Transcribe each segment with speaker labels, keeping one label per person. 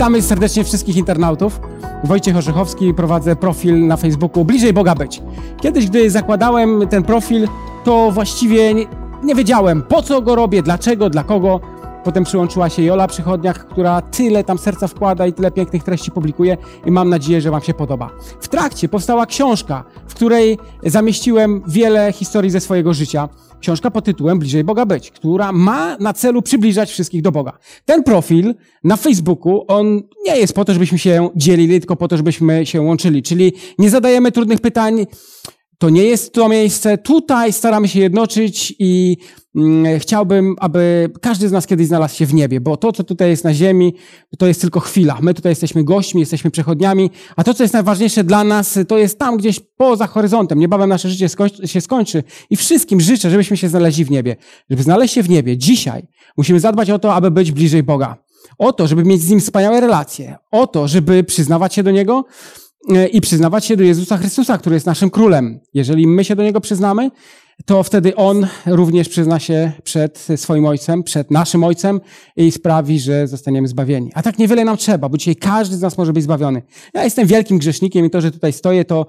Speaker 1: Witamy serdecznie wszystkich internautów. Wojciech Orzechowski, prowadzę profil na Facebooku Bliżej Boga Być. Kiedyś, gdy zakładałem ten profil, to właściwie nie, nie wiedziałem, po co go robię, dlaczego, dla kogo. Potem przyłączyła się Jola Przychodniak, która tyle tam serca wkłada i tyle pięknych treści publikuje i mam nadzieję, że Wam się podoba. W trakcie powstała książka, w której zamieściłem wiele historii ze swojego życia. Książka pod tytułem Bliżej Boga Być, która ma na celu przybliżać wszystkich do Boga. Ten profil na Facebooku, on nie jest po to, żebyśmy się dzielili, tylko po to, żebyśmy się łączyli. Czyli nie zadajemy trudnych pytań, to nie jest to miejsce. Tutaj staramy się jednoczyć i chciałbym, aby każdy z nas kiedyś znalazł się w niebie, bo to, co tutaj jest na ziemi, to jest tylko chwila. My tutaj jesteśmy gośćmi, jesteśmy przechodniami, a to, co jest najważniejsze dla nas, to jest tam gdzieś poza horyzontem. Niebawem nasze życie się skończy i wszystkim życzę, żebyśmy się znaleźli w niebie. Żeby znaleźć się w niebie dzisiaj, musimy zadbać o to, aby być bliżej Boga. O to, żeby mieć z Nim wspaniałe relacje. O to, żeby przyznawać się do Niego, E, i przyznawać się do Jezusa Chrystusa, który jest naszym królem. Jeżeli my się do Niego przyznamy, to wtedy On również przyzna się przed swoim Ojcem, przed naszym Ojcem i sprawi, że zostaniemy zbawieni. A tak niewiele nam trzeba, bo dzisiaj każdy z nas może być zbawiony. Ja jestem wielkim grzesznikiem i to, że tutaj stoję, to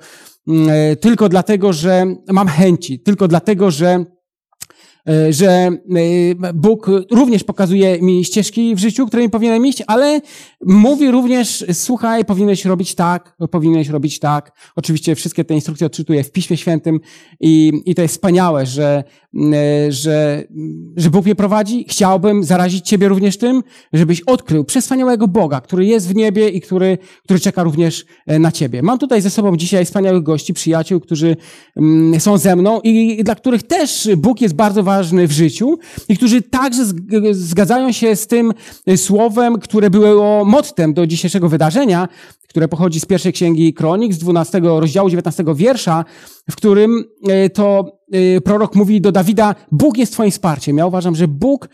Speaker 1: mm, e, tylko dlatego, że mam chęci, tylko dlatego, że że e, Bóg również pokazuje mi ścieżki w życiu, którymi powinienem iść, ale mówi również, słuchaj, powinieneś robić tak, powinieneś robić tak. Oczywiście wszystkie te instrukcje odczytuję w Piśmie Świętym i, i to jest wspaniałe, że, e, że, że Bóg mnie prowadzi. Chciałbym zarazić Ciebie również tym, żebyś odkrył przeswspaniałego Boga, który jest w niebie i który, który czeka również na Ciebie. Mam tutaj ze sobą dzisiaj wspaniałych gości, przyjaciół, którzy mm, są ze mną i dla których też Bóg jest bardzo ważny w życiu i którzy także zgadzają się z tym słowem, które było mottem do dzisiejszego wydarzenia, które pochodzi z pierwszej księgi Kronik, z 12 rozdziału 19 wiersza, w którym e, to e, prorok mówi do Dawida, Bóg jest twoim wsparciem. Ja uważam, że Bóg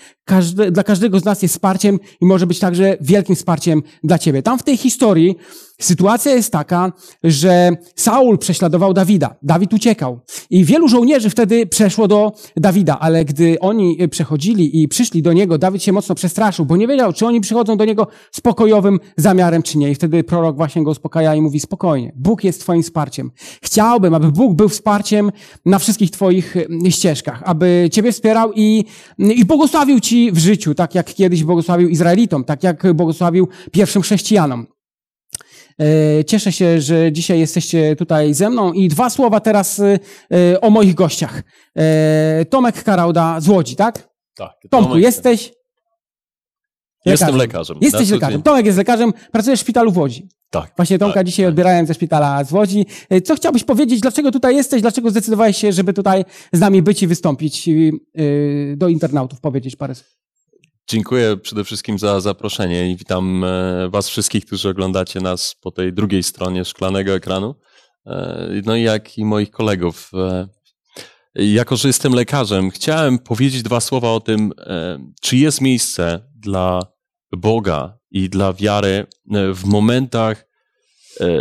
Speaker 1: dla każdego z nas jest wsparciem i może być także wielkim wsparciem dla ciebie. Tam w tej historii sytuacja jest taka, że Saul prześladował Dawida. Dawid uciekał. I wielu żołnierzy wtedy przeszło do Dawida, ale gdy oni przechodzili i przyszli do niego, Dawid się mocno przestraszył, bo nie wiedział, czy oni przychodzą do niego z pokojowym zamiarem, czy nie. I wtedy prorok właśnie go uspokaja i mówi spokojnie, Bóg jest twoim wsparciem. Chciałbym, aby Bóg był wsparciem na wszystkich twoich ścieżkach, aby ciebie wspierał i, i błogosławił ci w życiu, tak jak kiedyś błogosławił Izraelitom, tak jak błogosławił pierwszym chrześcijanom. E, cieszę się, że dzisiaj jesteście tutaj ze mną i dwa słowa teraz e, o moich gościach. E, Tomek Karauda z Łodzi, tak?
Speaker 2: Tak.
Speaker 1: Tomku, Tomek. jesteś?
Speaker 2: Lekarzem. Jestem lekarzem.
Speaker 1: Jesteś lekarzem. Tomek jest lekarzem, pracujesz w szpitalu w Łodzi.
Speaker 2: Tak.
Speaker 1: Właśnie Tomka
Speaker 2: tak,
Speaker 1: dzisiaj tak. odbierałem ze szpitala z Łodzi. Co chciałbyś powiedzieć, dlaczego tutaj jesteś, dlaczego zdecydowałeś się, żeby tutaj z nami być i wystąpić do internautów, powiedzieć parę słów?
Speaker 2: Dziękuję przede wszystkim za zaproszenie i witam e, Was wszystkich, którzy oglądacie nas po tej drugiej stronie szklanego ekranu. E, no i jak i moich kolegów. E, jako, że jestem lekarzem, chciałem powiedzieć dwa słowa o tym, czy jest miejsce dla Boga i dla wiary w momentach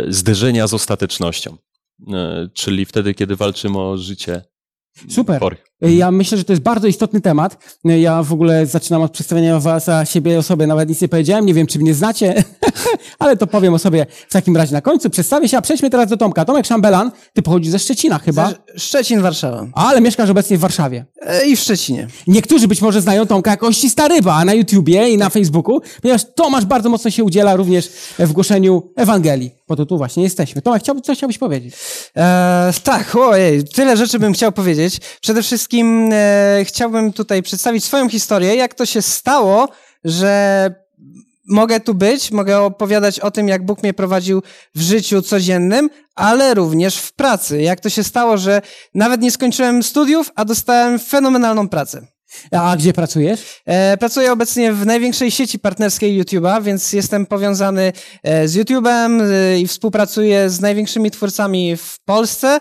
Speaker 2: zderzenia z ostatecznością. Czyli wtedy, kiedy walczymy o życie
Speaker 1: Super. Ja myślę, że to jest bardzo istotny temat. Ja w ogóle zaczynam od przedstawienia was, a siebie o sobie nawet nic nie powiedziałem. Nie wiem, czy mnie znacie, ale to powiem o sobie w takim razie na końcu. Przedstawię się, a przejdźmy teraz do Tomka. Tomek Szambelan, ty pochodzisz ze Szczecina chyba? Ze
Speaker 3: Szczecin, Warszawa.
Speaker 1: Ale mieszkasz obecnie w Warszawie.
Speaker 3: E, I w Szczecinie.
Speaker 1: Niektórzy być może znają Tomka jako ścista ryba na YouTubie i na Facebooku, ponieważ Tomasz bardzo mocno się udziela również w głoszeniu Ewangelii. Po to tu właśnie jesteśmy. Tomek, chciałby, co chciałbyś powiedzieć?
Speaker 3: E, tak, ojej, tyle rzeczy bym chciał powiedzieć. Przede wszystkim e, chciałbym tutaj przedstawić swoją historię, jak to się stało, że mogę tu być, mogę opowiadać o tym, jak Bóg mnie prowadził w życiu codziennym, ale również w pracy. Jak to się stało, że nawet nie skończyłem studiów, a dostałem fenomenalną pracę.
Speaker 1: A gdzie pracujesz?
Speaker 3: E, pracuję obecnie w największej sieci partnerskiej YouTube'a, więc jestem powiązany e, z YouTube'em e, i współpracuję z największymi twórcami w Polsce.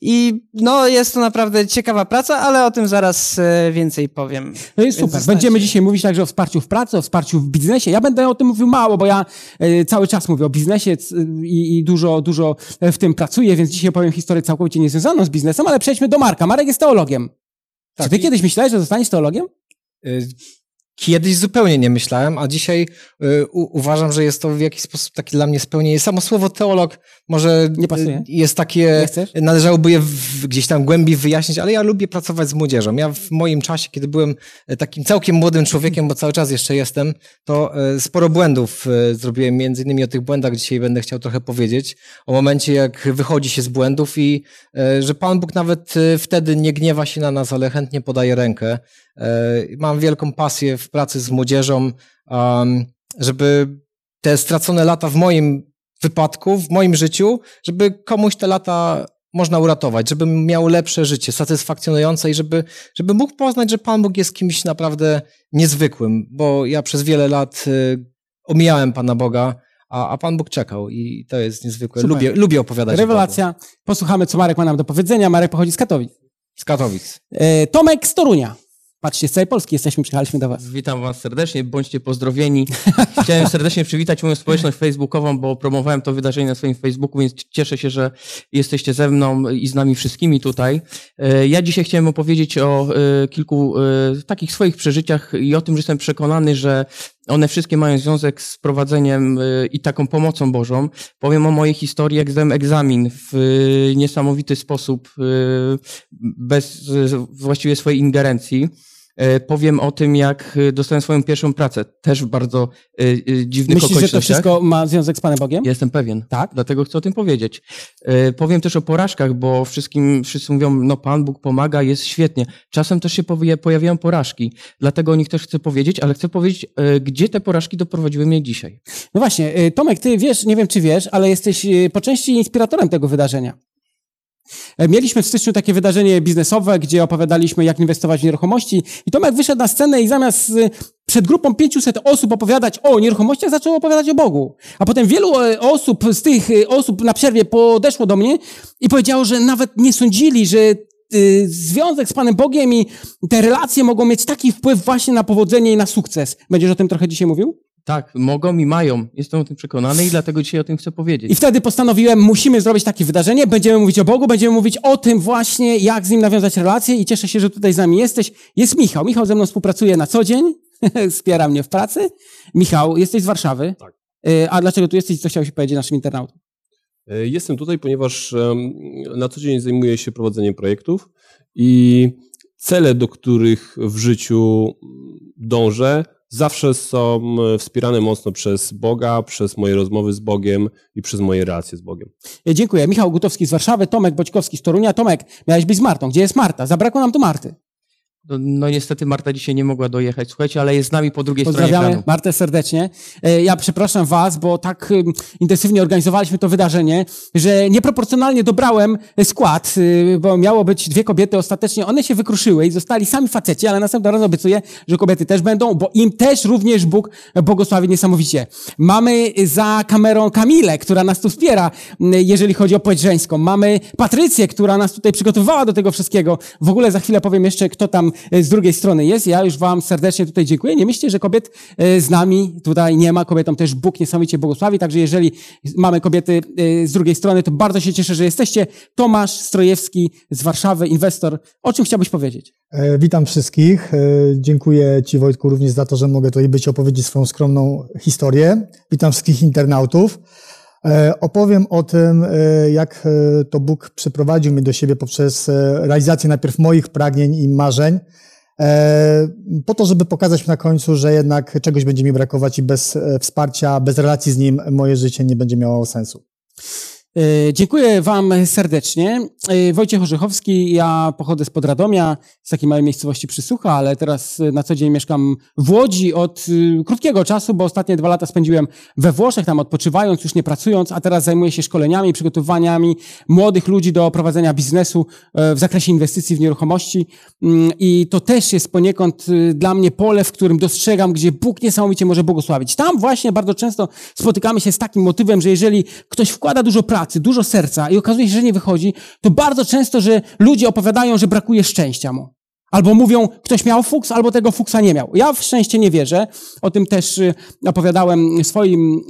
Speaker 3: I no, jest to naprawdę ciekawa praca, ale o tym zaraz e, więcej powiem.
Speaker 1: No jest super. Będziemy dzisiaj mówić także o wsparciu w pracy, o wsparciu w biznesie. Ja będę o tym mówił mało, bo ja e, cały czas mówię o biznesie i, i dużo, dużo w tym pracuję, więc dzisiaj opowiem historię całkowicie niezwiązaną z biznesem, ale przejdźmy do Marka. Marek jest teologiem. Tak. Czy ty kiedyś myślałeś, że zostaniesz teologiem? Y,
Speaker 4: kiedyś zupełnie nie myślałem, a dzisiaj y, u, uważam, że jest to w jakiś sposób taki dla mnie spełnienie. Samo słowo teolog może
Speaker 1: Nie pasuje?
Speaker 4: jest takie, należałoby je w, gdzieś tam głębiej wyjaśnić, ale ja lubię pracować z młodzieżą. Ja w moim czasie, kiedy byłem e, takim całkiem młodym człowiekiem, bo cały czas jeszcze jestem, to e, sporo błędów e, zrobiłem, między innymi o tych błędach dzisiaj będę chciał trochę powiedzieć, o momencie jak wychodzi się z błędów i że Pan Bóg nawet wtedy nie gniewa się na nas, ale chętnie podaje rękę. Mam wielką pasję w pracy z młodzieżą, żeby te stracone lata w moim wypadku, w moim życiu, żeby komuś te lata można uratować, żeby miał lepsze życie, satysfakcjonujące i żeby, żeby mógł poznać, że Pan Bóg jest kimś naprawdę niezwykłym, bo ja przez wiele lat y, omijałem Pana Boga, a, a Pan Bóg czekał i to jest niezwykłe.
Speaker 1: Super.
Speaker 4: Lubię, lubię opowiadać
Speaker 1: Rewelacja. Posłuchamy, co Marek ma nam do powiedzenia. Marek pochodzi z Katowic.
Speaker 4: Z Katowic.
Speaker 1: E, Tomek z Torunia. Patrzcie, z całej Polski jesteśmy, przyjechaliśmy do was.
Speaker 5: Witam Was serdecznie, bądźcie pozdrowieni. Chciałem serdecznie przywitać moją społeczność facebookową, bo promowałem to wydarzenie na swoim Facebooku, więc cieszę się, że jesteście ze mną i z nami wszystkimi tutaj. E, Ja dzisiaj chciałem opowiedzieć o e, kilku e, takich swoich przeżyciach i o tym, że jestem przekonany, że one wszystkie mają związek z prowadzeniem i taką pomocą Bożą. Powiem o mojej historii, jak zdałem egzamin w niesamowity sposób, bez właściwie swojej ingerencji. E, Powiem o tym, jak e, dostałem swoją pierwszą pracę, też w bardzo e, dziwnych
Speaker 1: Myślisz, że to
Speaker 5: okolicznościach.
Speaker 1: wszystko ma związek z Panem Bogiem?
Speaker 5: Jestem pewien.
Speaker 1: Tak?
Speaker 5: Dlatego chcę o tym powiedzieć. Powiem też o porażkach, bo wszystkim, wszyscy mówią, no Pan Bóg pomaga, jest świetnie. Czasem też się pojawiają porażki. Dlatego o nich też chcę powiedzieć, ale chcę powiedzieć, gdzie te porażki doprowadziły mnie dzisiaj.
Speaker 1: No właśnie, Tomek, ty wiesz, nie wiem czy wiesz, ale jesteś po części inspiratorem tego wydarzenia. E, Mieliśmy w styczniu takie wydarzenie biznesowe, gdzie opowiadaliśmy, jak inwestować w nieruchomości. I Tomek wyszedł na scenę i zamiast e, przed grupą 500 osób opowiadać o nieruchomościach, zaczął opowiadać o Bogu. A potem wielu e, osób z tych e, osób na przerwie podeszło do mnie i powiedziało, że nawet nie sądzili, że e, związek z Panem Bogiem i te relacje mogą mieć taki wpływ właśnie na powodzenie i na sukces. Będziesz o tym trochę dzisiaj mówił?
Speaker 5: Tak, mogą i mają. Jestem o tym przekonany i dlatego dzisiaj o tym chcę powiedzieć.
Speaker 1: I wtedy postanowiłem, musimy zrobić takie wydarzenie, będziemy mówić o Bogu, będziemy mówić o tym właśnie, jak z Nim nawiązać relacje i cieszę się, że tutaj z nami jesteś. Jest Michał. Michał ze mną współpracuje na co dzień, wspiera mnie w pracy. Michał, jesteś z Warszawy.
Speaker 6: Tak.
Speaker 1: Y, A dlaczego tu jesteś i co chciałeś powiedzieć naszym internautom?
Speaker 6: E, Jestem tutaj, ponieważ na co dzień zajmuję się prowadzeniem projektów i cele, do których w życiu dążę, zawsze są e, wspierane mocno przez Boga, przez moje rozmowy z Bogiem i przez moje relacje z Bogiem.
Speaker 1: Y, Dziękuję. Michał Gutowski z Warszawy, Tomek Boćkowski z Torunia. Tomek, miałeś być z Martą. Gdzie jest Marta? Zabrakło nam tu Marty.
Speaker 5: No, no niestety Marta dzisiaj nie mogła dojechać, słuchajcie, ale jest z nami po drugiej stronie
Speaker 1: Pozdrawiamy. Martę serdecznie. E, Ja przepraszam Was, bo tak intensywnie organizowaliśmy to wydarzenie, że nieproporcjonalnie dobrałem skład, y, bo miało być dwie kobiety. Ostatecznie one się wykruszyły i zostali sami faceci, ale następnym razem obiecuję, że kobiety też będą, bo im też również Bóg błogosławi niesamowicie. Mamy za kamerą Kamilę, która nas tu wspiera, jeżeli chodzi o płeć żeńską. Mamy Patrycję, która nas tutaj przygotowywała do tego wszystkiego. W ogóle za chwilę powiem jeszcze, kto tam e, z drugiej strony jest. Ja już Wam serdecznie tutaj dziękuję. Nie myślcie, że kobiet e, z nami tutaj nie ma. Kobietom też Bóg niesamowicie błogosławi. Także jeżeli mamy kobiety e, z drugiej strony, to bardzo się cieszę, że jesteście. Tomasz Strojewski z Warszawy, inwestor. O czym chciałbyś powiedzieć?
Speaker 7: Witam wszystkich. Dziękuję Ci Wojtku również za to, że mogę tutaj być opowiedzieć swoją skromną historię. Witam wszystkich internautów. E, Opowiem o tym, e, jak e, to Bóg przyprowadził mnie do siebie poprzez realizację najpierw moich pragnień i marzeń, po to, żeby pokazać na końcu, że jednak czegoś będzie mi brakować i bez wsparcia, bez relacji z Nim moje życie nie będzie miało sensu.
Speaker 1: E, Dziękuję Wam serdecznie. E, Wojciech Orzechowski, ja pochodzę z Radomia, z takiej małej miejscowości Przysłucha, ale teraz e, na co dzień mieszkam w Łodzi od krótkiego czasu, bo ostatnie dwa lata spędziłem we Włoszech, tam odpoczywając, już nie pracując, a teraz zajmuję się szkoleniami, przygotowaniami młodych ludzi do prowadzenia biznesu w zakresie inwestycji w nieruchomości Mm, i to też jest poniekąd dla mnie pole, w którym dostrzegam, gdzie Bóg niesamowicie może błogosławić. Tam właśnie bardzo często spotykamy się z takim motywem, że jeżeli ktoś wkłada dużo pracy, dużo serca i okazuje się, że nie wychodzi, to bardzo często, że ludzie opowiadają, że brakuje szczęścia mu. Albo mówią, ktoś miał fuks, albo tego fuksa nie miał. Ja w szczęście nie wierzę. O tym też y, opowiadałem swoim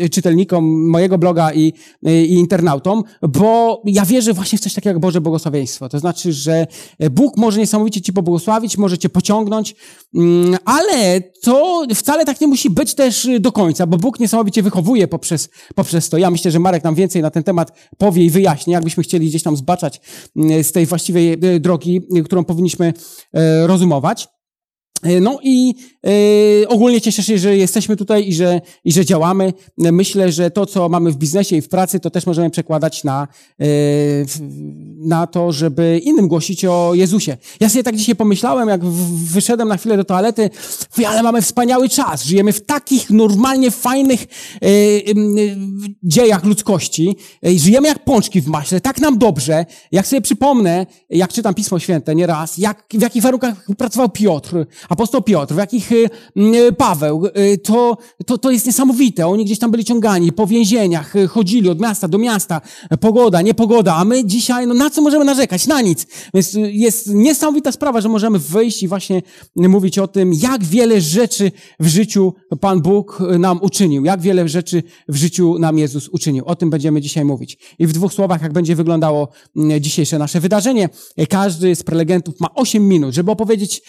Speaker 1: y, czytelnikom mojego bloga i, y, i internautom, bo ja wierzę właśnie w coś takiego jak Boże błogosławieństwo. To znaczy, że Bóg może niesamowicie ci pobłogosławić, może cię pociągnąć, mm, ale to wcale tak nie musi być też do końca, bo Bóg niesamowicie wychowuje poprzez, poprzez to. Ja myślę, że Marek nam więcej na ten temat powie i wyjaśni, jakbyśmy chcieli gdzieś tam zbaczać mm, z tej właściwej drogi, którą powinniśmy rozumować. E, no i e, ogólnie cieszę się, że jesteśmy tutaj i że, i że działamy. Myślę, że to, co mamy w biznesie i w pracy, to też możemy przekładać na, e, na to, żeby innym głosić o Jezusie. Ja sobie tak dzisiaj pomyślałem, jak wyszedłem na chwilę do toalety, ale mamy wspaniały czas. Żyjemy w takich normalnie fajnych e, dziejach ludzkości. Żyjemy jak pączki w maśle. Tak nam dobrze. Jak sobie przypomnę, jak czytam Pismo Święte nieraz, jak, w jakich warunkach pracował Piotr, apostoł Piotr, w jakich y, y, Paweł, y, to, to, to jest niesamowite. Oni gdzieś tam byli ciągani po więzieniach, chodzili od miasta do miasta, pogoda, niepogoda, a my dzisiaj, no na co możemy narzekać? Na nic. Więc jest niesamowita sprawa, że możemy wyjść i właśnie mówić o tym, jak wiele rzeczy w życiu Pan Bóg nam uczynił, jak wiele rzeczy w życiu nam Jezus uczynił. O tym będziemy dzisiaj mówić. I w dwóch słowach, jak będzie wyglądało dzisiejsze nasze wydarzenie. Każdy z prelegentów ma 8 minut, żeby opowiedzieć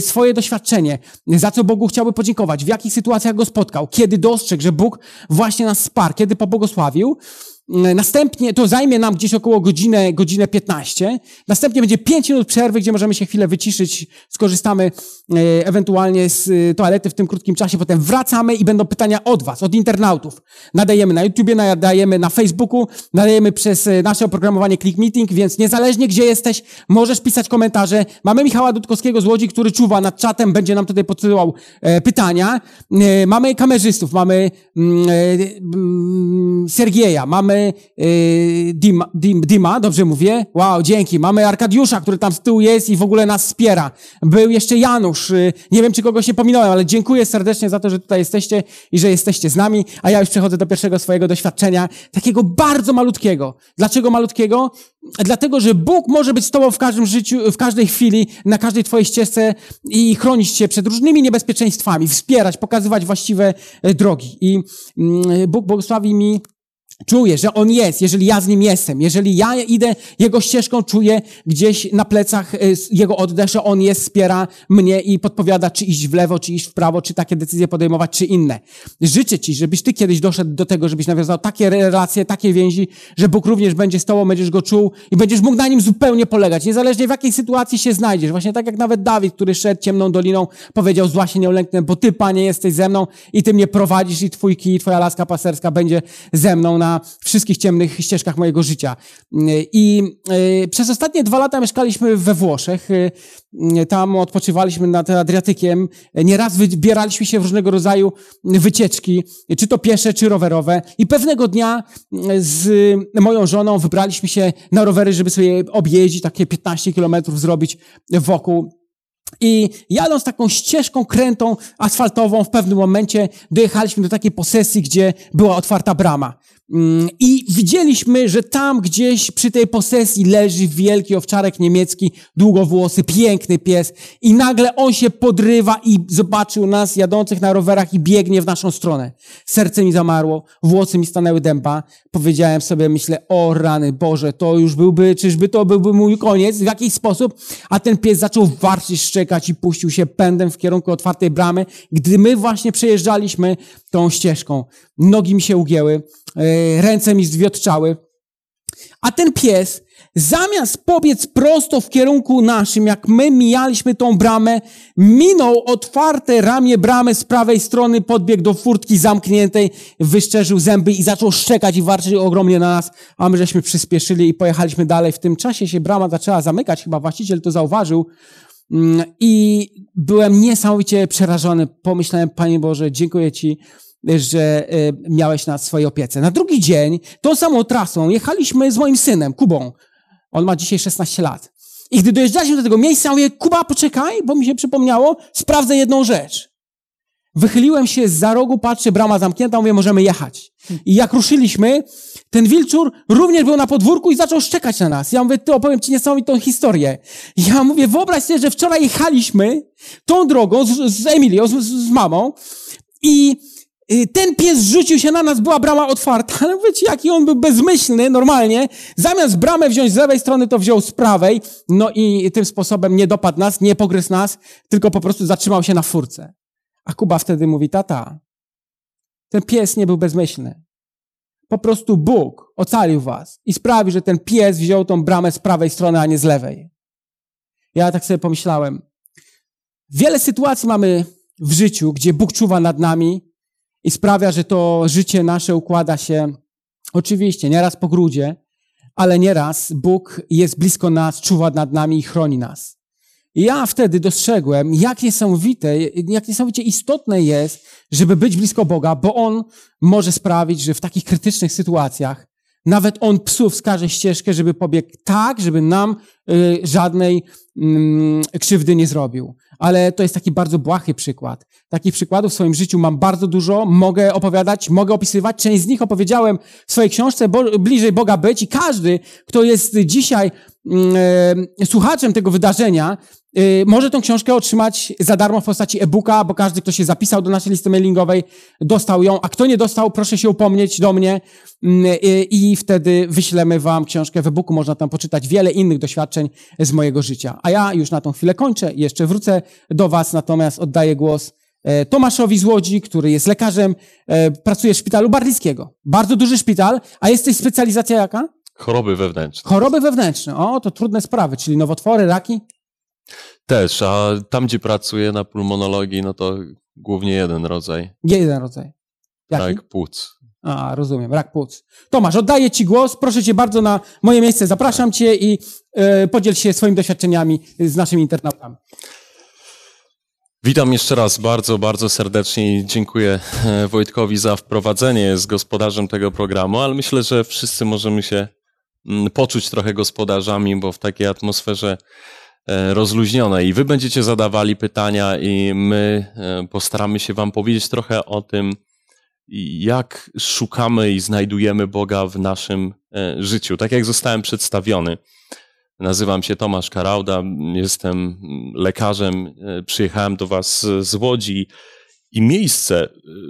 Speaker 1: swoje doświadczenie za co Bogu chciałby podziękować, w jakich sytuacjach go spotkał, kiedy dostrzegł, że Bóg właśnie nas wsparł, kiedy pobłogosławił, następnie to zajmie nam gdzieś około godzinę, godzinę 15. Następnie będzie 5 minut przerwy, gdzie możemy się chwilę wyciszyć, skorzystamy e, ewentualnie z e, toalety w tym krótkim czasie. Potem wracamy i będą pytania od Was, od internautów. Nadajemy na YouTubie, nadajemy na Facebooku, nadajemy przez nasze oprogramowanie Click Meeting, więc niezależnie gdzie jesteś, możesz pisać komentarze. Mamy Michała Dudkowskiego z Łodzi, który czuwa nad czatem, będzie nam tutaj podsyłał pytania. Mamy kamerzystów, mamy mm, mm, Sergieja, mamy y, Dima, Dim, Dima, dobrze mówię? Wow, dzięki. Mamy Arkadiusza, który tam z tyłu jest i w ogóle nas wspiera. Był jeszcze Janusz. Y, nie wiem, czy kogoś nie pominąłem, ale dziękuję serdecznie za to, że tutaj jesteście i że jesteście z nami. A ja już przechodzę do pierwszego swojego doświadczenia, takiego bardzo malutkiego. Dlaczego malutkiego? Dlatego, że Bóg może być z tobą w każdym życiu, w każdej chwili, na każdej twojej ścieżce i chronić cię przed różnymi niebezpieczeństwami, wspierać, pokazywać właściwe e, drogi. I mm, Bóg błogosławi mi Czuję, że On jest, jeżeli ja z Nim jestem. Jeżeli ja idę Jego ścieżką, czuję gdzieś na plecach y, Jego oddech, że On jest, wspiera mnie i podpowiada, czy iść w lewo, czy iść w prawo, czy takie decyzje podejmować, czy inne. Życzę Ci, żebyś Ty kiedyś doszedł do tego, żebyś nawiązał takie relacje, takie więzi, że Bóg również będzie z Tobą, będziesz Go czuł i będziesz mógł na Nim zupełnie polegać. Niezależnie w jakiej sytuacji się znajdziesz. Właśnie tak jak nawet Dawid, który szedł ciemną doliną, powiedział, zła się nie ulęknę, bo Ty, Panie, jesteś ze mną i Ty mnie prowadzisz i Twój kij, Twoja laska paserska będzie ze mną na na wszystkich ciemnych ścieżkach mojego życia. I e, przez ostatnie dwa lata mieszkaliśmy we Włoszech. E, tam odpoczywaliśmy nad Adriatykiem. Nieraz wybieraliśmy się w różnego rodzaju wycieczki, czy to piesze, czy rowerowe. I pewnego dnia z moją żoną wybraliśmy się na rowery, żeby sobie objeździć, takie 15 kilometrów zrobić wokół i jadąc taką ścieżką krętą asfaltową, w pewnym momencie dojechaliśmy do takiej posesji, gdzie była otwarta brama. Mm, I widzieliśmy, że tam gdzieś przy tej posesji leży wielki owczarek niemiecki, długowłosy, piękny pies. I nagle on się podrywa i zobaczył nas jadących na rowerach i biegnie w naszą stronę. Serce mi zamarło, włosy mi stanęły dęba. Powiedziałem sobie, myślę, o rany Boże, to już byłby, czyżby to byłby mój koniec w jakiś sposób. A ten pies zaczął warczyć, szczekać i puścił się pędem w kierunku otwartej bramy, gdy my właśnie przejeżdżaliśmy tą ścieżką. Nogi mi się ugięły, e, ręce mi zwiotczały. A ten pies, zamiast pobiec prosto w kierunku naszym, jak my mijaliśmy tą bramę, minął otwarte ramię bramy z prawej strony, podbiegł do furtki zamkniętej, wyszczerzył zęby i zaczął szczekać i warczyć ogromnie na nas, a my żeśmy przyspieszyli i pojechaliśmy dalej. W tym czasie się brama zaczęła zamykać, chyba właściciel to zauważył, mm, i byłem niesamowicie przerażony. Pomyślałem, Panie Boże, dziękuję Ci, że e, miałeś na swojej opiece. Na drugi dzień, tą samą trasą, jechaliśmy z moim synem, Kubą. On ma dzisiaj 16 lat. I gdy dojeżdżaliśmy do tego miejsca, mówię, Kuba, poczekaj, bo mi się przypomniało, sprawdzę jedną rzecz. Wychyliłem się z za rogu, patrzę, brama zamknięta, mówię, możemy jechać. I jak ruszyliśmy, ten wilczur również był na podwórku i zaczął szczekać na nas. Ja mówię, ty opowiem ci niesamowitą historię. Ja mówię, wyobraź sobie, że wczoraj jechaliśmy tą drogą z, z Emilią, z, z mamą i y, ten pies rzucił się na nas, była brama otwarta, ale wiecie, jaki on był bezmyślny, normalnie. Zamiast bramę wziąć z lewej strony, to wziął z prawej, no i tym sposobem nie dopadł nas, nie pogryzł nas, tylko po prostu zatrzymał się na furce. A Kuba wtedy mówi, tata, ten pies nie był bezmyślny. Po prostu Bóg ocalił was i sprawił, że ten pies wziął tą bramę z prawej strony, a nie z lewej. Ja tak sobie pomyślałem. Wiele sytuacji mamy w życiu, gdzie Bóg czuwa nad nami i sprawia, że to życie nasze układa się oczywiście nieraz po grudzie, ale nieraz Bóg jest blisko nas, czuwa nad nami i chroni nas. I ja wtedy dostrzegłem, jak niesamowite, jak niesamowicie istotne jest, żeby być blisko Boga, bo On może sprawić, że w takich krytycznych sytuacjach nawet On psu wskaże ścieżkę, żeby pobiegł tak, żeby nam y, żadnej y, krzywdy nie zrobił. Ale to jest taki bardzo błahy przykład. Takich przykładów w swoim życiu mam bardzo dużo, mogę opowiadać, mogę opisywać. Część z nich opowiedziałem w swojej książce bo, Bliżej Boga być i każdy, kto jest dzisiaj y, słuchaczem tego wydarzenia, może tą książkę otrzymać za darmo w postaci e-booka, bo każdy, kto się zapisał do naszej listy mailingowej, dostał ją, a kto nie dostał, proszę się upomnieć do mnie mm, y, i wtedy wyślemy wam książkę w e-booku. Można tam poczytać wiele innych doświadczeń z mojego życia. A ja już na tą chwilę kończę i jeszcze wrócę do was, natomiast oddaję głos e, Tomaszowi z Łodzi, który jest lekarzem, e, pracuje w szpitalu Barlickiego. Bardzo duży szpital, a jesteś specjalizacja jaka?
Speaker 2: Choroby wewnętrzne.
Speaker 1: Choroby wewnętrzne. O, to trudne sprawy, czyli nowotwory, raki?
Speaker 2: Też, a tam, gdzie pracuję na pulmonologii, no to głównie jeden rodzaj.
Speaker 1: Jeden rodzaj.
Speaker 2: Jaki? Rak płuc.
Speaker 1: A, rozumiem, rak płuc. Tomasz, oddaję Ci głos, proszę Cię bardzo na moje miejsce, zapraszam Cię i e, podziel się swoimi doświadczeniami z naszymi internautami.
Speaker 2: Witam jeszcze raz bardzo, bardzo serdecznie i dziękuję e, Wojtkowi za wprowadzenie z gospodarzem tego programu, ale myślę, że wszyscy możemy się mm, poczuć trochę gospodarzami, bo w takiej atmosferze rozluźnione i wy będziecie zadawali pytania i my e, postaramy się wam powiedzieć trochę o tym, jak szukamy i znajdujemy Boga w naszym e, życiu. Tak jak zostałem przedstawiony. Nazywam się Tomasz Karauda, jestem lekarzem, przyjechałem do was z Łodzi i miejsce,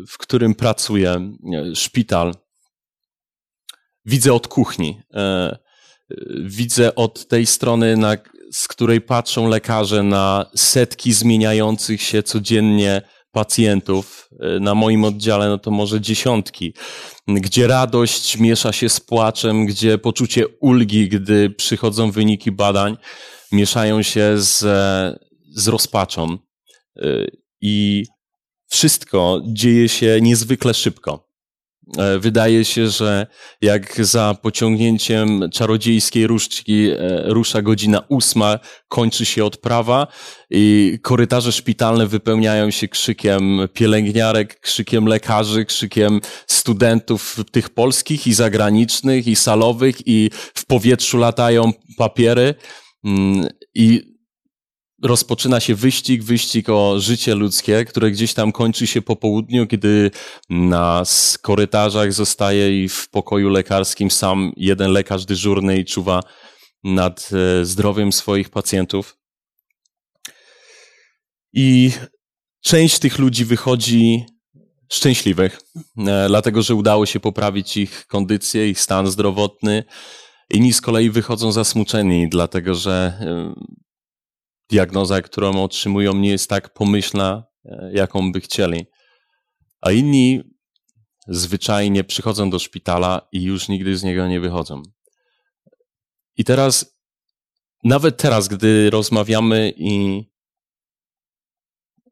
Speaker 2: w którym pracuję, szpital, widzę od kuchni. Widzę od tej strony, na z której patrzą lekarze na setki zmieniających się codziennie pacjentów. E, na moim oddziale no to może dziesiątki, gdzie radość miesza się z płaczem, gdzie poczucie ulgi, gdy przychodzą wyniki badań, mieszają się z, z rozpaczą. E, I wszystko dzieje się niezwykle szybko. E, wydaje się, że jak za pociągnięciem czarodziejskiej różdżki e, rusza godzina ósma, kończy się odprawa i korytarze szpitalne wypełniają się krzykiem pielęgniarek, krzykiem lekarzy, krzykiem studentów tych polskich i zagranicznych i salowych i w powietrzu latają papiery. Mm, i rozpoczyna się wyścig, wyścig o życie ludzkie, które gdzieś tam kończy się po południu, kiedy na korytarzach zostaje i w pokoju lekarskim sam jeden lekarz dyżurny i czuwa nad e, zdrowiem swoich pacjentów. I część tych ludzi wychodzi szczęśliwych, e, dlatego że udało się poprawić ich kondycję, ich stan zdrowotny. Inni z kolei wychodzą zasmuczeni, dlatego że e, diagnoza, którą otrzymują, nie jest tak pomyślna, e, jaką by chcieli. A inni zwyczajnie przychodzą do szpitala i już nigdy z niego nie wychodzą. I teraz, nawet teraz, gdy rozmawiamy i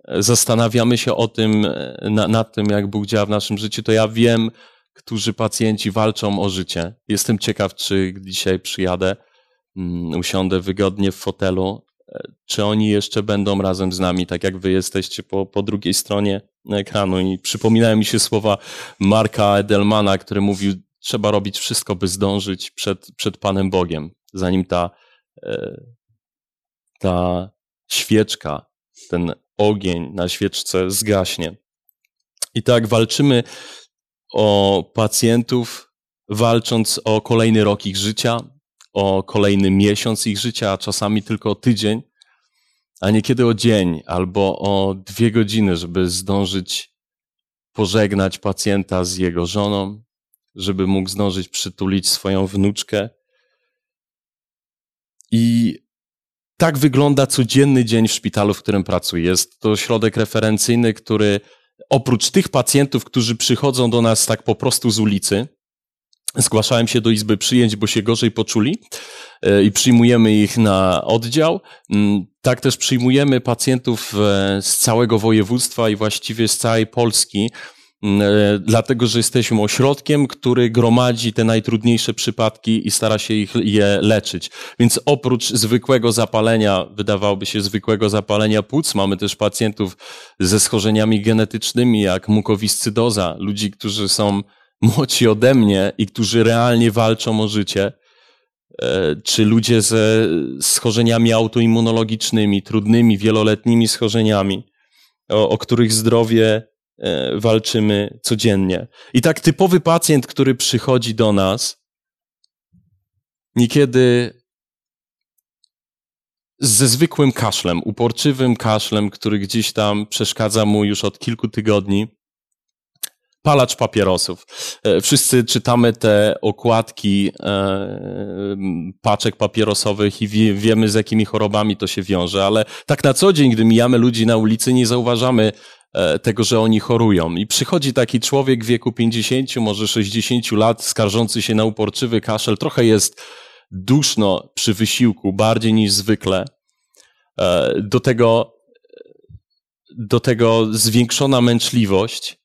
Speaker 2: zastanawiamy się o tym, e, na, nad tym, jak Bóg działa w naszym życiu, to ja wiem, którzy pacjenci walczą o życie. Jestem ciekaw, czy dzisiaj przyjadę, um, usiądę wygodnie w fotelu czy oni jeszcze będą razem z nami, tak jak wy jesteście po, po drugiej stronie ekranu. I przypominają mi się słowa Marka Edelmana, który mówił, trzeba robić wszystko, by zdążyć przed, przed Panem Bogiem, zanim ta, e, ta świeczka, ten ogień na świeczce zgaśnie. I tak walczymy o pacjentów, walcząc o kolejny rok ich życia, o kolejny miesiąc ich życia, a czasami tylko o tydzień, a niekiedy o dzień albo o dwie godziny, żeby zdążyć pożegnać pacjenta z jego żoną, żeby mógł zdążyć przytulić swoją wnuczkę. I tak wygląda codzienny dzień w szpitalu, w którym pracuję. Jest to środek referencyjny, który oprócz tych pacjentów, którzy przychodzą do nas tak po prostu z ulicy, zgłaszałem się do izby przyjęć, bo się gorzej poczuli e, i przyjmujemy ich na oddział. Mm, tak też przyjmujemy pacjentów e, z całego województwa i właściwie z całej Polski, mm, e, dlatego że jesteśmy ośrodkiem, który gromadzi te najtrudniejsze przypadki i stara się ich, je leczyć. Więc oprócz zwykłego zapalenia, wydawałoby się zwykłego zapalenia płuc, mamy też pacjentów ze schorzeniami genetycznymi, jak mukowiscydoza, ludzi, którzy są młodsi ode mnie i którzy realnie walczą o życie, e, czy ludzie ze schorzeniami autoimmunologicznymi, trudnymi, wieloletnimi schorzeniami, o, o których zdrowie e, walczymy codziennie. I tak typowy pacjent, który przychodzi do nas, niekiedy ze zwykłym kaszlem, uporczywym kaszlem, który gdzieś tam przeszkadza mu już od kilku tygodni, palacz papierosów. E, wszyscy czytamy te okładki e, paczek papierosowych i wie, wiemy, z jakimi chorobami to się wiąże, ale tak na co dzień, gdy mijamy ludzi na ulicy, nie zauważamy e, tego, że oni chorują. I przychodzi taki człowiek w wieku 50, może 60 lat, skarżący się na uporczywy kaszel, trochę jest duszno przy wysiłku, bardziej niż zwykle. Do tego, do tego zwiększona męczliwość,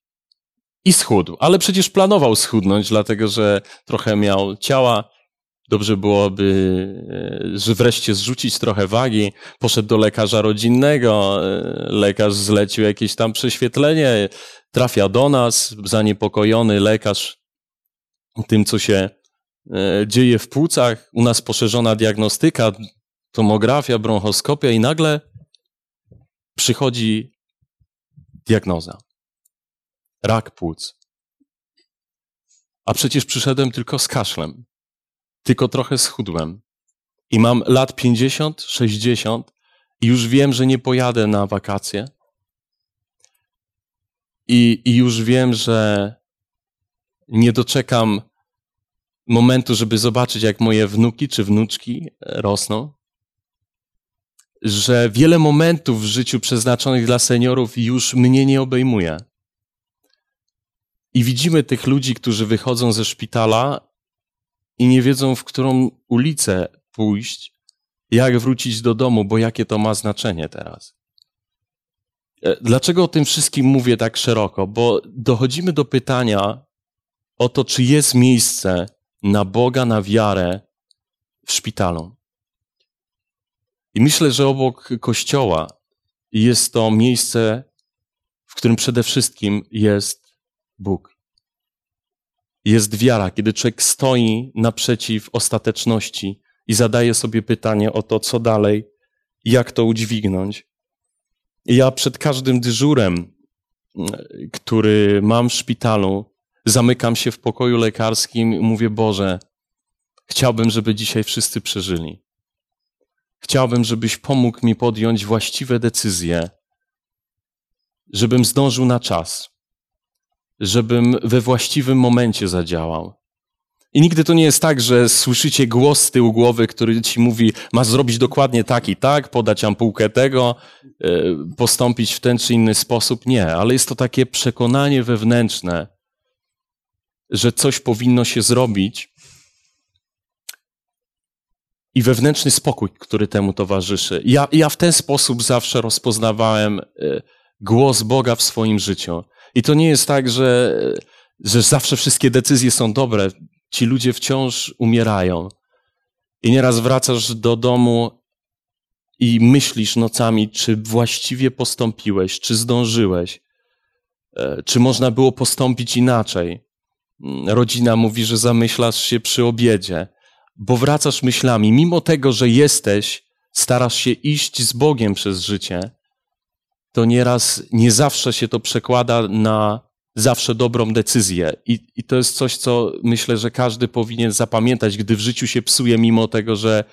Speaker 2: i schudł. Ale przecież planował schudnąć, dlatego że trochę miał ciała. Dobrze byłoby, e, że wreszcie zrzucić trochę wagi. Poszedł do lekarza rodzinnego, e, lekarz zlecił jakieś tam prześwietlenie, trafia do nas, zaniepokojony lekarz tym, co się e, dzieje w płucach. U nas poszerzona diagnostyka, tomografia, bronchoskopia i nagle przychodzi diagnoza rak płuc. A przecież przyszedłem tylko z kaszlem, tylko trochę schudłem. I mam lat 50, 60 i już wiem, że nie pojadę na wakacje. I, I już wiem, że nie doczekam momentu, żeby zobaczyć, jak moje wnuki czy wnuczki rosną. Że wiele momentów w życiu przeznaczonych dla seniorów już mnie nie obejmuje. I widzimy tych ludzi, którzy wychodzą ze szpitala i nie wiedzą, w którą ulicę pójść, jak wrócić do domu, bo jakie to ma znaczenie teraz. E, dlaczego o tym wszystkim mówię tak szeroko? Bo dochodzimy do pytania o to, czy jest miejsce na Boga, na wiarę w szpitalu. I myślę, że obok kościoła jest to miejsce, w którym przede wszystkim jest Bóg. Jest wiara, kiedy człowiek stoi naprzeciw ostateczności i zadaje sobie pytanie o to, co dalej, jak to udźwignąć. Ja przed każdym dyżurem, który mam w szpitalu, zamykam się w pokoju lekarskim i mówię: Boże, chciałbym, żeby dzisiaj wszyscy przeżyli. Chciałbym, żebyś pomógł mi podjąć właściwe decyzje, żebym zdążył na czas, żebym we właściwym momencie zadziałał. I nigdy to nie jest tak, że słyszycie głos z tyłu głowy, który ci mówi, masz zrobić dokładnie tak i tak, podać ampułkę tego, e, postąpić w ten czy inny sposób. Nie, ale jest to takie przekonanie wewnętrzne, że coś powinno się zrobić i wewnętrzny spokój, który temu towarzyszy. Ja, ja w ten sposób zawsze rozpoznawałem e, głos Boga w swoim życiu. I to nie jest tak, że, że zawsze wszystkie decyzje są dobre. Ci ludzie wciąż umierają. I nieraz wracasz do domu i myślisz nocami, czy właściwie postąpiłeś, czy zdążyłeś, e, czy można było postąpić inaczej. Mm, rodzina mówi, że zamyślasz się przy obiedzie, bo wracasz myślami, mimo tego, że jesteś, starasz się iść z Bogiem przez życie, to nieraz nie zawsze się to przekłada na zawsze dobrą decyzję. I, I to jest coś, co myślę, że każdy powinien zapamiętać, gdy w życiu się psuje, mimo tego, że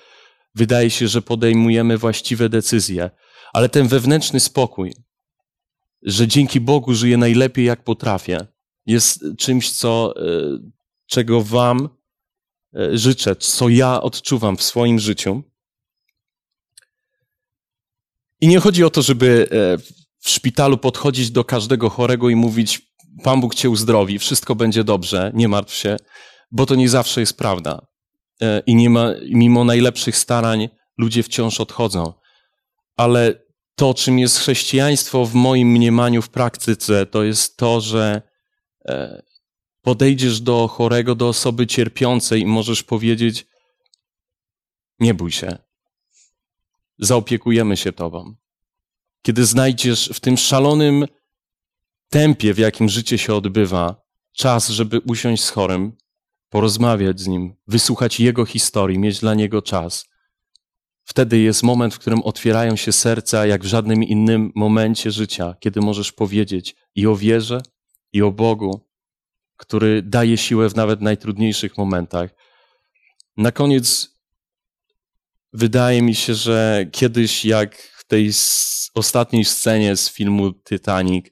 Speaker 2: wydaje się, że podejmujemy właściwe decyzje. Ale ten wewnętrzny spokój, że dzięki Bogu żyję najlepiej, jak potrafię, jest czymś, co, e, czego Wam e, życzę, co ja odczuwam w swoim życiu. I nie chodzi o to, żeby e, w szpitalu podchodzić do każdego chorego i mówić: Pan Bóg cię uzdrowi, wszystko będzie dobrze, nie martw się, bo to nie zawsze jest prawda. I nie ma, mimo najlepszych starań ludzie wciąż odchodzą. Ale to, czym jest chrześcijaństwo w moim mniemaniu w praktyce, to jest to, że e, podejdziesz do chorego, do osoby cierpiącej i możesz powiedzieć: Nie bój się, zaopiekujemy się Tobą. Kiedy znajdziesz w tym szalonym tempie, w jakim życie się odbywa, czas, żeby usiąść z chorym, porozmawiać z nim, wysłuchać jego historii, mieć dla niego czas Wtedy jest moment, w którym otwierają się serca, jak w żadnym innym momencie życia, kiedy możesz powiedzieć i o wierze, i o Bogu, który daje siłę w nawet najtrudniejszych momentach. Na koniec wydaje mi się, że kiedyś, jak w tej ostatniej scenie z filmu Titanic,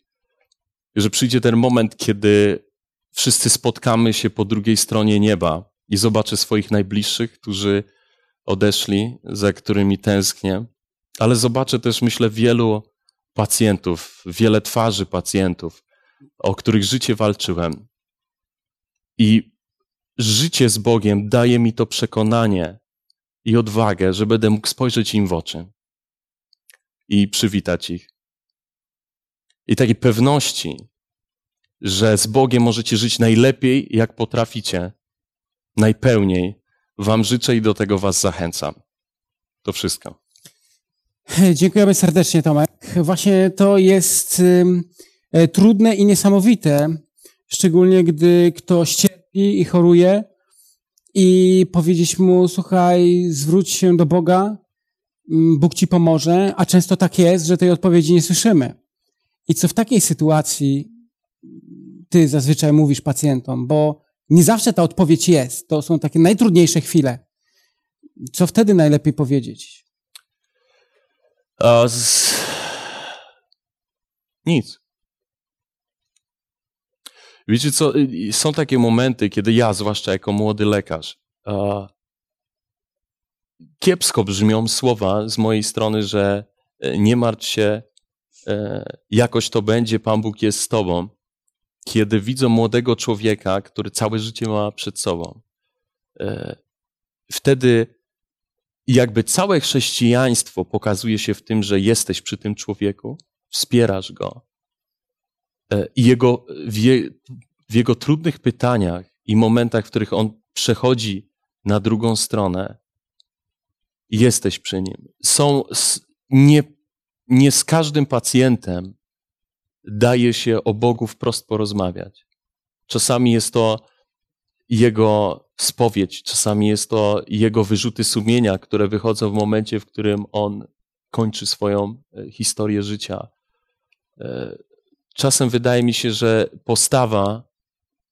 Speaker 2: że przyjdzie ten moment, kiedy wszyscy spotkamy się po drugiej stronie nieba i zobaczę swoich najbliższych, którzy odeszli, za którymi tęsknię, ale zobaczę też, myślę, wielu pacjentów, wiele twarzy pacjentów, o których życie walczyłem. I życie z Bogiem daje mi to przekonanie i odwagę, że będę mógł spojrzeć im w oczy i przywitać ich. I takiej pewności, że z Bogiem możecie żyć najlepiej, jak potraficie, najpełniej, Wam życzę i do tego Was zachęcam. To wszystko.
Speaker 1: Dziękujemy serdecznie, Tomek. Właśnie to jest y, trudne i niesamowite, szczególnie gdy ktoś cierpi i choruje i powiedzieć mu, słuchaj, zwróć się do Boga, Bóg ci pomoże, a często tak jest, że tej odpowiedzi nie słyszymy. I co w takiej sytuacji ty zazwyczaj mówisz pacjentom, bo nie zawsze ta odpowiedź jest. To są takie najtrudniejsze chwile. Co wtedy najlepiej powiedzieć?
Speaker 2: z... Nic. Wiecie co, są takie momenty, kiedy ja, zwłaszcza jako młody lekarz, kiepsko brzmią słowa z mojej strony, że e, nie martw się, e, jakoś to będzie, Pan Bóg jest z tobą kiedy widzą młodego człowieka, który całe życie ma przed sobą, e, wtedy jakby całe chrześcijaństwo pokazuje się w tym, że jesteś przy tym człowieku, wspierasz go i jego, w, je, w jego trudnych pytaniach i momentach, w których on przechodzi na drugą stronę, jesteś przy nim. Są nie, nie z każdym pacjentem daje się o Bogu wprost porozmawiać. Czasami jest to jego spowiedź, czasami jest to jego wyrzuty sumienia, które wychodzą w momencie, w którym on kończy swoją e, historię życia. Czasem wydaje mi się, że postawa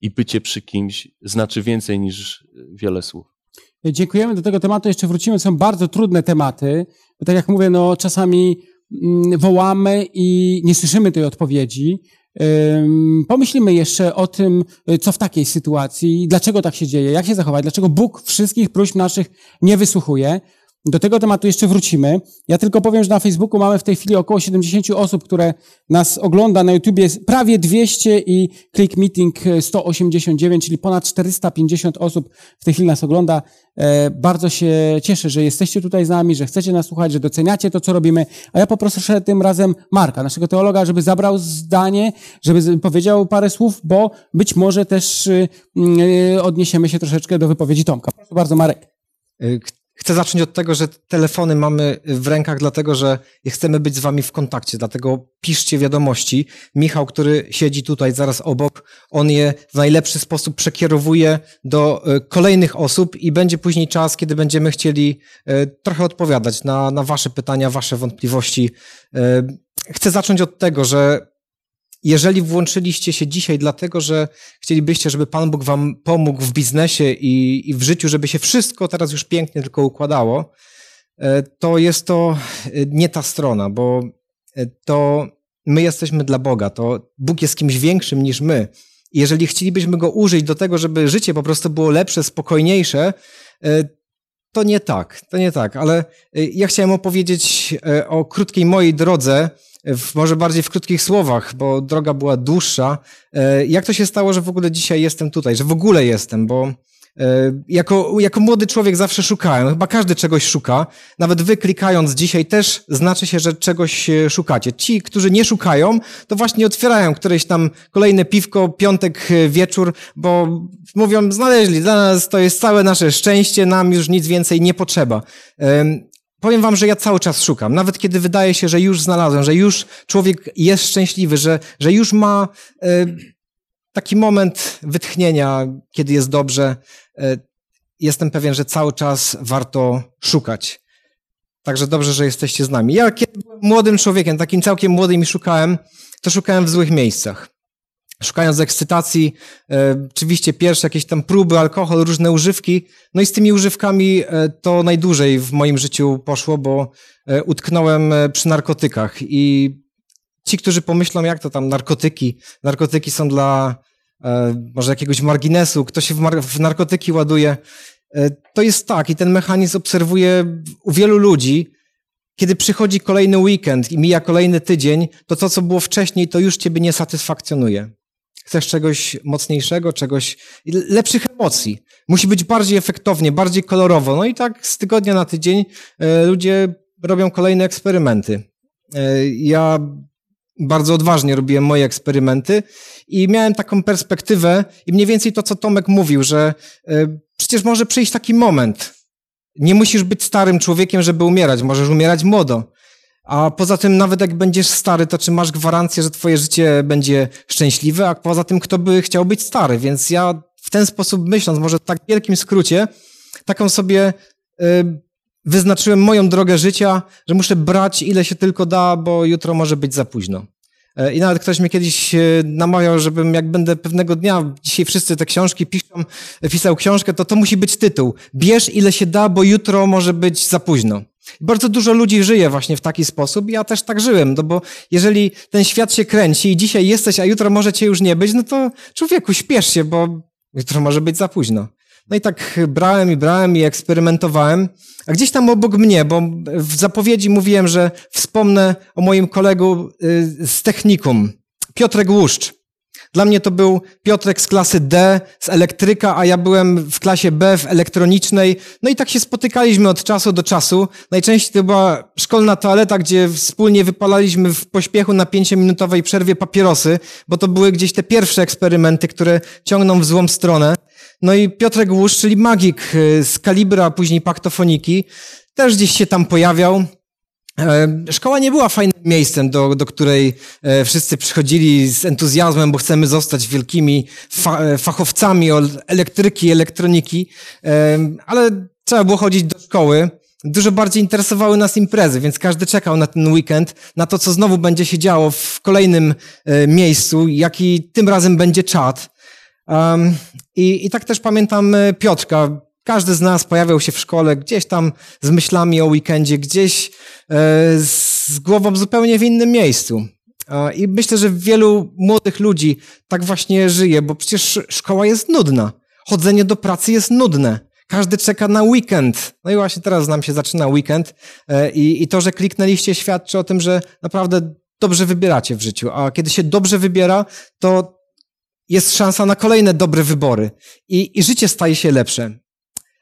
Speaker 2: i bycie przy kimś znaczy więcej niż wiele słów.
Speaker 1: Dziękujemy. Do tego tematu jeszcze wrócimy. Są bardzo trudne tematy. Bo tak jak mówię, no czasami Mm, wołamy i nie słyszymy tej odpowiedzi. Pomyślimy jeszcze o tym, co w takiej sytuacji, dlaczego tak się dzieje, jak się zachować, dlaczego Bóg wszystkich próśb naszych nie wysłuchuje. Do tego tematu jeszcze wrócimy. Ja tylko powiem, że na Facebooku mamy w tej chwili około 70 osób, które nas ogląda. Na YouTubie jest prawie 200 i Click Meeting 189, czyli ponad 450 osób w tej chwili nas ogląda. E, bardzo się cieszę, że jesteście tutaj z nami, że chcecie nas słuchać, że doceniacie to, co robimy. A ja poproszę tym razem Marka, naszego teologa, żeby zabrał zdanie, żeby powiedział parę słów, bo być może też y, y, odniesiemy się troszeczkę do wypowiedzi Tomka. Proszę bardzo, Marek.
Speaker 3: Chcę zacząć od tego, że telefony mamy w rękach, dlatego że chcemy być z wami w kontakcie, dlatego piszcie wiadomości. Michał, który siedzi tutaj zaraz obok, on je w najlepszy sposób przekierowuje do e, kolejnych osób i będzie później czas, kiedy będziemy chcieli e, trochę odpowiadać na, na wasze pytania, wasze wątpliwości. E, chcę zacząć od tego, że
Speaker 4: jeżeli włączyliście się dzisiaj dlatego, że chcielibyście, żeby Pan Bóg wam pomógł w biznesie i, i w życiu, żeby się wszystko teraz już pięknie tylko układało, e, to jest to e, nie ta strona, bo e, to my jesteśmy dla Boga, to Bóg jest kimś większym niż my. Jeżeli chcielibyśmy Go użyć do tego, żeby życie po prostu było lepsze, spokojniejsze, to nie tak, to nie tak. Ale ja chciałem opowiedzieć o krótkiej mojej drodze, w, może bardziej w krótkich słowach, bo droga była dłuższa. E, jak to się stało, że w ogóle dzisiaj jestem tutaj, że w ogóle jestem, bo e, jako, jako młody człowiek zawsze szukałem, chyba każdy czegoś szuka. Nawet wy klikając dzisiaj też znaczy się, że czegoś e, szukacie. Ci, którzy nie szukają, to właśnie otwierają któreś tam kolejne piwko, piątek wieczór, bo mówią, znaleźli, dla nas to jest całe nasze szczęście, nam już nic więcej nie potrzeba. Powiem wam, że ja cały czas szukam. Nawet kiedy wydaje się, że już znalazłem, że już człowiek jest szczęśliwy, że, że już ma e, taki moment wytchnienia, kiedy jest dobrze, e, jestem pewien, że cały czas warto szukać. Także dobrze, że jesteście z nami. Ja kiedy byłem młodym człowiekiem, takim całkiem młodym i szukałem, to szukałem w złych miejscach szukając ekscytacji, e, oczywiście pierwsze jakieś tam próby, alkohol, różne używki. No i z tymi używkami e, to najdłużej w moim życiu poszło, bo e, utknąłem e, przy narkotykach i ci, którzy pomyślą, jak to tam narkotyki, narkotyki są dla e, może jakiegoś marginesu, kto się w, w narkotyki ładuje, e, to jest tak i ten mechanizm obserwuję u wielu ludzi, kiedy przychodzi kolejny weekend i mija kolejny tydzień, to to, co było wcześniej, to już ciebie nie satysfakcjonuje. Chcesz czegoś mocniejszego, czegoś, lepszych emocji. Musi być bardziej efektownie, bardziej kolorowo. No i tak z tygodnia na tydzień e, ludzie robią kolejne eksperymenty. E, ja bardzo odważnie robiłem moje eksperymenty i miałem taką perspektywę i mniej więcej to, co Tomek mówił, że e, przecież może przyjść taki moment. Nie musisz być starym człowiekiem, żeby umierać. Możesz umierać młodo. A poza tym, nawet jak będziesz stary, to czy masz gwarancję, że twoje życie będzie szczęśliwe? A poza tym, kto by chciał być stary? Więc ja w ten sposób myśląc, może w tak wielkim skrócie, taką sobie y, wyznaczyłem moją drogę życia, że muszę brać ile się tylko da, bo jutro może być za późno. E, I nawet ktoś mnie kiedyś e, namawiał, żebym jak będę pewnego dnia, dzisiaj wszyscy te książki piszą, pisał książkę, to to musi być tytuł. Bierz ile się da, bo jutro może być za późno. Bardzo dużo ludzi żyje właśnie w taki sposób ja też tak żyłem, no bo jeżeli ten świat się kręci i dzisiaj jesteś, a jutro może cię już nie być, no to człowieku, śpiesz się, bo jutro może być za późno. No i tak brałem i brałem i eksperymentowałem. A gdzieś tam obok mnie, bo w zapowiedzi mówiłem, że wspomnę o moim kolegu y, z technikum, Piotrek Łuszcz. Dla mnie to był Piotrek z klasy D, z elektryka, a ja byłem w klasie B, w elektronicznej. No i tak się spotykaliśmy od czasu do czasu. Najczęściej to była szkolna toaleta, gdzie wspólnie wypalaliśmy w pośpiechu na pięciominutowej przerwie papierosy, bo to były gdzieś te pierwsze eksperymenty, które ciągną w złą stronę. No i Piotrek Łusz, czyli magik y, z Kalibra, później Paktofoniki, też gdzieś się tam pojawiał. E, szkoła nie była fajnym miejscem, do, do której e, wszyscy przychodzili z entuzjazmem, bo chcemy zostać wielkimi fa fachowcami od elektryki, elektroniki, e, ale trzeba było chodzić do szkoły. Dużo bardziej interesowały nas imprezy, więc każdy czekał na ten weekend, na to, co znowu będzie się działo w kolejnym miejscu, jaki tym razem będzie czat. I, I tak też pamiętam e, Piotrka. Każdy z nas pojawiał się w szkole gdzieś tam z myślami o weekendzie, gdzieś e, z głową zupełnie w innym miejscu. I myślę, że wielu młodych ludzi tak właśnie żyje, bo przecież szkoła jest nudna. Chodzenie do pracy jest nudne. Każdy czeka na weekend. No i właśnie teraz nam się zaczyna weekend e, i, i to, że kliknęliście świadczy o tym, że naprawdę dobrze wybieracie w życiu. A kiedy się dobrze wybiera, to jest szansa na kolejne dobre wybory i, i życie staje się lepsze.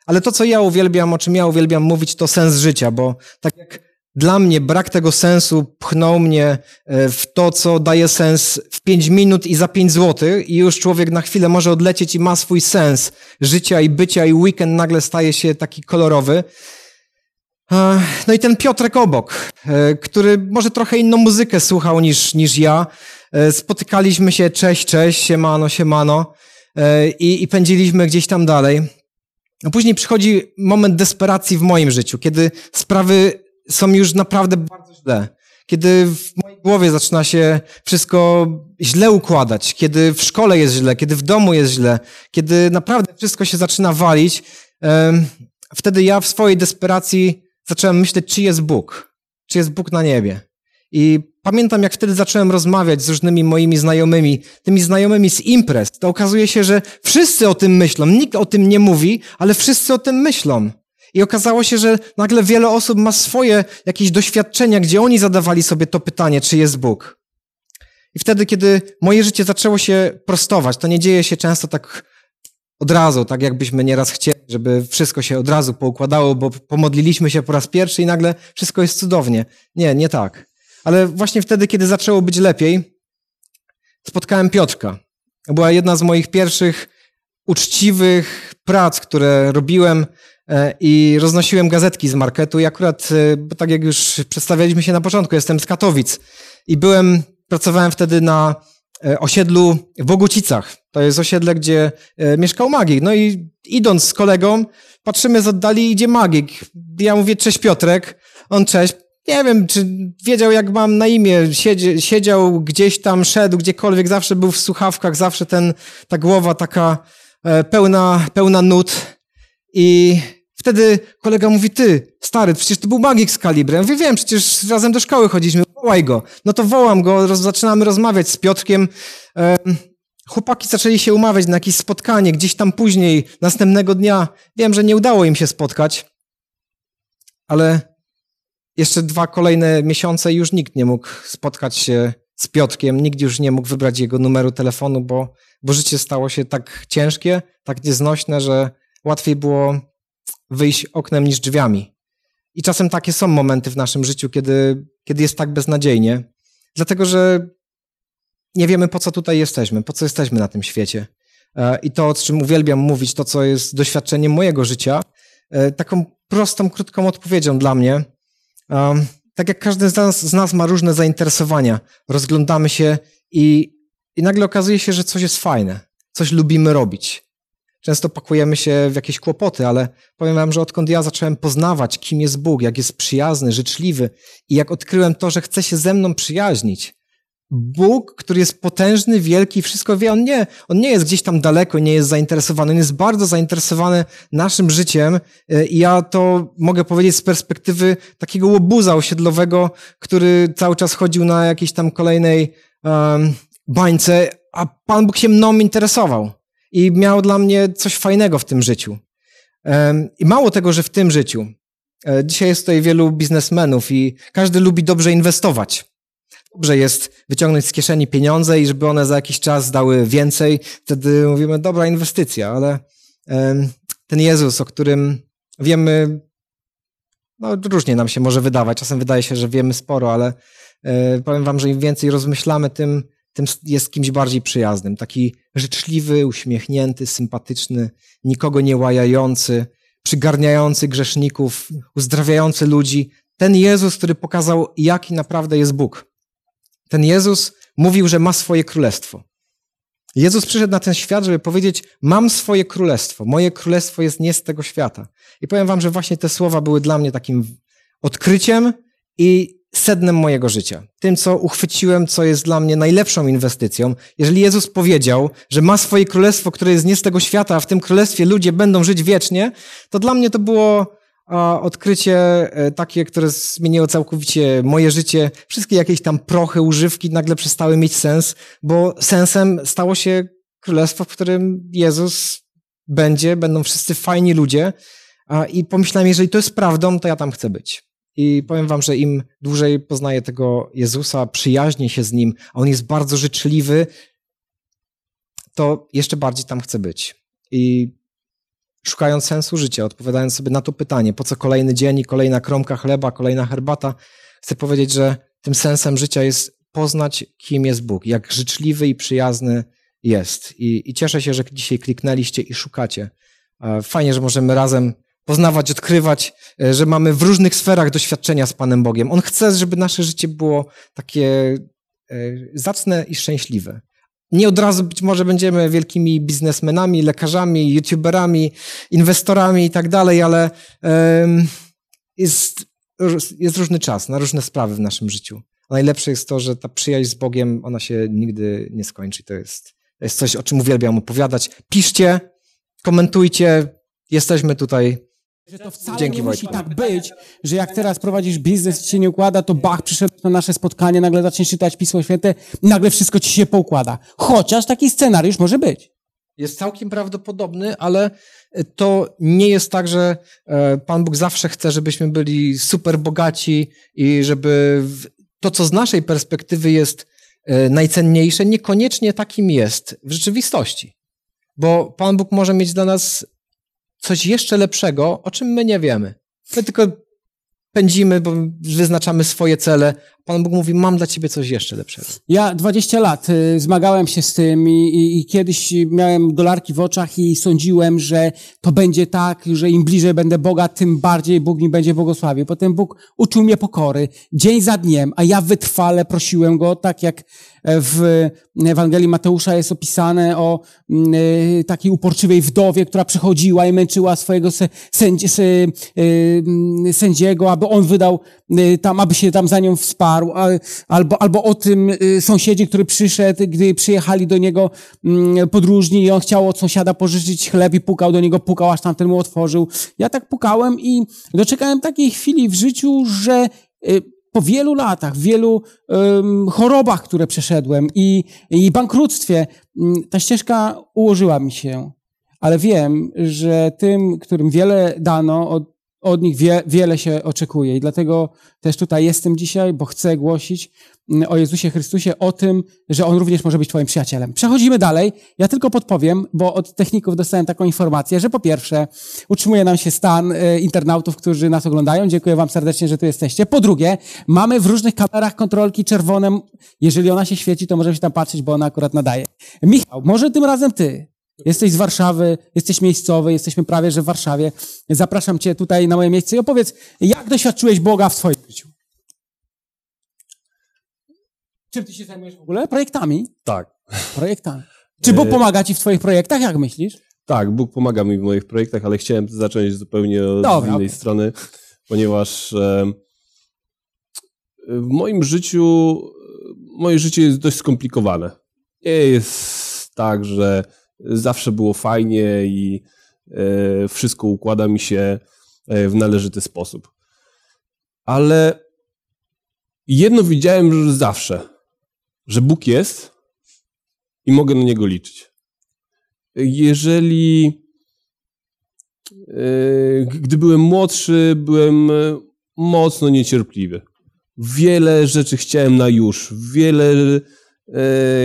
Speaker 4: Ale to, co ja uwielbiam, o czym ja uwielbiam mówić, to sens życia, bo tak jak dla mnie brak tego sensu pchnął mnie e, w to, co daje sens w pięć minut i za pięć złotych i już człowiek na chwilę może odlecieć i ma swój sens życia i bycia i weekend nagle staje się taki kolorowy. No i ten Piotrek obok, e, który może trochę inną muzykę słuchał niż, niż ja, E, spotykaliśmy się, cześć, cześć, siemano, siemano e, i, i pędziliśmy gdzieś tam dalej. A później przychodzi moment desperacji w moim życiu, kiedy sprawy są już naprawdę bardzo źle. kiedy w mojej głowie zaczyna się wszystko źle układać, kiedy w szkole jest źle, kiedy w domu jest źle, kiedy naprawdę wszystko się zaczyna walić, wtedy ja w swojej desperacji zacząłem myśleć, czy jest Bóg, czy jest Bóg na niebie. I pamiętam, jak wtedy zacząłem rozmawiać z różnymi moimi znajomymi, tymi znajomymi z imprez. To okazuje się, że wszyscy o tym myślą. Nikt o tym nie mówi, ale wszyscy o tym myślą. I okazało się, że nagle wiele osób ma swoje jakieś doświadczenia, gdzie oni zadawali sobie to pytanie, czy jest Bóg. I wtedy, kiedy moje życie zaczęło się prostować, to nie dzieje się często tak od razu, tak jakbyśmy nieraz chcieli, żeby wszystko się od razu poukładało, bo pomodliliśmy się po raz pierwszy i nagle wszystko jest cudownie. Nie, nie tak. Ale właśnie wtedy, kiedy zaczęło być lepiej, spotkałem Piotrka. Była jedna z moich pierwszych uczciwych prac, które robiłem e, i roznosiłem gazetki z marketu i akurat, e, tak jak już przedstawialiśmy się na początku, jestem z Katowic i byłem, pracowałem wtedy na e, osiedlu w Bogucicach. To jest osiedle, gdzie mieszkał magik. No i idąc z kolegą, patrzymy z oddali, idzie magik. Ja mówię, cześć Piotrek. On, cześć nie wiem, czy wiedział, jak mam na imię. Siedzie, siedział gdzieś tam, szedł gdziekolwiek, zawsze był w słuchawkach, zawsze ten, ta głowa taka e, pełna, pełna nut. I wtedy kolega mówi, ty, stary, przecież to był magik z kalibrem. Ja wiem, przecież razem do szkoły chodziliśmy, wołaj go. No to wołam go, roz, zaczynamy rozmawiać z Piotrkiem. E, chłopaki zaczęli się umawiać na jakieś spotkanie, gdzieś tam później, następnego dnia. Wiem, że nie udało im się spotkać, ale jeszcze dwa kolejne miesiące już nikt nie mógł spotkać się z Piotrkiem, nikt już nie mógł wybrać jego numeru telefonu, bo, bo życie stało się tak ciężkie, tak nieznośne, że łatwiej było wyjść oknem niż drzwiami. I czasem takie są momenty w naszym życiu, kiedy, kiedy jest tak beznadziejnie, dlatego że nie wiemy, po co tutaj jesteśmy, po co jesteśmy na tym świecie. E, I to, o czym uwielbiam mówić, to, co jest doświadczeniem mojego życia, e, taką prostą, krótką odpowiedzią dla mnie Um, tak jak każdy z nas, z nas, ma różne zainteresowania, rozglądamy się i, i nagle okazuje się, że coś jest fajne, coś lubimy robić. Często pakujemy się w jakieś kłopoty, ale powiem wam, że odkąd ja zacząłem poznawać, kim jest Bóg, jak jest przyjazny, życzliwy i jak odkryłem to, że chce się ze mną przyjaźnić, Bóg, który jest potężny, wielki, wszystko wie, on nie, on nie jest gdzieś tam daleko, nie jest zainteresowany, on jest bardzo zainteresowany naszym życiem e, i ja to mogę powiedzieć z perspektywy takiego łobuza osiedlowego, który cały czas chodził na jakiejś tam kolejnej um, bańce, a Pan Bóg się mną interesował i miał dla mnie coś fajnego w tym życiu. Um, I mało tego, że w tym życiu. E, dzisiaj jest tutaj wielu biznesmenów i każdy lubi dobrze inwestować dobrze jest wyciągnąć z kieszeni pieniądze i żeby one za jakiś czas dały więcej. Wtedy mówimy, dobra inwestycja, ale ten Jezus, o którym wiemy, no różnie nam się może wydawać. Czasem wydaje się, że wiemy sporo, ale e, powiem wam, że im więcej rozmyślamy, tym, tym jest kimś bardziej przyjaznym. Taki życzliwy, uśmiechnięty, sympatyczny, nikogo nie łajający, przygarniający grzeszników, uzdrawiający ludzi. Ten Jezus, który pokazał, jaki naprawdę jest Bóg. Ten Jezus mówił, że ma swoje królestwo. Jezus przyszedł na ten świat, żeby powiedzieć: Mam swoje królestwo. Moje królestwo jest nie z tego świata. I powiem Wam, że właśnie te słowa były dla mnie takim odkryciem i sednem mojego życia. Tym, co uchwyciłem, co jest dla mnie najlepszą inwestycją. Jeżeli Jezus powiedział, że ma swoje królestwo, które jest nie z tego świata, a w tym królestwie ludzie będą żyć wiecznie, to dla mnie to było odkrycie e, takie, które zmieniło całkowicie moje życie. Wszystkie jakieś tam prochy, używki nagle przestały mieć sens, bo sensem stało się królestwo, w którym Jezus będzie, będą wszyscy fajni ludzie. I pomyślałem, jeżeli to jest prawdą, to ja tam chcę być. I powiem wam, że im dłużej poznaję tego Jezusa, przyjaźnię się z Nim, a On jest bardzo życzliwy, to jeszcze bardziej tam chcę być. I szukając sensu życia, odpowiadając sobie na to pytanie, po co kolejny dzień i kolejna kromka chleba, kolejna herbata, chcę powiedzieć, że tym sensem życia jest poznać, kim jest Bóg, jak życzliwy i przyjazny jest. I, i cieszę się, że dzisiaj kliknęliście i szukacie. E, fajnie, że możemy razem poznawać, odkrywać, e, że mamy w różnych sferach doświadczenia z Panem Bogiem. On chce, żeby nasze życie było takie e, zacne i szczęśliwe. Nie od razu być może będziemy wielkimi biznesmenami, lekarzami, youtuberami, inwestorami i tak dalej, ale um, jest, jest różny czas na różne sprawy w naszym życiu. Najlepsze jest to, że ta przyjaźń z Bogiem, ona się nigdy nie skończy. To jest, to jest coś, o czym uwielbiam opowiadać. Piszcie, komentujcie, jesteśmy tutaj.
Speaker 1: Że to wcale
Speaker 4: Dzięki,
Speaker 1: nie musi
Speaker 4: Wojtku.
Speaker 1: tak być, że jak teraz prowadzisz biznes i ci się nie układa, to Bach przyszedł na nasze spotkanie, nagle zaczniesz czytać Pismo Święte, nagle wszystko ci się poukłada. Chociaż taki scenariusz może być.
Speaker 4: Jest całkiem prawdopodobny, ale to nie jest tak, że e, Pan Bóg zawsze chce, żebyśmy byli super bogaci i żeby to, co z naszej perspektywy jest e, najcenniejsze, niekoniecznie takim jest w rzeczywistości. Bo Pan Bóg może mieć dla nas coś jeszcze lepszego, o czym my nie wiemy. My tylko pędzimy, bo wyznaczamy swoje cele. Pan Bóg mówi, mam dla ciebie coś jeszcze lepszego.
Speaker 1: Ja 20 lat y, zmagałem się z tym i, i, i kiedyś miałem dolarki w oczach i sądziłem, że to będzie tak, że im bliżej będę Boga, tym bardziej Bóg mi będzie błogosławił. Potem Bóg uczył mnie pokory, dzień za dniem, a ja wytrwale prosiłem Go, tak jak w Ewangelii Mateusza jest opisane o y, takiej uporczywej wdowie, która przychodziła i męczyła swojego se, sędzi, se, y, sędziego, aby on wydał tam, aby się tam za nią wsparł, albo, albo o tym y, sąsiedzie, który przyszedł, gdy przyjechali do niego mm, podróżni i on chciał od sąsiada pożyczyć chleb i pukał do niego, pukał, aż tamten mu otworzył. Ja tak pukałem i doczekałem takiej chwili w życiu, że y, po wielu latach, wielu em, chorobach, które przeszedłem i, i bankructwie, mm, ta ścieżka ułożyła mi się. Ale wiem, że tym, którym wiele dano, od, od nich wie, wiele się oczekuje. I dlatego też tutaj jestem dzisiaj, bo chcę głosić mm, o Jezusie Chrystusie, o tym, że On również może być Twoim przyjacielem. Przechodzimy dalej. Ja tylko podpowiem, bo od techników dostałem taką informację, że po pierwsze utrzymuje nam się stan e, internautów, którzy nas oglądają. Dziękuję Wam serdecznie, że tu jesteście. Po drugie, mamy w różnych kamerach kontrolki czerwoną. Jeżeli ona się świeci, to możemy się tam patrzeć, bo ona akurat nadaje. Michał, może tym razem Ty. Jesteś z Warszawy, jesteś miejscowy, jesteśmy prawie, że w Warszawie. Zapraszam Cię tutaj na moje miejsce i opowiedz, jak doświadczyłeś Boga w swoim życiu? Czym Ty się zajmujesz w ogóle? Projektami.
Speaker 6: Tak.
Speaker 1: Projektami. Czy Bóg pomaga Ci w Twoich projektach? Jak myślisz?
Speaker 6: Tak, Bóg pomaga mi w moich projektach, ale chciałem zacząć zupełnie od
Speaker 1: Dobra,
Speaker 6: innej
Speaker 1: okej.
Speaker 6: strony, ponieważ e, w moim życiu, moje życie jest dość skomplikowane. Nie jest tak, że zawsze było fajnie i e, wszystko układa mi się e, w należyty sposób. Ale jedno widziałem że zawsze, że Bóg jest i mogę na Niego liczyć jeżeli e, gdy byłem młodszy, byłem mocno niecierpliwy. Wiele rzeczy chciałem na już, wiele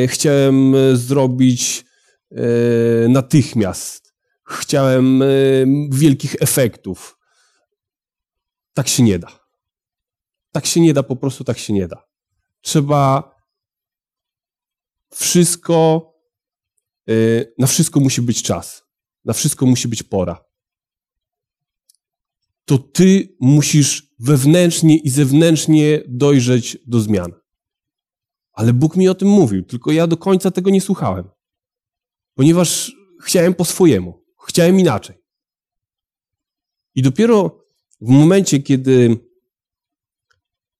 Speaker 6: chciałem zrobić natychmiast. Chciałem e, wielkich efektów. Tak się nie da. Tak się nie da, po prostu tak się nie da. Trzeba wszystko Y, na wszystko musi być czas. Na wszystko musi być pora. To ty musisz wewnętrznie i zewnętrznie dojrzeć do zmian. Ale Bóg mi o tym mówił, tylko ja do końca tego nie słuchałem. Ponieważ chciałem po swojemu. Chciałem inaczej. I dopiero w momencie, kiedy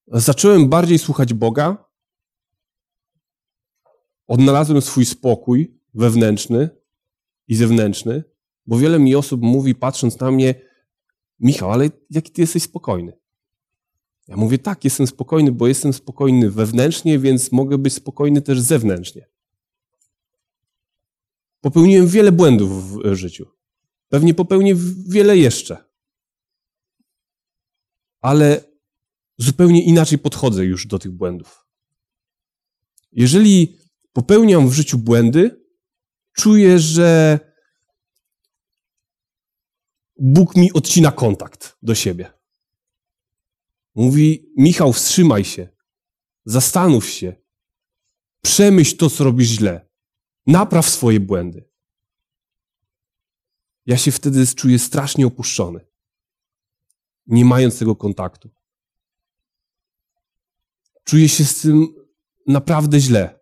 Speaker 6: zacząłem bardziej słuchać Boga, odnalazłem swój spokój wewnętrzny i zewnętrzny, bo wiele mi osób mówi, patrząc na mnie, Michał, ale jaki ty jesteś spokojny? Ja mówię, tak, jestem spokojny, bo jestem spokojny wewnętrznie, więc mogę być spokojny też zewnętrznie. Popełniłem wiele błędów w życiu. Pewnie popełnię wiele jeszcze. Ale zupełnie inaczej podchodzę już do tych błędów. Jeżeli popełniam w życiu błędy, czuję, że Bóg mi odcina kontakt do siebie. Mówi: Michał, wstrzymaj się, zastanów się, przemyśl to, co robisz źle, napraw swoje błędy. Ja się wtedy czuję strasznie opuszczony, nie mając tego kontaktu. Czuję się z tym naprawdę źle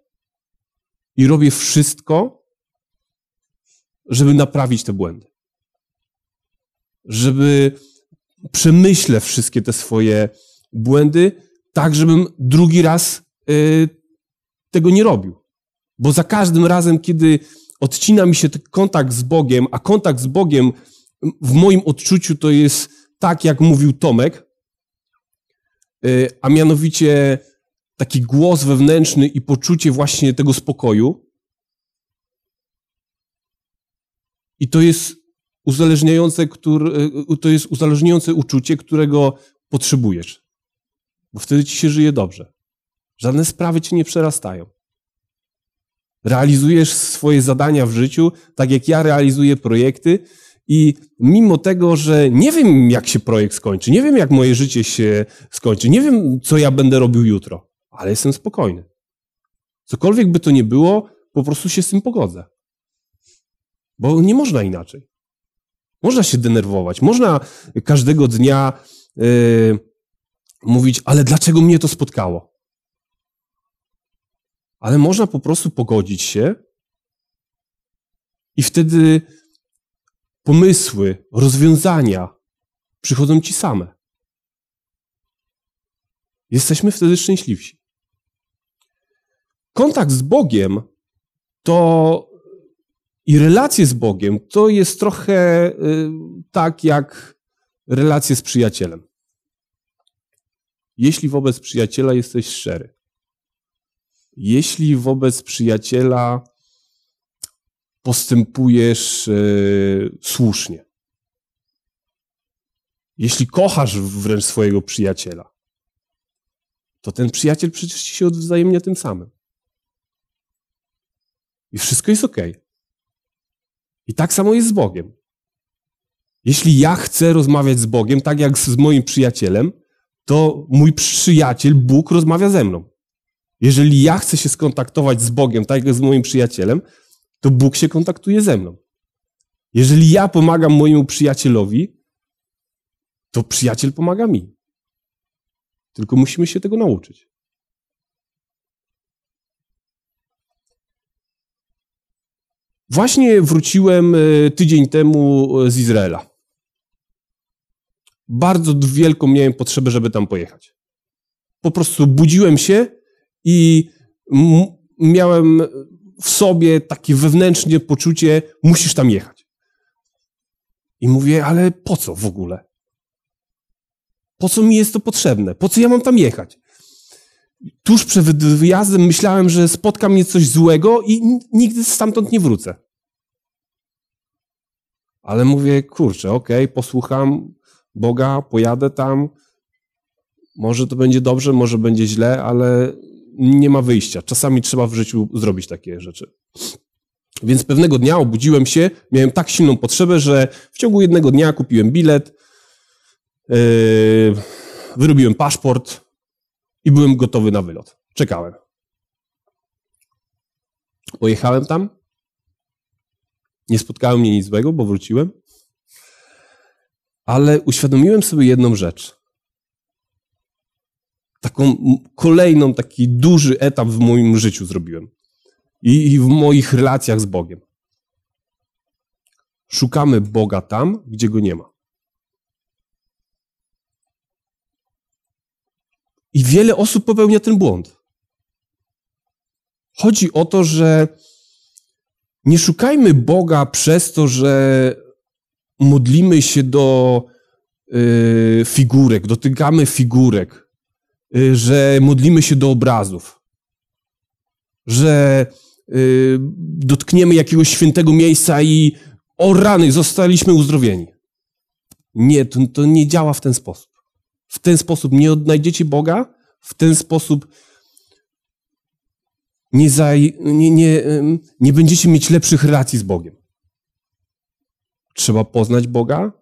Speaker 6: i robię wszystko, żeby naprawić te błędy. Żeby przemyślę wszystkie te swoje błędy, tak żebym drugi raz y, tego nie robił. Bo za każdym razem, kiedy odcina mi się kontakt z Bogiem, a kontakt z Bogiem w moim odczuciu to jest tak, jak mówił Tomek, y, a mianowicie taki głos wewnętrzny i poczucie właśnie tego spokoju. I to jest uzależniające, który, to jest uzależniające uczucie, którego potrzebujesz. Bo wtedy ci się żyje dobrze. Żadne sprawy cię nie przerastają. Realizujesz swoje zadania w życiu, tak jak ja realizuję projekty, i mimo tego, że nie wiem, jak się projekt skończy, nie wiem, jak moje życie się skończy, nie wiem, co ja będę robił jutro, ale jestem spokojny. Cokolwiek by to nie było, po prostu się z tym pogodzę. Bo nie można inaczej. Można się denerwować, można każdego dnia yy, mówić, ale dlaczego mnie to spotkało? Ale można po prostu pogodzić się i wtedy pomysły, rozwiązania przychodzą ci same. Jesteśmy wtedy szczęśliwsi. Kontakt z Bogiem to i relacje z Bogiem to jest trochę y, tak jak relacje z przyjacielem. Jeśli wobec przyjaciela jesteś szczery, jeśli wobec przyjaciela postępujesz yy, słusznie. Jeśli kochasz wręcz swojego przyjaciela, to ten przyjaciel przecież ci się odwzajemnia tym samym. I wszystko jest ok. I tak samo jest z Bogiem. Jeśli ja chcę rozmawiać z Bogiem, tak jak z moim przyjacielem, to mój przyjaciel, Bóg, rozmawia ze mną. Jeżeli ja chcę się skontaktować z Bogiem, tak jak z moim przyjacielem, to Bóg się kontaktuje ze mną. Jeżeli ja pomagam mojemu przyjacielowi, to przyjaciel pomaga mi. Tylko musimy się tego nauczyć. Właśnie wróciłem e, tydzień temu z Izraela. Bardzo wielką miałem potrzebę, żeby tam pojechać. Po prostu budziłem się i miałem w sobie takie wewnętrzne poczucie, musisz tam jechać. I mówię, ale po co w ogóle? Po co mi jest to potrzebne? Po co ja mam tam jechać? Tuż przed wyjazdem myślałem, że spotka mnie coś złego i nigdy stamtąd nie wrócę. Ale mówię, kurczę, okej, okay, posłucham Boga, pojadę tam. Może to będzie dobrze, może będzie źle, ale nie ma wyjścia. Czasami trzeba w życiu zrobić takie rzeczy. Więc pewnego dnia obudziłem się, miałem tak silną potrzebę, że w ciągu jednego dnia kupiłem bilet, yy, wyrobiłem paszport i byłem gotowy na wylot. Czekałem. Pojechałem tam. Nie spotkałem mnie nic złego, bo wróciłem. Ale uświadomiłem sobie jedną rzecz taką kolejną, taki duży etap w moim życiu zrobiłem. I, I w moich relacjach z Bogiem. Szukamy Boga tam, gdzie go nie ma. I wiele osób popełnia ten błąd. Chodzi o to, że nie szukajmy Boga przez to, że modlimy się do y, figurek, dotykamy figurek, że modlimy się do obrazów, że y, dotkniemy jakiegoś świętego miejsca i o rany, zostaliśmy uzdrowieni. Nie, to, to nie działa w ten sposób. W ten sposób nie odnajdziecie Boga, w ten sposób nie, zaj, nie, nie, nie będziecie mieć lepszych relacji z Bogiem. Trzeba poznać Boga,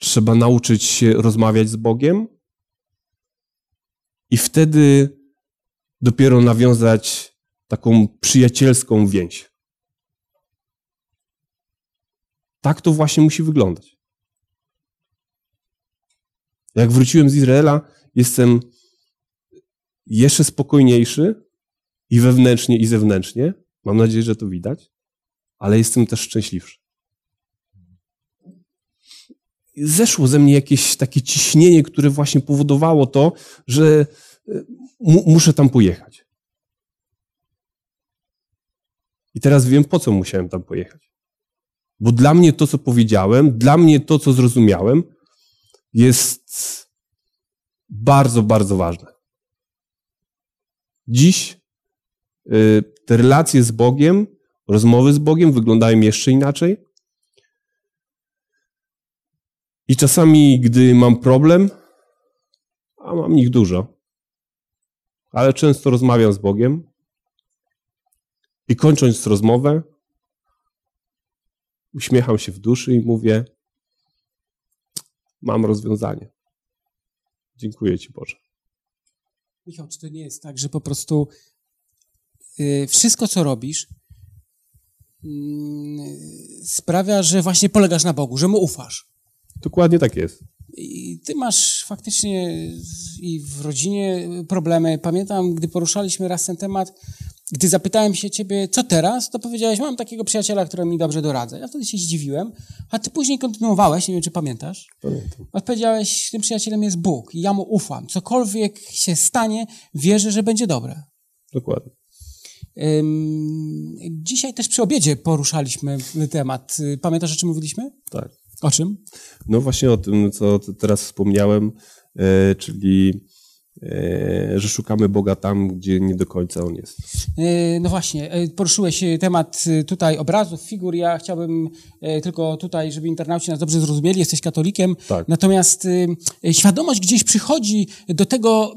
Speaker 6: trzeba nauczyć się rozmawiać z Bogiem, i wtedy dopiero nawiązać taką przyjacielską więź. Tak to właśnie musi wyglądać. Jak wróciłem z Izraela, jestem jeszcze spokojniejszy i wewnętrznie, i zewnętrznie. Mam nadzieję, że to widać, ale jestem też szczęśliwszy. Zeszło ze mnie jakieś takie ciśnienie, które właśnie powodowało to, że e, muszę tam pojechać. I teraz wiem, po co musiałem tam pojechać. Bo dla mnie to, co powiedziałem, dla mnie to, co zrozumiałem, jest bardzo, bardzo ważne. Dziś y, te relacje z Bogiem, rozmowy z Bogiem wyglądają jeszcze inaczej. I czasami, gdy mam problem, a mam ich dużo, ale często rozmawiam z Bogiem i kończąc rozmowę, uśmiecham się w duszy i mówię: Mam rozwiązanie. Dziękuję Ci, Boże.
Speaker 1: Michał, czy to nie jest tak, że po prostu yy, wszystko, co robisz, yy, sprawia, że właśnie polegasz na Bogu, że mu ufasz?
Speaker 6: Dokładnie tak jest.
Speaker 1: I ty masz faktycznie i w rodzinie problemy. Pamiętam, gdy poruszaliśmy raz ten temat, gdy zapytałem się ciebie, co teraz, to powiedziałeś, mam takiego przyjaciela, który mi dobrze doradza. Ja wtedy się zdziwiłem, a ty później kontynuowałeś, nie wiem, czy pamiętasz.
Speaker 6: Pamiętam.
Speaker 1: Odpowiedziałeś, tym przyjacielem jest Bóg i ja mu ufam. Cokolwiek się stanie, wierzę, że będzie dobre.
Speaker 6: Dokładnie.
Speaker 1: Dzisiaj też przy obiedzie poruszaliśmy temat. Pamiętasz, o czym mówiliśmy?
Speaker 6: Tak.
Speaker 1: O czym?
Speaker 6: No właśnie o tym, co teraz wspomniałem, e, czyli że szukamy Boga tam, gdzie nie do końca On jest.
Speaker 1: E, no właśnie, e, poruszyłeś temat tutaj obrazów, figur. Ja chciałbym tylko tutaj, żeby internauci nas dobrze zrozumieli, jesteś katolikiem.
Speaker 6: Tak.
Speaker 1: Natomiast świadomość gdzieś przychodzi do tego,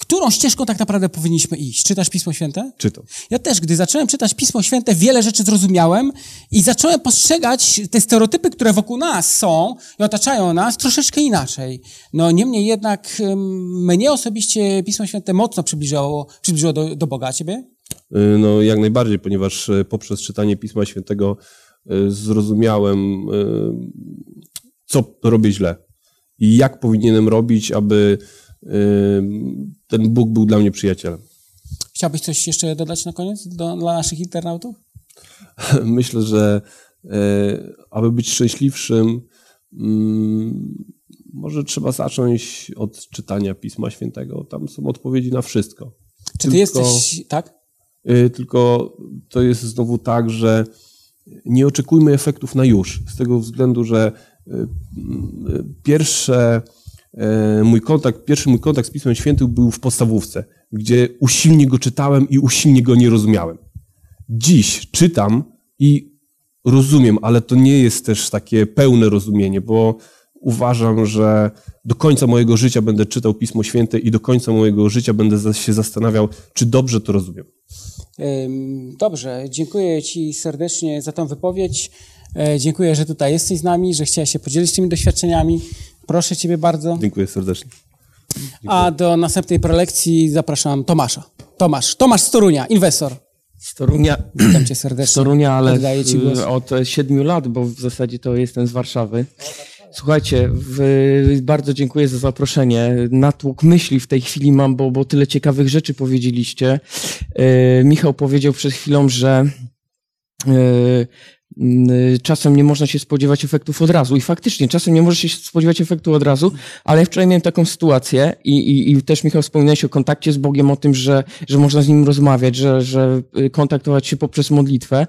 Speaker 1: którą ścieżką tak naprawdę powinniśmy iść. Czytasz Pismo Święte?
Speaker 6: Czytam.
Speaker 1: Ja też, gdy zacząłem czytać Pismo Święte, wiele rzeczy zrozumiałem i zacząłem postrzegać te stereotypy, które wokół nas są i otaczają nas, troszeczkę inaczej. No niemniej jednak mnie osobiście Pismo Święte mocno przybliżyło, przybliżyło do, do Boga. A ciebie?
Speaker 6: Y, no jak najbardziej, ponieważ y, poprzez czytanie Pisma Świętego y, zrozumiałem, co robię źle i jak powinienem robić, aby ten Bóg był dla mnie przyjacielem.
Speaker 1: Chciałbyś coś jeszcze dodać na koniec do, dla naszych internautów?
Speaker 6: Myślę, że aby być szczęśliwszym, mm, może trzeba zacząć od czytania Pisma Świętego. Tam są odpowiedzi na wszystko.
Speaker 1: Czy ty jesteś, tak?
Speaker 6: Y, tylko to jest znowu tak, że nie oczekujmy efektów na już. Z tego względu, że y, y, pierwsze mój kontakt, pierwszy mój kontakt z Pismem Świętym był w podstawówce, gdzie usilnie go czytałem i usilnie go nie rozumiałem. Dziś czytam i rozumiem, ale to nie jest też takie pełne rozumienie, bo uważam, że do końca mojego życia będę czytał Pismo Święte i do końca mojego życia będę się zastanawiał, czy dobrze to rozumiem.
Speaker 1: Dobrze, dziękuję Ci serdecznie za tą wypowiedź. E, dziękuję, że tutaj jesteś z nami, że chciałeś się podzielić tymi doświadczeniami. Proszę Ciebie bardzo.
Speaker 6: Dziękuję serdecznie. Dziękuję.
Speaker 1: A do następnej prelekcji zapraszam Tomasza. Tomasz, Tomasz z Torunia, inwestor.
Speaker 5: Z Torunia.
Speaker 1: Witam Cię serdecznie.
Speaker 5: Z Torunia, ale od siedmiu lat, bo w zasadzie to jestem z Warszawy. Słuchajcie, w, bardzo dziękuję za zaproszenie. Natłok myśli w tej chwili mam, bo, bo tyle ciekawych rzeczy powiedzieliście. E, Michał powiedział przed chwilą, że e, czasem nie można się spodziewać efektów od razu. I faktycznie, czasem nie może się spodziewać efektu od razu, ale ja wczoraj miałem taką sytuację i, i, i też Michał wspominałeś o kontakcie z Bogiem, o tym, że, że można z Nim rozmawiać, że, że y, kontaktować się poprzez modlitwę.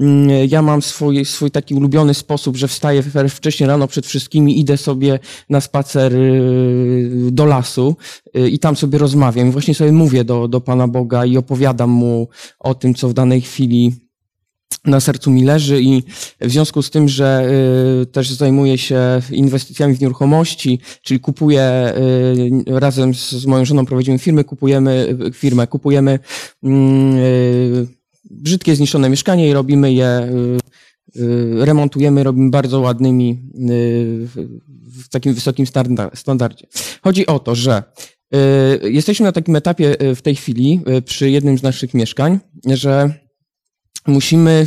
Speaker 5: Mm, ja mam swój, swój taki ulubiony sposób, że wstaję wcześniej rano przed wszystkimi, idę sobie na spacer y, do lasu i tam sobie rozmawiam. I właśnie sobie mówię do, do Pana Boga i opowiadam Mu o tym, co w danej chwili na sercu mi leży i w związku z tym, że y, też zajmuję się inwestycjami w nieruchomości, czyli kupuję y, razem z, moją żoną prowadzimy firmę, kupujemy firmę, kupujemy y, brzydkie zniszczone mieszkanie i robimy je remontujemy, robimy bardzo ładnymi w takim wysokim standardzie. Chodzi o to, że jesteśmy na takim etapie w tej chwili przy jednym z naszych mieszkań, że musimy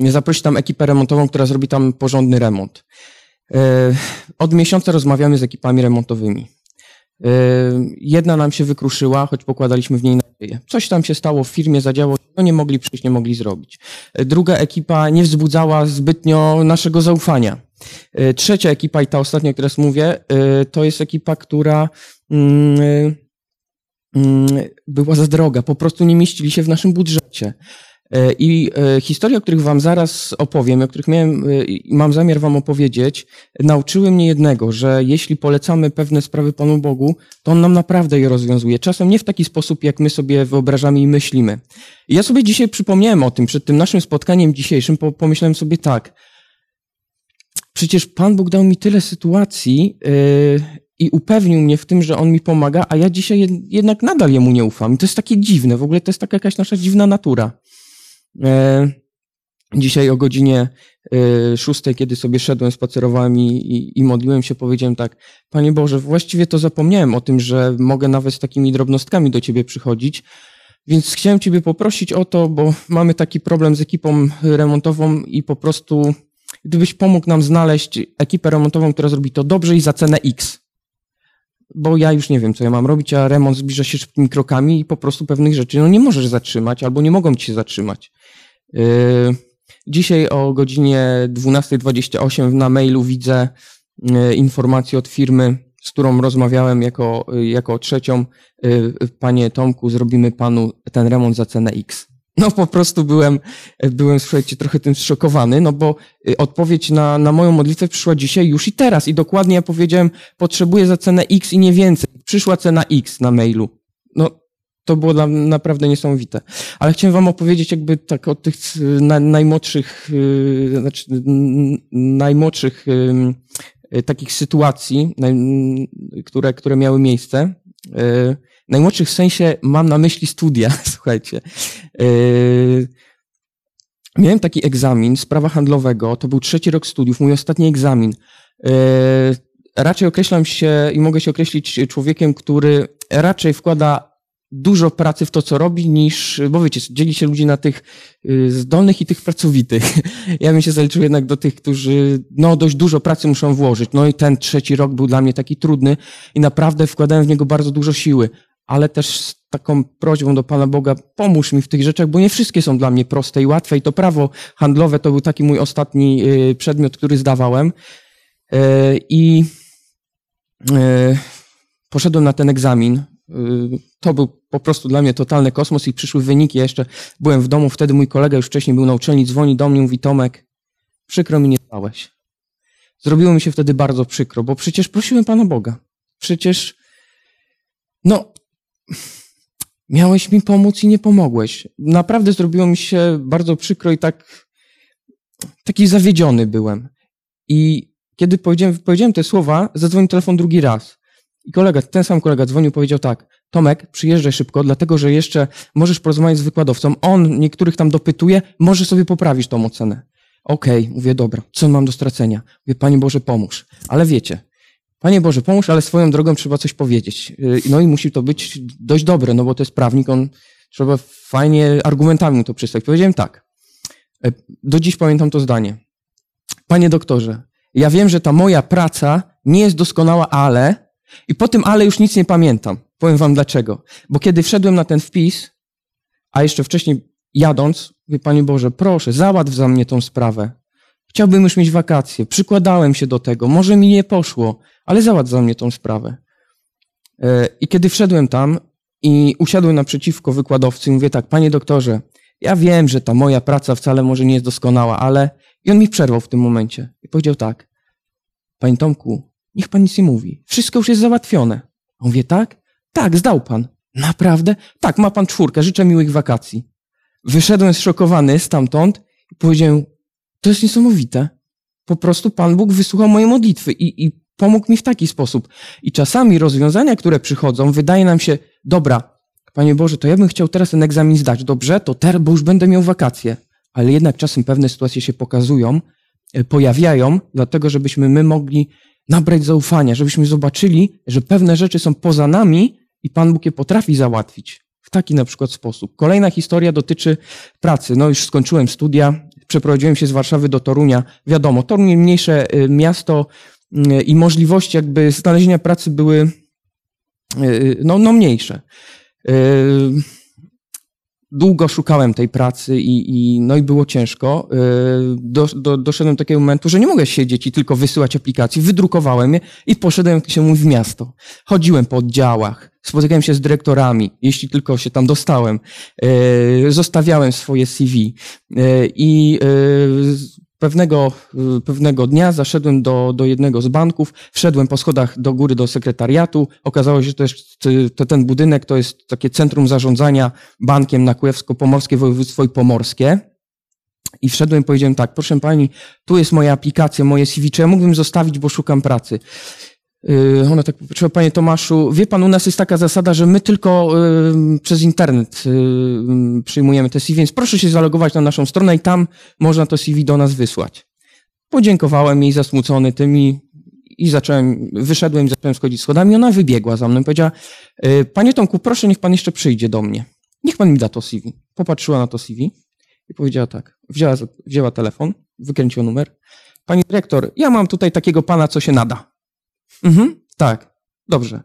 Speaker 5: y, zaprosić tam ekipę remontową, która zrobi tam porządny remont. Y, od miesiąca rozmawiamy z ekipami remontowymi. Y, jedna nam się wykruszyła, choć pokładaliśmy w niej nadzieję. Coś tam się stało w firmie, zadziało, no nie mogli przyjść, nie mogli zrobić. Druga ekipa nie wzbudzała zbytnio naszego zaufania. Trzecia ekipa i ta ostatnia, o której mówię, to jest ekipa, która mm, mm, była za droga, po prostu nie mieścili się w naszym budżecie. E, I e, historie, o których wam zaraz opowiem, o których miałem, e, mam zamiar wam opowiedzieć, nauczyły mnie jednego, że jeśli polecamy pewne sprawy Panu Bogu, to On nam naprawdę je rozwiązuje. Czasem nie w taki sposób, jak my sobie wyobrażamy i myślimy. I ja sobie dzisiaj przypomniałem o tym, przed tym naszym spotkaniem dzisiejszym, pomyślałem sobie tak, przecież Pan Bóg dał mi tyle sytuacji i upewnił mnie w tym, że On mi pomaga, a ja dzisiaj jednak nadal Jemu nie ufam. I to jest takie dziwne, w ogóle to jest taka jakaś nasza dziwna natura. E, dzisiaj o godzinie e, szóstej, kiedy sobie szedłem, spacerowałem i, i, i, modliłem się, powiedziałem tak, Panie Boże, właściwie to zapomniałem o tym, że mogę nawet z takimi drobnostkami do Ciebie przychodzić, więc chciałem Ciebie poprosić o to, bo mamy taki problem z ekipą remontową i po prostu gdybyś pomógł nam znaleźć ekipę remontową, która zrobi to dobrze i za cenę X. Bo ja już nie wiem, co ja mam robić, a remont zbliża się szybkimi krokami i po prostu pewnych rzeczy no nie możesz zatrzymać albo nie mogą ci się zatrzymać. Yy, dzisiaj o godzinie 12.28 na mailu widzę yy, informację od firmy, z którą rozmawiałem jako, jako trzecią. Yy, panie Tomku, zrobimy panu ten remont za cenę X. No po prostu byłem, byłem, słuchajcie, trochę tym zszokowany, no bo odpowiedź na, na moją modlitwę przyszła dzisiaj już i teraz. I dokładnie ja powiedziałem, potrzebuję za cenę X i nie więcej. Przyszła cena X na mailu. To było dla naprawdę niesamowite. Ale chciałem wam opowiedzieć jakby tak o tych na, najmłodszych, yy, znaczy najmłodszych yy, takich sytuacji, które, które miały miejsce. Najmłodszych w sensie mam na myśli studia, słuchajcie. Miałem taki egzamin z prawa handlowego, to był trzeci rok studiów, mój ostatni egzamin. Raczej określam się i mogę się określić człowiekiem, który raczej wkłada dużo pracy w to, co robi, niż, bo wiecie, dzieli się ludzi na tych y, zdolnych i tych pracowitych. Ja bym się zaliczył jednak do tych, którzy no dość dużo pracy muszą włożyć. No i ten trzeci rok był dla mnie taki trudny i naprawdę wkładałem w niego bardzo dużo siły, ale też z taką prośbą do Pana Boga, pomóż mi w tych rzeczach, bo nie wszystkie są dla mnie proste i łatwe i to prawo handlowe to był taki mój ostatni y, przedmiot, który zdawałem y, i poszedłem na ten egzamin, to był po prostu dla mnie totalny kosmos i przyszły wyniki. Ja jeszcze byłem w domu, wtedy mój kolega już wcześniej był na uczelni, dzwoni do mnie, mówi Tomek, przykro mi nie stałeś. Zrobiło mi się wtedy bardzo przykro, bo przecież prosiłem Pana Boga. Przecież, no, miałeś mi pomóc i nie pomogłeś. Naprawdę zrobiło mi się bardzo przykro i tak, taki zawiedziony byłem. I kiedy powiedziałem, powiedziałem te słowa, zadzwonił telefon drugi raz. I kolega, ten sam kolega dzwonił, powiedział tak, Tomek, przyjeżdżaj szybko, dlatego że jeszcze możesz porozmawiać z wykładowcą. On niektórych tam dopytuje, może sobie poprawić tą ocenę. Okej, okay, mówię, dobra, co mam do stracenia? Mówię, Panie Boże, pomóż. Ale wiecie, Panie Boże, pomóż, ale swoją drogą trzeba coś powiedzieć. Y, no i musi to być dość dobre, no bo to jest prawnik, on trzeba fajnie argumentami mu to przedstawić. Powiedziałem tak. Y, do dziś pamiętam to zdanie. Panie doktorze, ja wiem, że ta moja praca nie jest doskonała, ale i po tym ale już nic nie pamiętam. Powiem wam dlaczego. Bo kiedy wszedłem na ten wpis, a jeszcze wcześniej jadąc, mówię, Panie Boże, proszę, załatw za mnie tą sprawę. Chciałbym już mieć wakacje, przykładałem się do tego, może mi nie poszło, ale załatw za mnie tą sprawę. E, I kiedy wszedłem tam i usiadłem naprzeciwko wykładowcy mówię tak, Panie doktorze, ja wiem, że ta moja praca wcale może nie jest doskonała, ale... I on mi przerwał w tym momencie i powiedział tak, Panie Tomku, niech Pan nic nie mówi, wszystko już jest załatwione. On mówię, tak? Tak, zdał pan. Naprawdę? Tak, ma pan czwórkę, życzę miłych wakacji. Wyszedłem zszokowany stamtąd i powiedziałem, to jest niesamowite. Po prostu Pan Bóg wysłuchał mojej modlitwy i, i pomógł mi w taki sposób. I czasami rozwiązania, które przychodzą, wydaje nam się, dobra, Panie Boże, to ja bym chciał teraz ten egzamin zdać. Dobrze, to teraz, bo już będę miał wakacje. Ale jednak czasem pewne sytuacje się pokazują, e, pojawiają, dlatego żebyśmy my mogli nabrać zaufania, żebyśmy zobaczyli, że pewne rzeczy są poza nami i Pan Bóg je potrafi załatwić. W taki na przykład sposób. Kolejna historia dotyczy pracy. No już skończyłem studia, przeprowadziłem się z Warszawy do Torunia. Wiadomo, Toruń mniejsze y, miasto y, i możliwości jakby znalezienia pracy były y, no, no mniejsze. Długo szukałem tej pracy i, i, no i było ciężko. Y, do, do, doszedłem do takiego momentu, że nie mogę siedzieć i tylko wysyłać aplikacji. Wydrukowałem je i poszedłem, jak się mówi, w miasto. Chodziłem po oddziałach, spotykałem się z dyrektorami, jeśli tylko się tam dostałem. Y, zostawiałem swoje CV i Pewnego, y, pewnego dnia zaszedłem do, do jednego z banków, wszedłem po schodach do góry do sekretariatu. Okazało się, że jest, to ten budynek to jest takie centrum zarządzania bankiem na Kujawsko-Pomorskie Województwo i Pomorskie. I wszedłem i powiedziałem tak, proszę pani, tu jest moja aplikacja, moje CV, czy ja mógłbym zostawić, bo szukam pracy. Y, ona tak popatrzyła, panie Tomaszu, wie pan, u nas jest taka zasada, że my tylko y, przez internet y, przyjmujemy te CV, więc proszę się zalogować na naszą stronę i tam można to CV do nas wysłać. Podziękowałem jej zasmucony tym i, i zacząłem, wyszedłem i zacząłem schodzić schodami. Ona wybiegła za mną i powiedziała, panie Tomku, proszę, niech pan jeszcze przyjdzie do mnie. Niech pan mi da to CV. Popatrzyła na to CV i powiedziała tak, wzięła, wzięła telefon, wykręciła numer. Pani dyrektor, ja mam tutaj takiego pana, co się nada. Mhm, tak, dobrze.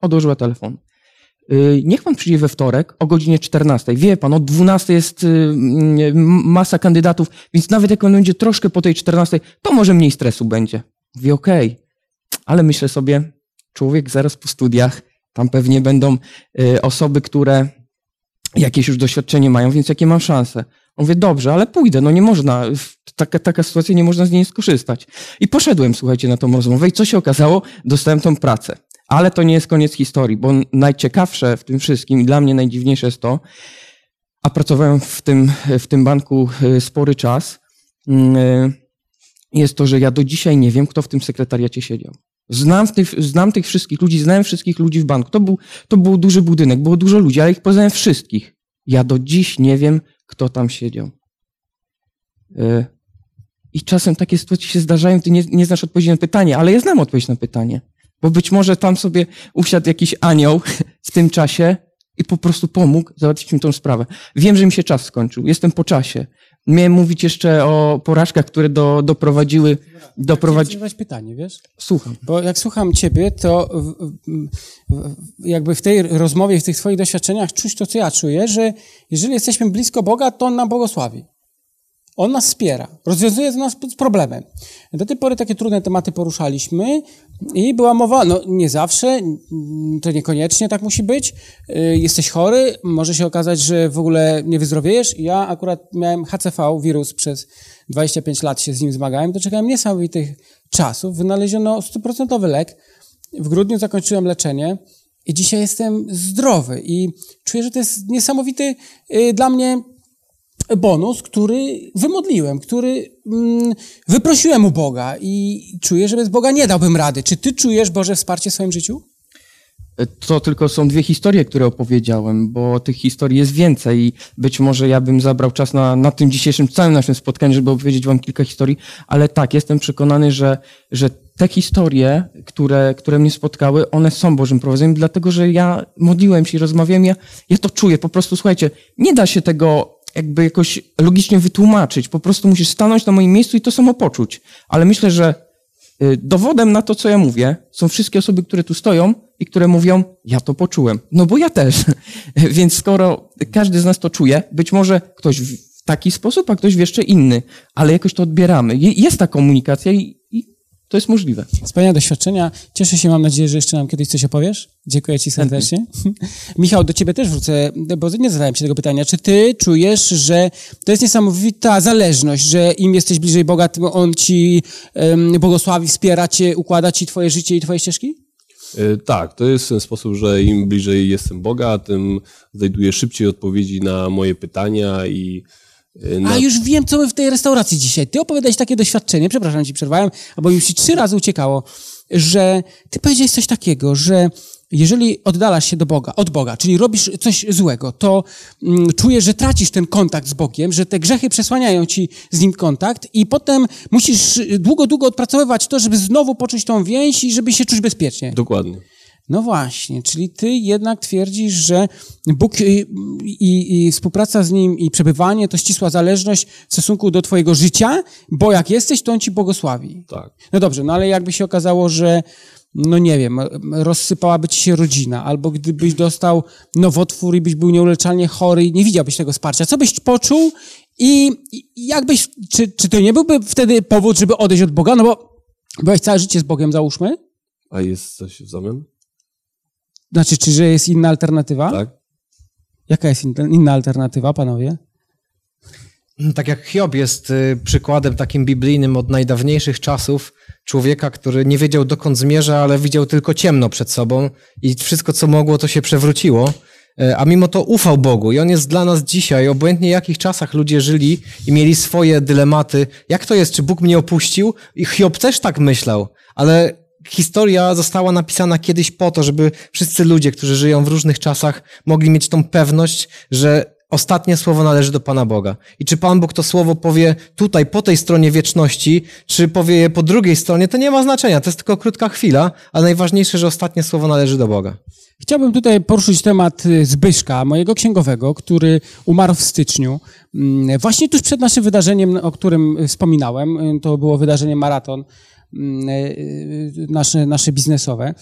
Speaker 5: Odłożyła telefon. Yy, niech pan przyjdzie we wtorek o godzinie 14. Wie pan, o 12 jest yy, masa kandydatów, więc nawet jak on będzie troszkę po tej 14, to może mniej stresu będzie. Mówi, okej. Okay. Ale myślę sobie, człowiek zaraz po studiach, tam pewnie będą yy, osoby, które jakieś już doświadczenie mają, więc jakie mam szanse? On mówi, dobrze, ale pójdę, no nie można, taka, taka sytuacja, nie można z niej skorzystać. I poszedłem, słuchajcie, na tą rozmowę i co się okazało? Dostałem tą pracę. Ale to nie jest koniec historii, bo najciekawsze w tym wszystkim i dla mnie najdziwniejsze jest to, a pracowałem w tym, w tym banku e, spory czas, mm, e, jest to, że ja do dzisiaj nie wiem, kto w tym sekretariacie siedział. Znam, tych, znam tych wszystkich ludzi, znałem wszystkich ludzi w banku. To był, to był duży budynek, było dużo ludzi, ale ich poznałem wszystkich. Ja do dziś nie wiem, kto tam siedział. E, I czasem takie sytuacje się zdarzają, ty nie, nie znasz odpowiedzi na pytanie, ale ja znam odpowiedź na pytanie. Bo być może tam sobie usiadł jakiś anioł w tym czasie i po prostu pomógł załatwić mi tą sprawę. Wiem, że mi się czas skończył. Jestem po czasie. Miałem mówić jeszcze o porażkach, które do, doprowadziły...
Speaker 1: Doprowadzi... Chciałem pytanie, wiesz?
Speaker 5: Słucham.
Speaker 1: Bo jak słucham ciebie, to jakby w tej rozmowie, w tych twoich doświadczeniach czuć to, co ja czuję, że jeżeli jesteśmy blisko Boga, to On nam błogosławi. On nas wspiera, rozwiązuje z nas problemem. Do tej pory takie trudne tematy poruszaliśmy i była mowa, no nie zawsze, to niekoniecznie tak musi być. Y, jesteś chory, może się okazać, że w ogóle nie wyzdrowiejesz. Ja akurat miałem HCV, wirus, przez 25 lat się z nim zmagałem, doczekałem niesamowitych czasów. Wynaleziono stuprocentowy lek. W grudniu zakończyłem leczenie i dzisiaj jestem zdrowy i czuję, że to jest niesamowity y, dla mnie bonus, który wymodliłem, który mm, wyprosiłem u Boga i czuję, że bez Boga nie dałbym rady. Czy ty czujesz Boże wsparcie w swoim życiu?
Speaker 5: To tylko są dwie historie, które opowiedziałem, bo tych historii jest więcej i być może ja bym zabrał czas na, na tym dzisiejszym całym naszym spotkaniu, żeby opowiedzieć wam kilka historii, ale tak, jestem przekonany, że, że te historie, które, które mnie spotkały, one są Bożym prowadzeniem, dlatego że ja modliłem się i rozmawiałem, ja, ja to czuję, po prostu słuchajcie, nie da się tego jakby jakoś logicznie wytłumaczyć. Po prostu musisz stanąć na moim miejscu i to samo poczuć. Ale myślę, że y, dowodem na to, co ja mówię, są wszystkie osoby, które tu stoją i które mówią, ja to poczułem. No bo ja też. Więc skoro każdy z nas to czuje, być może ktoś w taki sposób, a ktoś w jeszcze inny, ale jakoś to odbieramy. Jest ta komunikacja i, to jest możliwe.
Speaker 1: Wspaniałe doświadczenia. Cieszę się, mam nadzieję, że jeszcze nam kiedyś coś opowiesz. Dziękuję Ci serdecznie. Michał, do Ciebie też wrócę, bo nie zadałem Ci tego pytania. Czy Ty czujesz, że to jest niesamowita zależność, że im jesteś bliżej Boga, tym On Ci um, błogosławi, wspiera Cię, układa Ci Twoje życie i Twoje ścieżki?
Speaker 6: E, tak, to jest ten sposób, że im bliżej jestem Boga, tym znajduję szybciej odpowiedzi na moje pytania i
Speaker 1: a już wiem, co my w tej restauracji dzisiaj. Ty opowiadałeś takie doświadczenie, przepraszam, ci przerwałem, bo mi się trzy razy uciekało, że ty powiedziałeś coś takiego, że jeżeli oddalasz się do Boga, od Boga, czyli robisz coś złego, to mm, czujesz, że tracisz ten kontakt z Bogiem, że te grzechy przesłaniają ci z Nim kontakt i potem musisz długo, długo odpracowywać to, żeby znowu poczuć tą więź i żeby się czuć bezpiecznie.
Speaker 6: Dokładnie.
Speaker 1: No właśnie, czyli ty jednak twierdzisz, że Bóg i, i, i, współpraca z Nim i przebywanie to ścisła zależność w stosunku do twojego życia, bo jak jesteś, to On ci błogosławi.
Speaker 6: Tak.
Speaker 1: No dobrze, no ale jakby się okazało, że no nie wiem, rozsypałaby ci się rodzina, albo gdybyś dostał nowotwór i byś był nieuleczalnie chory i nie widziałbyś tego wsparcia, co byś poczuł i, i jakbyś, czy, czy to nie byłby wtedy powód, żeby odejść od Boga? No bo byłeś całe życie z Bogiem, załóżmy.
Speaker 6: A jest coś w zamian?
Speaker 1: Znaczy, czy że jest inna alternatywa?
Speaker 6: Tak.
Speaker 1: Jaka jest in- inna alternatywa, panowie?
Speaker 4: Tak jak Hiob jest y, przykładem takim biblijnym od najdawniejszych czasów, człowieka, który nie wiedział dokąd zmierza, ale widział tylko ciemno przed sobą i wszystko, co mogło, to się przewróciło. Y, A mimo to ufał Bogu i On jest dla nas dzisiaj, obojętnie w jakich czasach ludzie żyli i mieli swoje dylematy. Jak to jest, czy Bóg mnie opuścił? I Hiob też tak myślał, ale historia została napisana kiedyś po to, żeby wszyscy ludzie, którzy żyją w różnych czasach, mogli mieć tą pewność, że ostatnie słowo należy do Pana Boga. I czy Pan Bóg to słowo powie tutaj, po tej stronie wieczności, czy powie je po drugiej stronie, to nie ma znaczenia. To jest tylko krótka chwila, ale najważniejsze, że ostatnie słowo należy do Boga.
Speaker 1: Chciałbym tutaj poruszyć temat y, Zbyszka, mojego księgowego, który umarł w styczniu. Mm, Właśnie tuż przed naszym wydarzeniem, o którym wspominałem, y, to było wydarzenie maraton y, nasze, nasze biznesowe.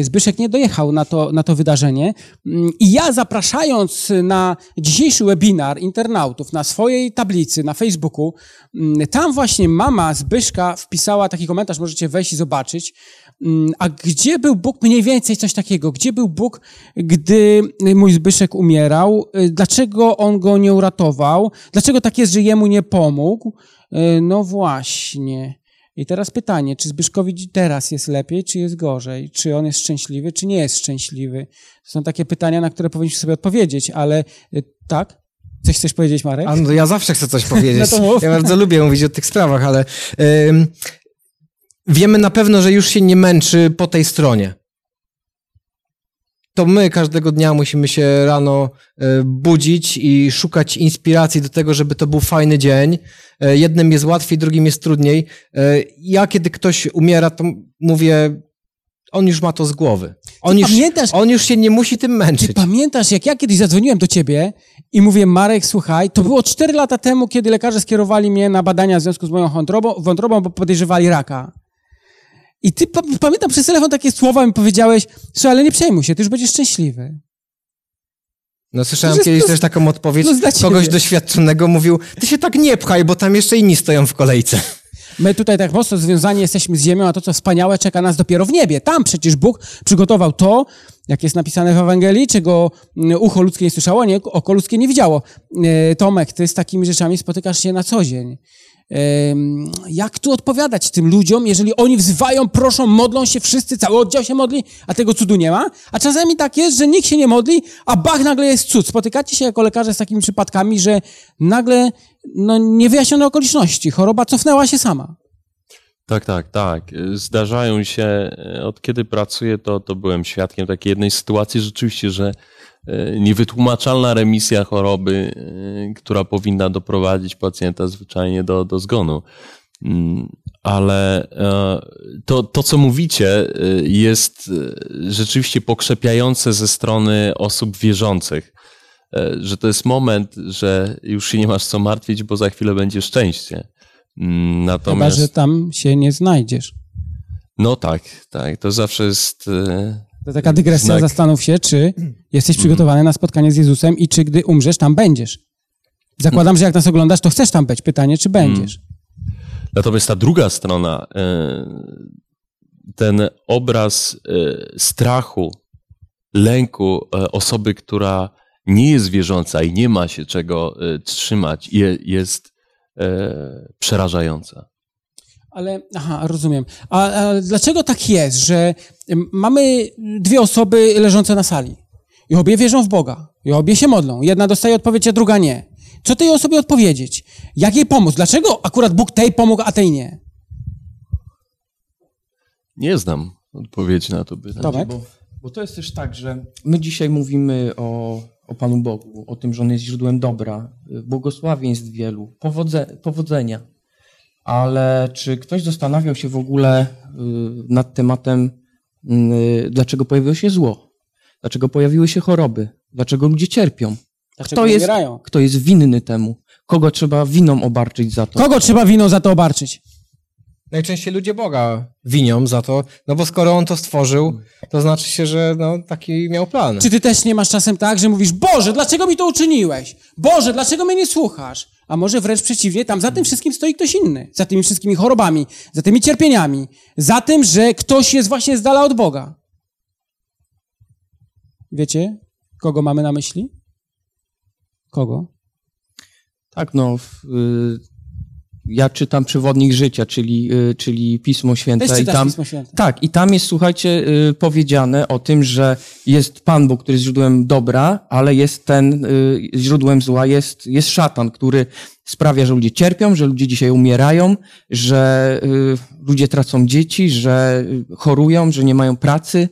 Speaker 1: Zbyszek nie dojechał na to, na to wydarzenie Mm, i ja zapraszając na dzisiejszy webinar internautów na swojej tablicy na Facebooku, mm, tam właśnie mama Zbyszka wpisała taki komentarz, możecie wejść i zobaczyć, Mm, A gdzie był Bóg? Mniej więcej coś takiego. Gdzie był Bóg, gdy mój Zbyszek umierał? Y, Dlaczego on go nie uratował? Dlaczego tak jest, że jemu nie pomógł? Y, No właśnie. I teraz pytanie, czy Zbyszkowi teraz jest lepiej, czy jest gorzej? Czy on jest szczęśliwy, czy nie jest szczęśliwy? To są takie pytania, na które powinniśmy sobie odpowiedzieć, ale y, tak? Coś chcesz powiedzieć, Marek?
Speaker 4: A no, ja zawsze chcę coś powiedzieć.
Speaker 1: No.
Speaker 4: Ja bardzo lubię mówić o tych sprawach, ale ym, wiemy na pewno, że już się nie męczy po tej stronie. To my każdego dnia musimy się rano y, budzić i szukać inspiracji do tego, żeby to był fajny dzień. Y, Jednym jest łatwiej, drugim jest trudniej. Y, Ja, kiedy ktoś umiera, to mówię, on już ma to z głowy. On,
Speaker 1: Ty
Speaker 4: już,
Speaker 1: pamiętasz-
Speaker 4: on już się nie musi tym
Speaker 1: Ty
Speaker 4: męczyć.
Speaker 1: pamiętasz, jak ja kiedyś zadzwoniłem do ciebie i mówię, Marek, słuchaj, to było 4 lata temu, kiedy lekarze skierowali mnie na badania w związku z moją wątrobą, wątrobą bo podejrzewali raka. I ty, pa- pamiętam, przez telefon takie słowa mi powiedziałeś, słuchaj, ale nie przejmuj się, ty już będziesz szczęśliwy.
Speaker 4: No słyszałem
Speaker 1: To
Speaker 4: kiedyś
Speaker 1: to-
Speaker 4: też taką odpowiedź
Speaker 1: dla ciebie.
Speaker 4: kogoś doświadczonego, mówił, ty się tak nie pchaj, bo tam jeszcze inni stoją w kolejce.
Speaker 1: My tutaj tak mocno związani jesteśmy z ziemią, a to, co wspaniałe, czeka nas dopiero w niebie. Tam przecież Bóg przygotował to, jak jest napisane w Ewangelii, czego mm, ucho ludzkie nie słyszało, nie, oko ludzkie nie widziało. E, Tomek, ty z takimi rzeczami spotykasz się na co dzień. Jak tu odpowiadać tym ludziom, jeżeli oni wzywają, proszą, modlą się wszyscy, cały oddział się modli, a tego cudu nie ma? A czasami tak jest, że nikt się nie modli, a bach, nagle jest cud. Spotykacie się jako lekarze z takimi przypadkami, że nagle no, niewyjaśnione okoliczności, choroba cofnęła się sama.
Speaker 2: Tak, tak, tak. Zdarzają się, od kiedy pracuję, to, to byłem świadkiem takiej jednej sytuacji rzeczywiście, że e, niewytłumaczalna remisja choroby, e, która powinna doprowadzić pacjenta zwyczajnie do, do zgonu. Mm, Ale e, to, to, co mówicie, e, jest e, rzeczywiście pokrzepiające ze strony osób wierzących, e, że to jest moment, że już się nie masz co martwić, bo za chwilę będzie szczęście. Mm,
Speaker 1: Chyba,
Speaker 2: Natomiast...
Speaker 1: że tam się nie znajdziesz.
Speaker 2: No tak, tak. To zawsze jest.
Speaker 1: To taka dygresja,
Speaker 2: Znak.
Speaker 1: zastanów się, czy jesteś przygotowany na spotkanie z Jezusem i czy gdy umrzesz, tam będziesz. Zakładam, że jak nas oglądasz, to chcesz tam być. Pytanie, czy będziesz.
Speaker 2: Natomiast ta druga strona, e, ten obraz e, strachu, lęku e, osoby, która nie jest wierząca i nie ma się czego trzymać, je- jest przerażająca.
Speaker 1: Ale, aha, rozumiem. A, a dlaczego tak jest, że mamy dwie osoby leżące na sali i obie wierzą w Boga i obie się modlą. Jedna dostaje odpowiedź, a druga nie. Co tej osobie odpowiedzieć? Jak jej pomóc? Dlaczego akurat Bóg tej pomógł, a tej nie?
Speaker 2: Nie znam odpowiedzi na to pytanie.
Speaker 5: Bo, bo to jest też tak, że my dzisiaj mówimy o, o Panu Bogu, o tym, że On jest źródłem dobra, błogosławieństw wielu, powodze, powodzenia. Ale czy ktoś zastanawiał się w ogóle y, nad tematem, y, dlaczego pojawiło się zło? Dlaczego pojawiły się choroby? Dlaczego ludzie cierpią?
Speaker 1: Dlaczego
Speaker 5: Kto jest,
Speaker 1: umierają?
Speaker 5: kto jest winny temu? Kogo trzeba winą obarczyć za to?
Speaker 1: Kogo trzeba winą za to obarczyć?
Speaker 4: Najczęściej ludzie Boga winią za to, no bo skoro On to stworzył, to znaczy się, że no, taki miał plan.
Speaker 1: Czy ty też nie masz czasem tak, że mówisz, Boże, dlaczego mi to uczyniłeś? Boże, dlaczego mnie nie słuchasz? A może wręcz przeciwnie, tam za tym wszystkim stoi ktoś inny. Za tymi wszystkimi chorobami, za tymi cierpieniami. Za tym, że ktoś jest właśnie z dala od Boga. Wiecie, kogo mamy na myśli? Kogo?
Speaker 5: Tak, no. Ja czytam przewodnik życia, czyli, y, czyli Pismo Święte.
Speaker 1: Też
Speaker 5: i tam,
Speaker 1: Pismo Święte.
Speaker 5: Tak, i tam jest, słuchajcie, y, powiedziane o tym, że jest Pan Bóg, który jest źródłem dobra, ale jest ten y, źródłem zła, jest, jest szatan, który sprawia, że ludzie cierpią, że ludzie dzisiaj umierają, że ludzie tracą dzieci, że chorują, że nie mają pracy.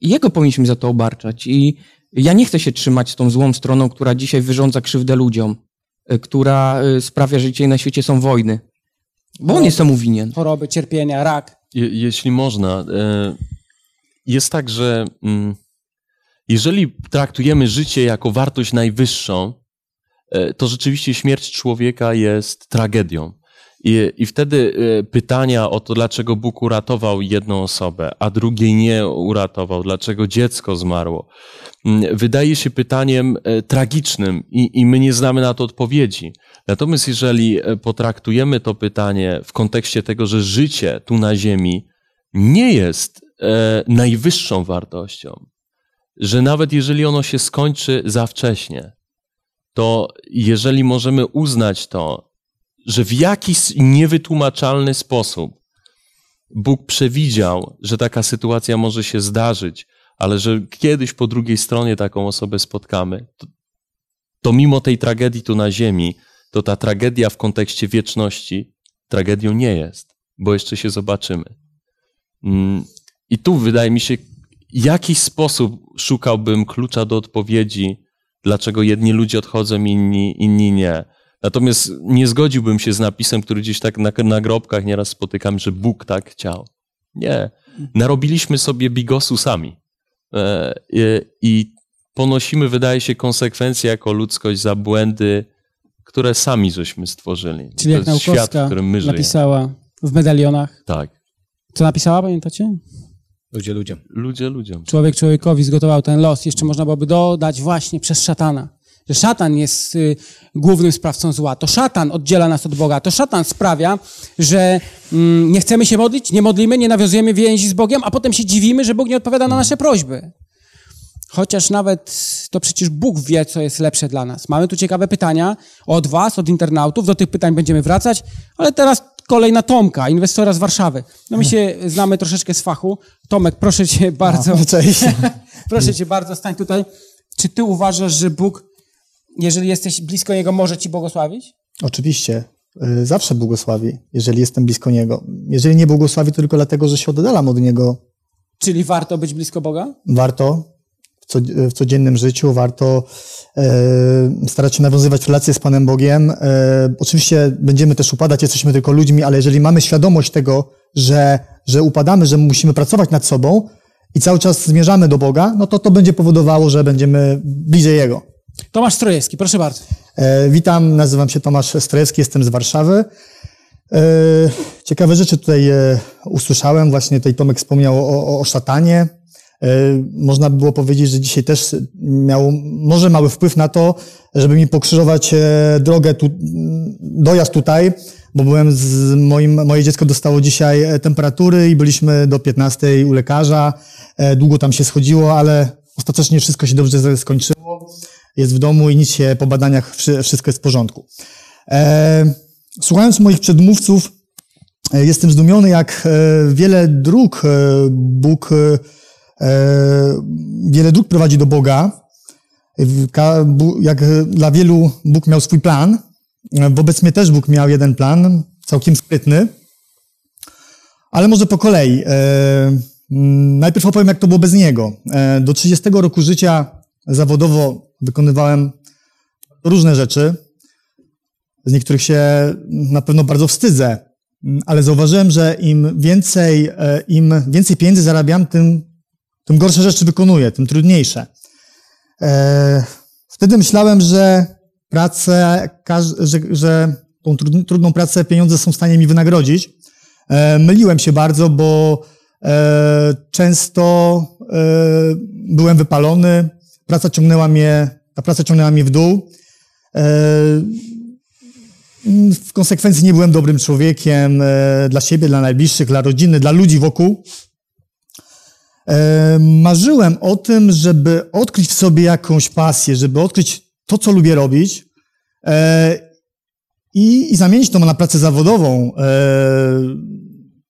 Speaker 5: I Jego powinniśmy za to obarczać. I ja nie chcę się trzymać z tą złą stroną, która dzisiaj wyrządza krzywdę ludziom, która y, sprawia, że dzisiaj na świecie są wojny. Bo on jest temu winien.
Speaker 1: Choroby, cierpienia, rak.
Speaker 2: Je, jeśli można, e, jest tak, że mm, jeżeli traktujemy życie jako wartość najwyższą, e, to rzeczywiście śmierć człowieka jest tragedią. I, I wtedy e, pytania o to, dlaczego Bóg uratował jedną osobę, a drugiej nie uratował, dlaczego dziecko zmarło, mm, wydaje się pytaniem e, tragicznym i, i my nie znamy na to odpowiedzi. Natomiast jeżeli e, potraktujemy to pytanie w kontekście tego, że życie tu na Ziemi nie jest najwyższą wartością, że nawet jeżeli ono się skończy za wcześnie, to jeżeli możemy uznać to, że w jakiś niewytłumaczalny sposób Bóg przewidział, że taka sytuacja może się zdarzyć, ale że kiedyś po drugiej stronie taką osobę spotkamy, to, to mimo tej tragedii tu na ziemi, to ta tragedia w kontekście wieczności tragedią nie jest, bo jeszcze się zobaczymy. Mm, I tu wydaje mi się, jakiś sposób szukałbym klucza do odpowiedzi, dlaczego jedni ludzie odchodzą, inni, inni nie. Natomiast nie zgodziłbym się z napisem, który gdzieś tak na nagrobkach nieraz spotykam, że Bóg tak chciał. Nie. Narobiliśmy sobie bigosu sami. E, i- I ponosimy, wydaje się, konsekwencje jako ludzkość za błędy, które sami żeśmy stworzyli.
Speaker 1: Czyli jak
Speaker 2: to jest świat, w
Speaker 1: naukowska
Speaker 2: którym my żyjemy.
Speaker 1: napisała w medalionach.
Speaker 2: Tak.
Speaker 1: Co napisała, pamiętacie?
Speaker 4: Ludzie, ludzie.
Speaker 2: Ludzie ludziom.
Speaker 1: Człowiek człowiekowi zgotował ten los. Jeszcze można byłoby dodać właśnie przez szatana. Że szatan jest y, głównym sprawcą zła. To szatan oddziela nas od Boga. To szatan sprawia, że mm, nie chcemy się modlić, nie modlimy, nie nawiązujemy więzi z Bogiem, a potem się dziwimy, że Bóg nie odpowiada na nasze prośby. Chociaż nawet to przecież Bóg wie, co jest lepsze dla nas. Mamy tu ciekawe pytania od Was, od internautów. Do tych pytań będziemy wracać, ale teraz kolej na Tomka, inwestora z Warszawy. No my się znamy troszeczkę z fachu. Tomek, proszę Cię bardzo.
Speaker 7: No, cześć.
Speaker 1: Proszę cię bardzo, stań tutaj. Czy ty uważasz, że Bóg, jeżeli jesteś blisko Niego, może ci błogosławić?
Speaker 7: Oczywiście. y, Zawsze błogosławi, jeżeli jestem blisko Niego. Jeżeli nie błogosławi, to tylko dlatego, że się oddalam od Niego.
Speaker 1: Czyli warto być blisko Boga?
Speaker 7: Warto w, w codziennym życiu, warto e, starać się nawiązywać relacje z Panem Bogiem. Oczywiście będziemy też upadać, jesteśmy tylko ludźmi, ale jeżeli mamy świadomość tego, że, że upadamy, że musimy pracować nad sobą i cały czas zmierzamy do Boga, no to to będzie powodowało, że będziemy bliżej Jego.
Speaker 1: Tomasz Strojewski, proszę bardzo.
Speaker 7: E, witam, nazywam się Tomasz Strojewski, jestem z Warszawy. E, ciekawe rzeczy tutaj e, usłyszałem, właśnie tutaj Tomek wspomniał o, o, o szatanie. Można by było powiedzieć, że dzisiaj też miał może mały wpływ na to, żeby mi pokrzyżować drogę, tu, dojazd tutaj, bo byłem z moim, moje dziecko dostało dzisiaj temperatury i byliśmy do 15 u lekarza. Długo tam się schodziło, ale ostatecznie wszystko się dobrze skończyło jest w domu i nic się po badaniach wszy- wszystko jest w porządku. E, słuchając moich przedmówców, e, jestem zdumiony, jak e, wiele dróg Bóg, wiele dróg prowadzi do Boga. Jak dla wielu Bóg miał swój plan, wobec mnie też Bóg miał jeden plan, całkiem sprytny. Ale może po kolei. Najpierw opowiem, jak to było bez niego. Do 30 roku życia zawodowo wykonywałem różne rzeczy. Z niektórych się na pewno bardzo wstydzę, ale zauważyłem, że im więcej, e, im więcej pieniędzy zarabiam, tym, tym gorsze rzeczy wykonuję, tym trudniejsze. E, Wtedy myślałem, że pracę, że, że tą trudną pracę pieniądze są w stanie mi wynagrodzić. E, myliłem się bardzo, bo często byłem wypalony, praca ciągnęła mnie, ta praca ciągnęła mnie w dół. W konsekwencji nie byłem dobrym człowiekiem dla siebie, dla najbliższych, dla rodziny, dla ludzi wokół. Marzyłem o tym, żeby odkryć w sobie jakąś pasję, żeby odkryć to, co lubię robić i, i zamienić to na pracę zawodową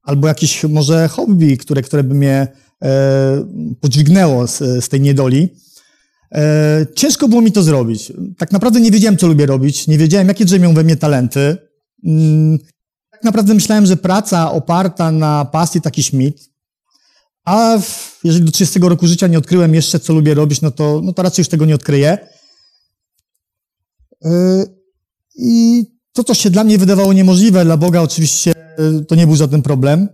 Speaker 7: albo jakieś może hobby, które, które by mnie e, podźwignęło z, z tej niedoli. E, ciężko było mi to zrobić. Tak naprawdę nie wiedziałem, co lubię robić, nie wiedziałem, jakie drzemią we mnie talenty. Mm, tak naprawdę myślałem, że praca oparta na pasji taki śmit, a w, jeżeli do 30 roku życia nie odkryłem jeszcze, co lubię robić, no to, no to raczej już tego nie odkryję. E, I to, co się dla mnie wydawało niemożliwe, dla Boga oczywiście E, to nie był żaden problem.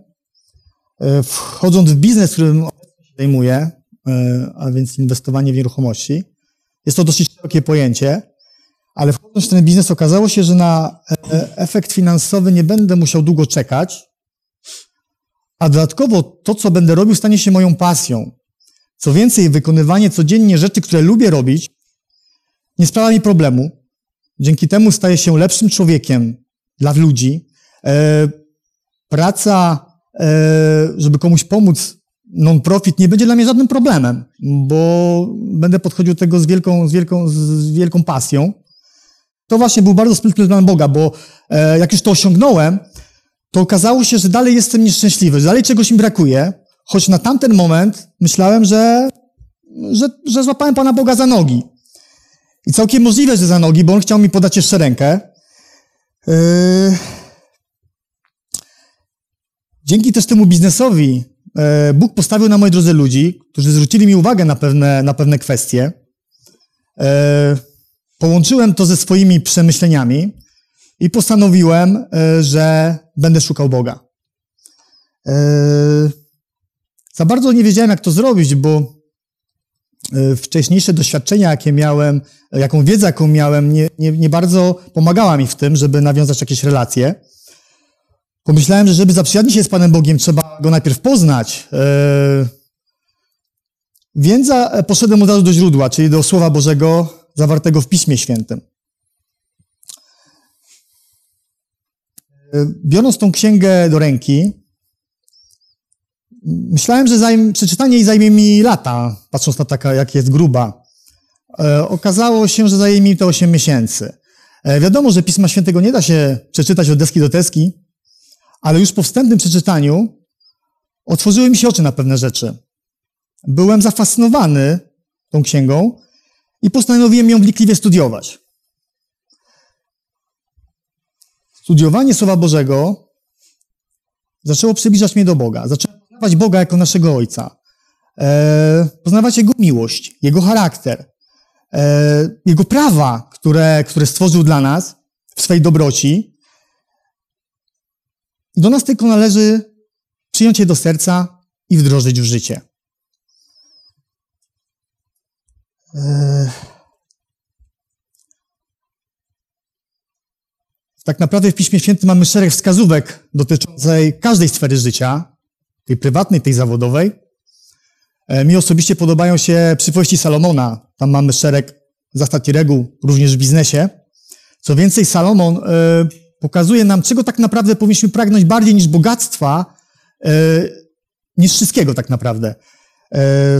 Speaker 7: E, wchodząc w biznes, którym się zajmuję, a więc inwestowanie w nieruchomości, jest to dosyć szerokie pojęcie, ale wchodząc w ten biznes okazało się, że na efekt finansowy nie będę musiał długo czekać, a dodatkowo to, co będę robił, stanie się moją pasją. Co więcej, wykonywanie codziennie rzeczy, które lubię robić, nie sprawia mi problemu. Dzięki temu staję się lepszym człowiekiem dla ludzi praca, e, żeby komuś pomóc, non-profit nie będzie dla mnie żadnym problemem, bo będę podchodził do tego z wielką, z wielką, z wielką pasją. To właśnie był bardzo sprytny plan Boga, bo e, jak już to osiągnąłem, to okazało się, że dalej jestem nieszczęśliwy, że dalej czegoś mi brakuje, choć na tamten moment myślałem, że, że, że złapałem Pana Boga za nogi. I całkiem możliwe, że za nogi, bo On chciał mi podać jeszcze rękę. Yy, Dzięki też temu biznesowi Bóg postawił na mojej drodze ludzi, którzy zwrócili mi uwagę na pewne, na pewne kwestie. E, połączyłem to ze swoimi przemyśleniami i postanowiłem, e, że będę szukał Boga. Za bardzo nie wiedziałem, jak to zrobić, bo wcześniejsze doświadczenia, jakie miałem, jaką wiedzę, jaką miałem, nie, nie, nie bardzo pomagała mi w tym, żeby nawiązać jakieś relacje. Pomyślałem, że żeby zaprzyjaźnić się z Panem Bogiem, trzeba Go najpierw poznać. E, więc poszedłem od razu do źródła, czyli do Słowa Bożego zawartego w Piśmie Świętym. E, biorąc tą księgę do ręki, myślałem, że zajm, przeczytanie jej zajmie mi lata, patrząc na taka, jak jest gruba. E, okazało się, że zajmie mi to 8 miesięcy. Wiadomo, że Pisma Świętego nie da się przeczytać od deski do deski, ale już po wstępnym przeczytaniu otworzyły mi się oczy na pewne rzeczy. Byłem zafascynowany tą księgą i postanowiłem ją wnikliwie studiować. Studiowanie Słowa Bożego zaczęło przybliżać mnie do Boga. Zacząłem poznawać Boga jako naszego Ojca. E, poznawać Jego miłość, Jego charakter, e, Jego prawa, które, które stworzył dla nas w swej dobroci do nas tylko należy przyjąć je do serca i wdrożyć w życie. Tak naprawdę w Piśmie Świętym mamy szereg wskazówek dotyczącej każdej sfery życia, tej prywatnej, tej zawodowej. E, mi osobiście podobają się przypowieści Salomona. Tam mamy szereg zasad i reguł, również w biznesie. Co więcej, Salomon e, pokazuje nam, czego tak naprawdę powinniśmy pragnąć bardziej niż bogactwa, e, niż wszystkiego tak naprawdę. E,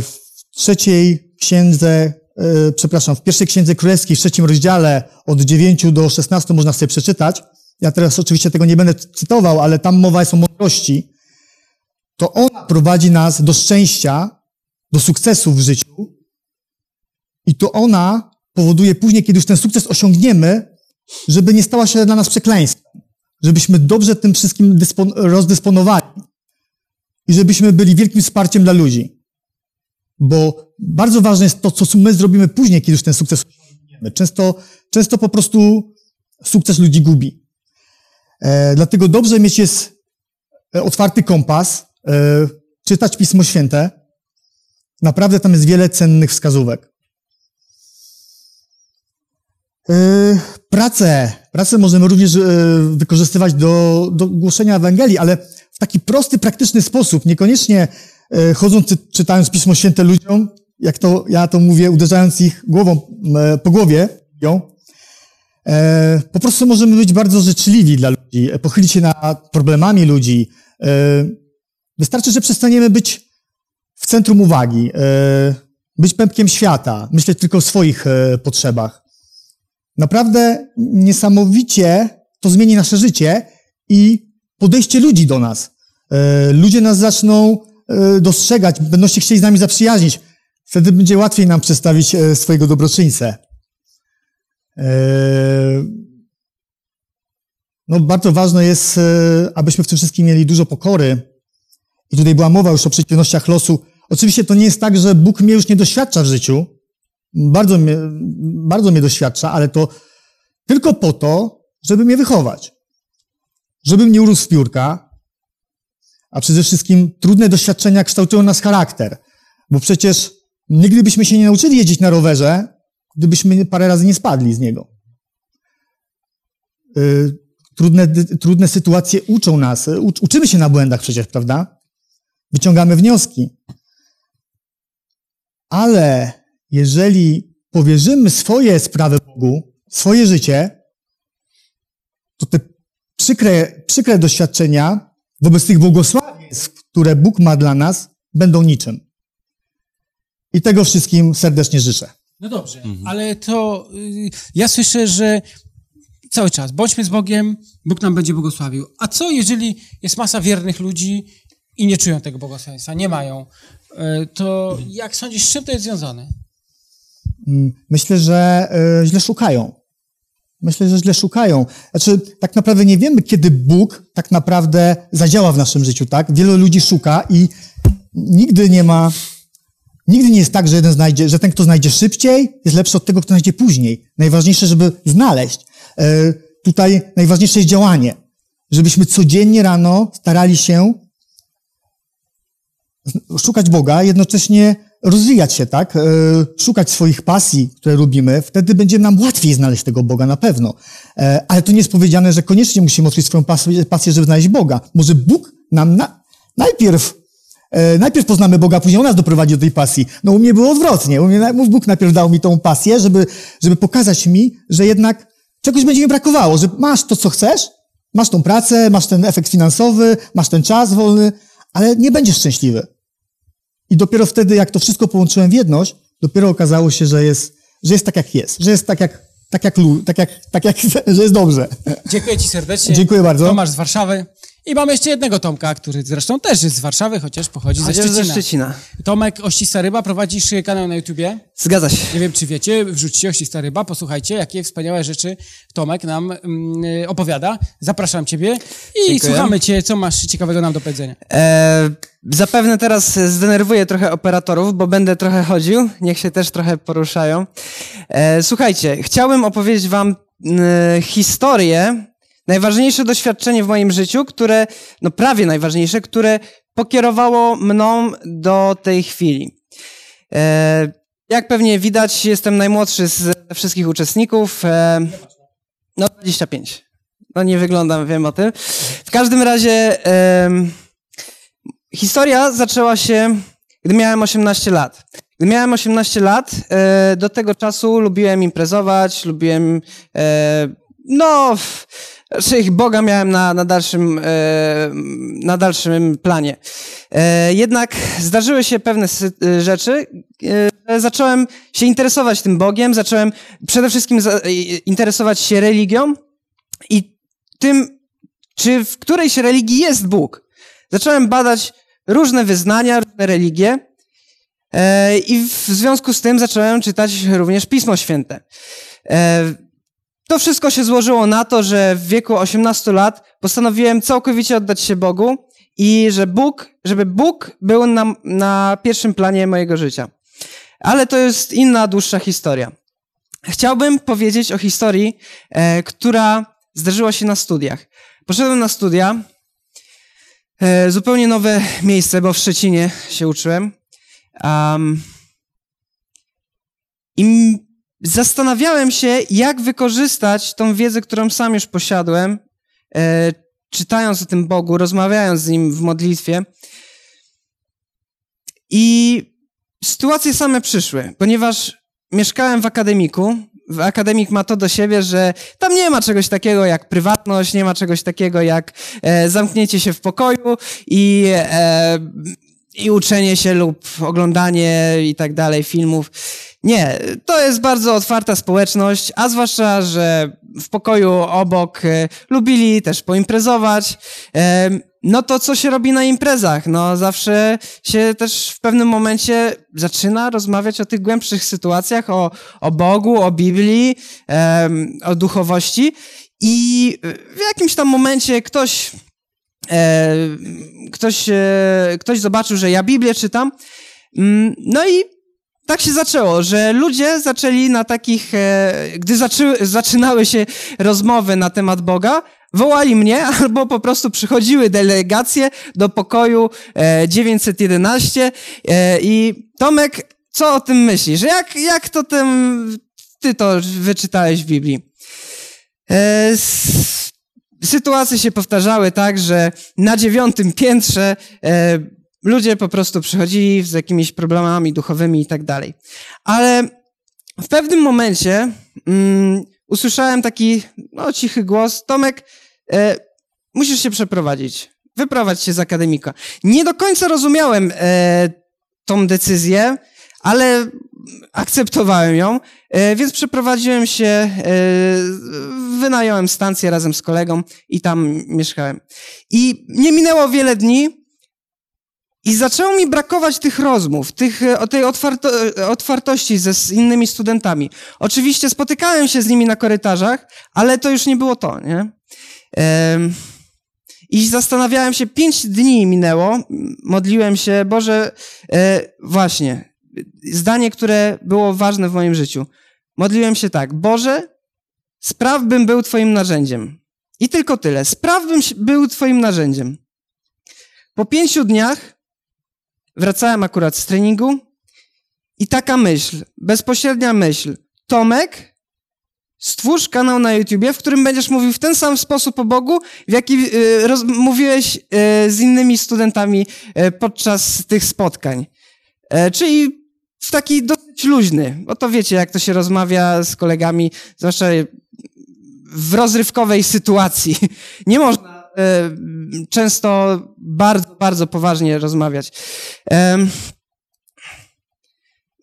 Speaker 7: w trzeciej księdze, e, przepraszam, w pierwszej księdze królewskiej, w trzecim rozdziale od 9 do 16 można sobie przeczytać. Ja teraz oczywiście tego nie będę cytował, ale tam mowa jest o mądrości. To ona prowadzi nas do szczęścia, do sukcesu w życiu. I to ona powoduje później, kiedy już ten sukces osiągniemy, żeby nie stała się dla nas przekleństwem, żebyśmy dobrze tym wszystkim rozdysponowali i żebyśmy byli wielkim wsparciem dla ludzi. Bo bardzo ważne jest to, co my zrobimy później, kiedy już ten sukces osiągniemy. Często, często po prostu sukces ludzi gubi. E, dlatego dobrze mieć jest e, otwarty kompas, e, czytać Pismo Święte. Naprawdę tam jest wiele cennych wskazówek. Pracę. Pracę możemy również yy, wykorzystywać do, do głoszenia Ewangelii, ale w taki prosty, praktyczny sposób, niekoniecznie yy, chodząc, czytając Pismo Święte ludziom, jak to ja to mówię, uderzając ich głową po głowie, ją, po prostu możemy być bardzo życzliwi dla ludzi, pochylić się nad problemami ludzi. Wystarczy, że przestaniemy być w centrum uwagi, być pępkiem świata, myśleć tylko o swoich potrzebach. Naprawdę niesamowicie to zmieni nasze życie i podejście ludzi do nas. E, ludzie nas zaczną e, dostrzegać, będą się chcieli z nami zaprzyjaźnić. Wtedy będzie łatwiej nam przedstawić e, swojego dobroczyńcę. No, bardzo ważne jest, abyśmy w tym wszystkim mieli dużo pokory. I tutaj była mowa już o przeciwnościach losu. Oczywiście to nie jest tak, że Bóg mnie już nie doświadcza w życiu, bardzo mnie, bardzo mnie doświadcza, ale to tylko po to, żeby mnie wychować. Żebym nie urósł w piórka, a przede wszystkim trudne doświadczenia kształtują nas charakter. Bo przecież nigdy byśmy się nie nauczyli jeździć na rowerze, gdybyśmy parę razy nie spadli z niego. Y, trudne, trudne sytuacje uczą nas. Uczymy się na błędach przecież, prawda? Wyciągamy wnioski. Ale jeżeli powierzymy swoje sprawy Bogu, swoje życie, to te przykre, przykre doświadczenia wobec tych błogosławieństw, które Bóg ma dla nas, będą niczym. I tego wszystkim serdecznie życzę.
Speaker 1: No dobrze, mhm. ale to y, ja słyszę, że cały czas bądźmy z Bogiem, Bóg nam będzie błogosławił. A co jeżeli jest masa wiernych ludzi i nie czują tego błogosławieństwa, nie mają? Y, to jak sądzisz, z czym to jest związane?
Speaker 7: Mm, myślę, że e, źle szukają. Myślę, że źle szukają. Znaczy, tak naprawdę nie wiemy, kiedy Bóg tak naprawdę zadziała w naszym życiu, tak? Wielu ludzi szuka i nigdy nie ma, nigdy nie jest tak, że jeden znajdzie, że ten, kto znajdzie szybciej, jest lepszy od tego, kto znajdzie później. Najważniejsze, żeby znaleźć. E, tutaj najważniejsze jest działanie. Żebyśmy codziennie rano starali się szukać Boga, jednocześnie rozwijać się, tak? E, szukać swoich pasji, które lubimy, wtedy będzie nam łatwiej znaleźć tego Boga na pewno. E, ale to nie jest powiedziane, że koniecznie musimy odkryć swoją pasję, żeby znaleźć Boga. Może Bóg nam na, najpierw e, najpierw poznamy Boga, później On nas doprowadzi do tej pasji. No u mnie było odwrotnie. U mnie Bóg najpierw dał mi tą pasję, żeby, żeby pokazać mi, że jednak czegoś będzie mi brakowało, że masz to, co chcesz, masz tą pracę, masz ten efekt finansowy, masz ten czas wolny, ale nie będziesz szczęśliwy. I dopiero wtedy, jak to wszystko połączyłem w jedność, dopiero okazało się, że jest, że jest tak, jak jest. Że jest tak, jak, tak, jak, tak, jak, tak jak, że jest dobrze.
Speaker 1: Dziękuję Ci serdecznie.
Speaker 7: Dziękuję bardzo.
Speaker 1: Tomasz z Warszawy. I mamy jeszcze jednego Tomka, który zresztą też jest z Warszawy, chociaż pochodzi ze Szczecina.
Speaker 3: ze Szczecina.
Speaker 1: Tomek Oścista Ryba, prowadzisz kanał na YouTubie.
Speaker 3: Zgadza się.
Speaker 1: Nie wiem, czy wiecie, wrzućcie Oścista Ryba, posłuchajcie, jakie wspaniałe rzeczy Tomek nam mm, opowiada. Zapraszam Ciebie i Dziękuję. słuchamy Cię, co masz ciekawego nam do powiedzenia. E,
Speaker 3: zapewne teraz zdenerwuję trochę operatorów, bo będę trochę chodził, niech się też trochę poruszają. E, słuchajcie, chciałbym opowiedzieć Wam e, historię Najważniejsze doświadczenie w moim życiu, które, no prawie najważniejsze, które pokierowało mną do tej chwili. E, jak pewnie widać, jestem najmłodszy z wszystkich uczestników. E, no 25. No nie wyglądam, wiem o tym. W każdym razie historia zaczęła się, gdy miałem 18 lat. Gdy miałem 18 lat, e, do tego czasu lubiłem imprezować, lubiłem, no Znaczy Boga miałem na, na, dalszym, e, na dalszym planie. E, jednak zdarzyły się pewne e, rzeczy. Zacząłem się interesować tym Bogiem, zacząłem przede wszystkim interesować się religią i tym, czy w którejś religii jest Bóg. Zacząłem badać różne wyznania, różne religie i w związku z tym zacząłem czytać również Pismo Święte. To wszystko się złożyło na to, że w wieku 18 lat postanowiłem całkowicie oddać się Bogu i że Bóg, żeby Bóg był na, na pierwszym planie mojego życia. Ale to jest inna, dłuższa historia. Chciałbym powiedzieć o historii, e, która zdarzyła się na studiach. Poszedłem na studia, e, zupełnie nowe miejsce, bo w Szczecinie się uczyłem. Um, I zastanawiałem się, jak wykorzystać tą wiedzę, którą sam już posiadłem, e, czytając o tym Bogu, rozmawiając z Nim w modlitwie. I sytuacje same przyszły, ponieważ mieszkałem w akademiku. Akademik ma to do siebie, że tam nie ma czegoś takiego jak prywatność, nie ma czegoś takiego jak e, zamknięcie się w pokoju i, e, i uczenie się lub oglądanie i tak dalej filmów. Nie, to jest bardzo otwarta społeczność, a zwłaszcza, że w pokoju obok e, lubili też poimprezować. E, no to co się robi na imprezach? No zawsze się też w pewnym momencie zaczyna rozmawiać o tych głębszych sytuacjach, o, o Bogu, o Biblii, e, o duchowości i w jakimś tam momencie ktoś, e, ktoś, e, ktoś zobaczył, że ja Biblię czytam, mm, no i tak się zaczęło, że ludzie zaczęli na takich, e, gdy zaczy, zaczynały się rozmowy na temat Boga, wołali mnie albo po prostu przychodziły delegacje do pokoju e, 911 e, i Tomek, co o tym myślisz? Jak, jak to tym, ty to wyczytałeś w Biblii? E, sytuacje się powtarzały tak, że na dziewiątym piętrze e, ludzie po prostu przychodzili z jakimiś problemami duchowymi i tak dalej. Ale w pewnym momencie mm, usłyszałem taki no, cichy głos, Tomek, e, musisz się przeprowadzić. Wyprowadź się z akademika. Nie do końca rozumiałem e, tą decyzję, ale akceptowałem ją, e, więc przeprowadziłem się, e, wynająłem stację razem z kolegą i tam mieszkałem. I nie minęło wiele dni, i zaczęło mi brakować tych rozmów, tych, e, tej otwarto, e, otwartości ze z innymi studentami. Oczywiście spotykałem się z nimi na korytarzach, ale to już nie było to, nie? I zastanawiałem się, pięć dni minęło, modliłem się, Boże, e, właśnie, zdanie, które było ważne w moim życiu. Modliłem się tak, Boże, spraw bym był Twoim narzędziem. I tylko tyle, spraw bym był Twoim narzędziem. Po pięciu dniach wracałem akurat z treningu i taka myśl, bezpośrednia myśl. Tomek, stwórz kanał na YouTubie, w którym będziesz mówił w ten sam sposób o Bogu, w jaki y, roz, mówiłeś y, z innymi studentami y, podczas tych spotkań. E, czyli w taki dosyć luźny, bo to wiecie, jak to się rozmawia z kolegami, zwłaszcza w rozrywkowej sytuacji. Nie e, często bardzo, bardzo poważnie rozmawiać.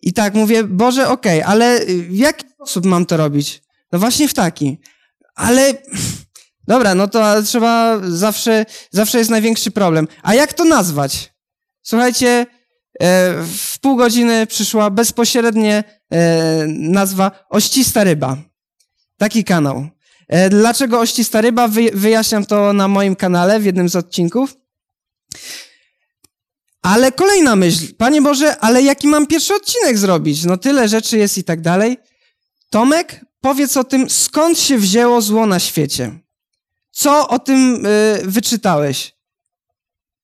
Speaker 3: I tak mówię, Boże, okej, ale w jaki sposób mam to robić? No właśnie w taki. Ale dobra, no to trzeba zawsze, zawsze jest największy problem. A jak to nazwać? Słuchajcie, e, w pół godziny przyszła bezpośrednie e, nazwa Oścista Ryba. Taki kanał. E, Dlaczego Oścista Ryba? Wy, wyjaśniam to na moim kanale w jednym z odcinków. Ale kolejna myśl. Panie Boże, ale jaki mam pierwszy odcinek zrobić? No tyle rzeczy jest i tak dalej. Tomek, powiedz o tym, skąd się wzięło zło na świecie. Co o tym y, wyczytałeś?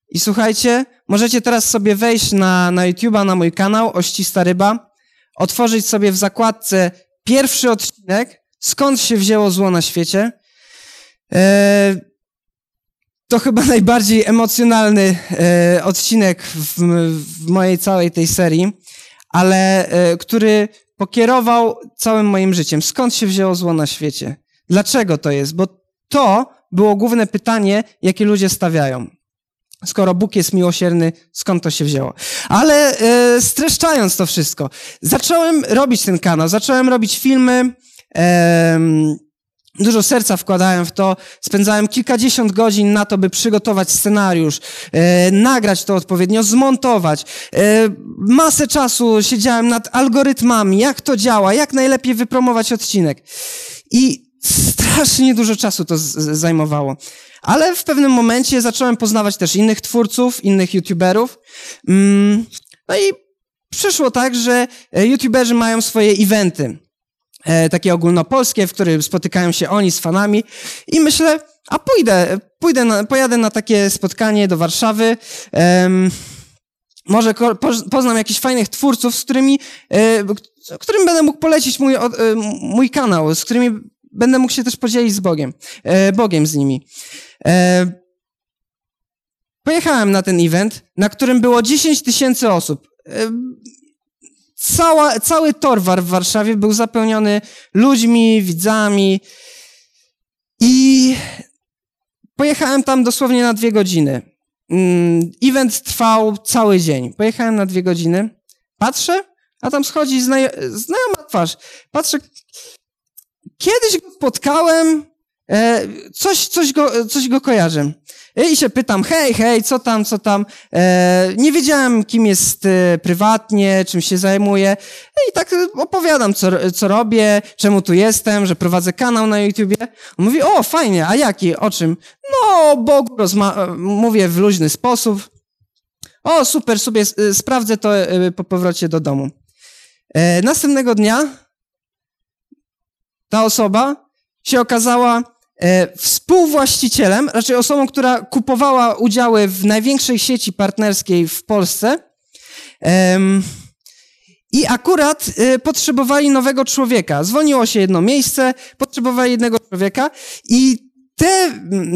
Speaker 3: I słuchajcie, możecie teraz sobie wejść na, na YouTube'a, na mój kanał Oścista Ryba, otworzyć sobie w zakładce pierwszy odcinek, skąd się wzięło zło na świecie. E, to chyba najbardziej emocjonalny e, odcinek w, w mojej całej tej serii, ale e, który pokierował całym moim życiem. Skąd się wzięło zło na świecie? Dlaczego to jest? Bo to było główne pytanie, jakie ludzie stawiają. Skoro Bóg jest miłosierny, skąd to się wzięło? Ale e, streszczając to wszystko, zacząłem robić ten kanał, zacząłem robić filmy, Dużo serca wkładałem w to, spędzałem kilkadziesiąt godzin na to, by przygotować scenariusz, e, nagrać to odpowiednio, zmontować. E, masę czasu siedziałem nad algorytmami, jak to działa, jak najlepiej wypromować odcinek. I strasznie dużo czasu to zajmowało. Ale w pewnym momencie zacząłem poznawać też innych twórców, innych youtuberów. Mm, no i przyszło tak, że e, youtuberzy mają swoje eventy takie ogólnopolskie, w którym spotykają się oni z fanami i myślę, a pójdę, pójdę na, pojadę na takie spotkanie do Warszawy. em, może poznam jakichś fajnych twórców, z którymi, e, którym będę mógł polecić mój, e, mój kanał, z którymi będę mógł się też podzielić z Bogiem, e, Bogiem z nimi. E, pojechałem na ten event, na którym było 10 tysięcy osób. Cała, cały Torwar w Warszawie był zapełniony ludźmi, widzami i pojechałem tam dosłownie na dwie godziny. Mm, Event trwał cały dzień. Pojechałem na dwie godziny. Patrzę, a tam schodzi znajo znajoma twarz. Patrzę, kiedyś go spotkałem, e, coś, coś, go, coś go kojarzę. I się pytam, hej, hej, co tam, co tam. E, nie wiedziałem, kim jest e, prywatnie, czym się zajmuje. I tak e, opowiadam, co, co robię, czemu tu jestem, że prowadzę kanał na YouTubie. On mówi, o, fajnie, a jaki, o czym? No, o Bogu rozma- mówię w luźny sposób. O, super, sobie e, sprawdzę to e, po powrocie do domu. E, następnego dnia ta osoba się okazała e, współwłaścicielem, raczej osobą, która kupowała udziały w największej sieci partnerskiej w Polsce. I akurat e, potrzebowali nowego człowieka. Zwolniło się jedno miejsce, potrzebowali jednego człowieka i te,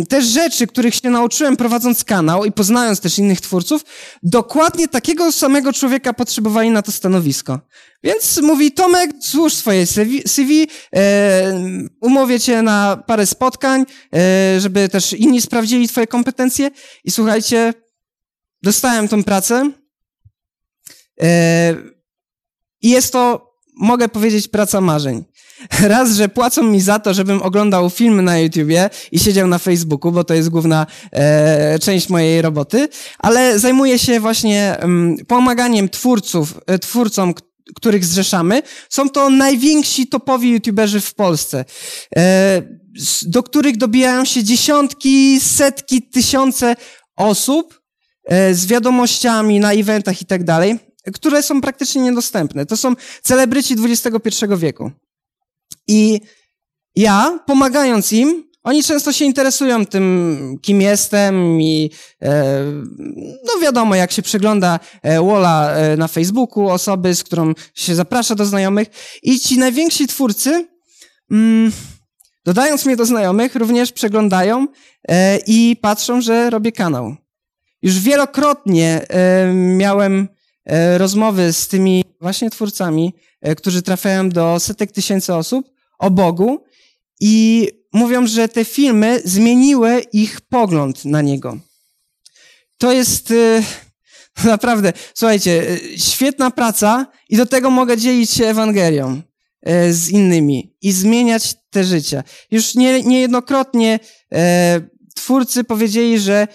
Speaker 3: te rzeczy, których się nauczyłem prowadząc kanał i poznając też innych twórców, dokładnie takiego samego człowieka potrzebowali na to stanowisko. Więc mówi, Tomek, złóż swoje CV, CV e, umówię cię na parę spotkań, e, żeby też inni sprawdzili twoje kompetencje i słuchajcie, dostałem tą pracę e, i jest to, mogę powiedzieć, praca marzeń. Raz, że płacą mi za to, żebym oglądał filmy na YouTubie i siedział na Facebooku, bo to jest główna e, część mojej roboty, ale zajmuję się właśnie mm, pomaganiem twórców, e, twórcom, których zrzeszamy. Są to najwięksi topowi YouTuberzy w Polsce, e, do których dobijają się dziesiątki, setki, tysiące osób e, z wiadomościami na eventach i tak dalej, które są praktycznie niedostępne. To są celebryci XXI wieku. I ja, pomagając im, oni często się interesują tym, kim jestem i e, no wiadomo, jak się przegląda e, Walla e, na Facebooku, osoby, z którą się zaprasza do znajomych i ci najwięksi twórcy, mm, dodając mnie do znajomych, również przeglądają e, i patrzą, że robię kanał. Już wielokrotnie e, miałem rozmowy z tymi właśnie twórcami, e, którzy trafiają do setek tysięcy osób o Bogu i mówią, że te filmy zmieniły ich pogląd na Niego. To jest e, naprawdę, słuchajcie, e, świetna praca i do tego mogę dzielić się Ewangelią e, z innymi i zmieniać te życia. Już nie, niejednokrotnie e, twórcy powiedzieli, że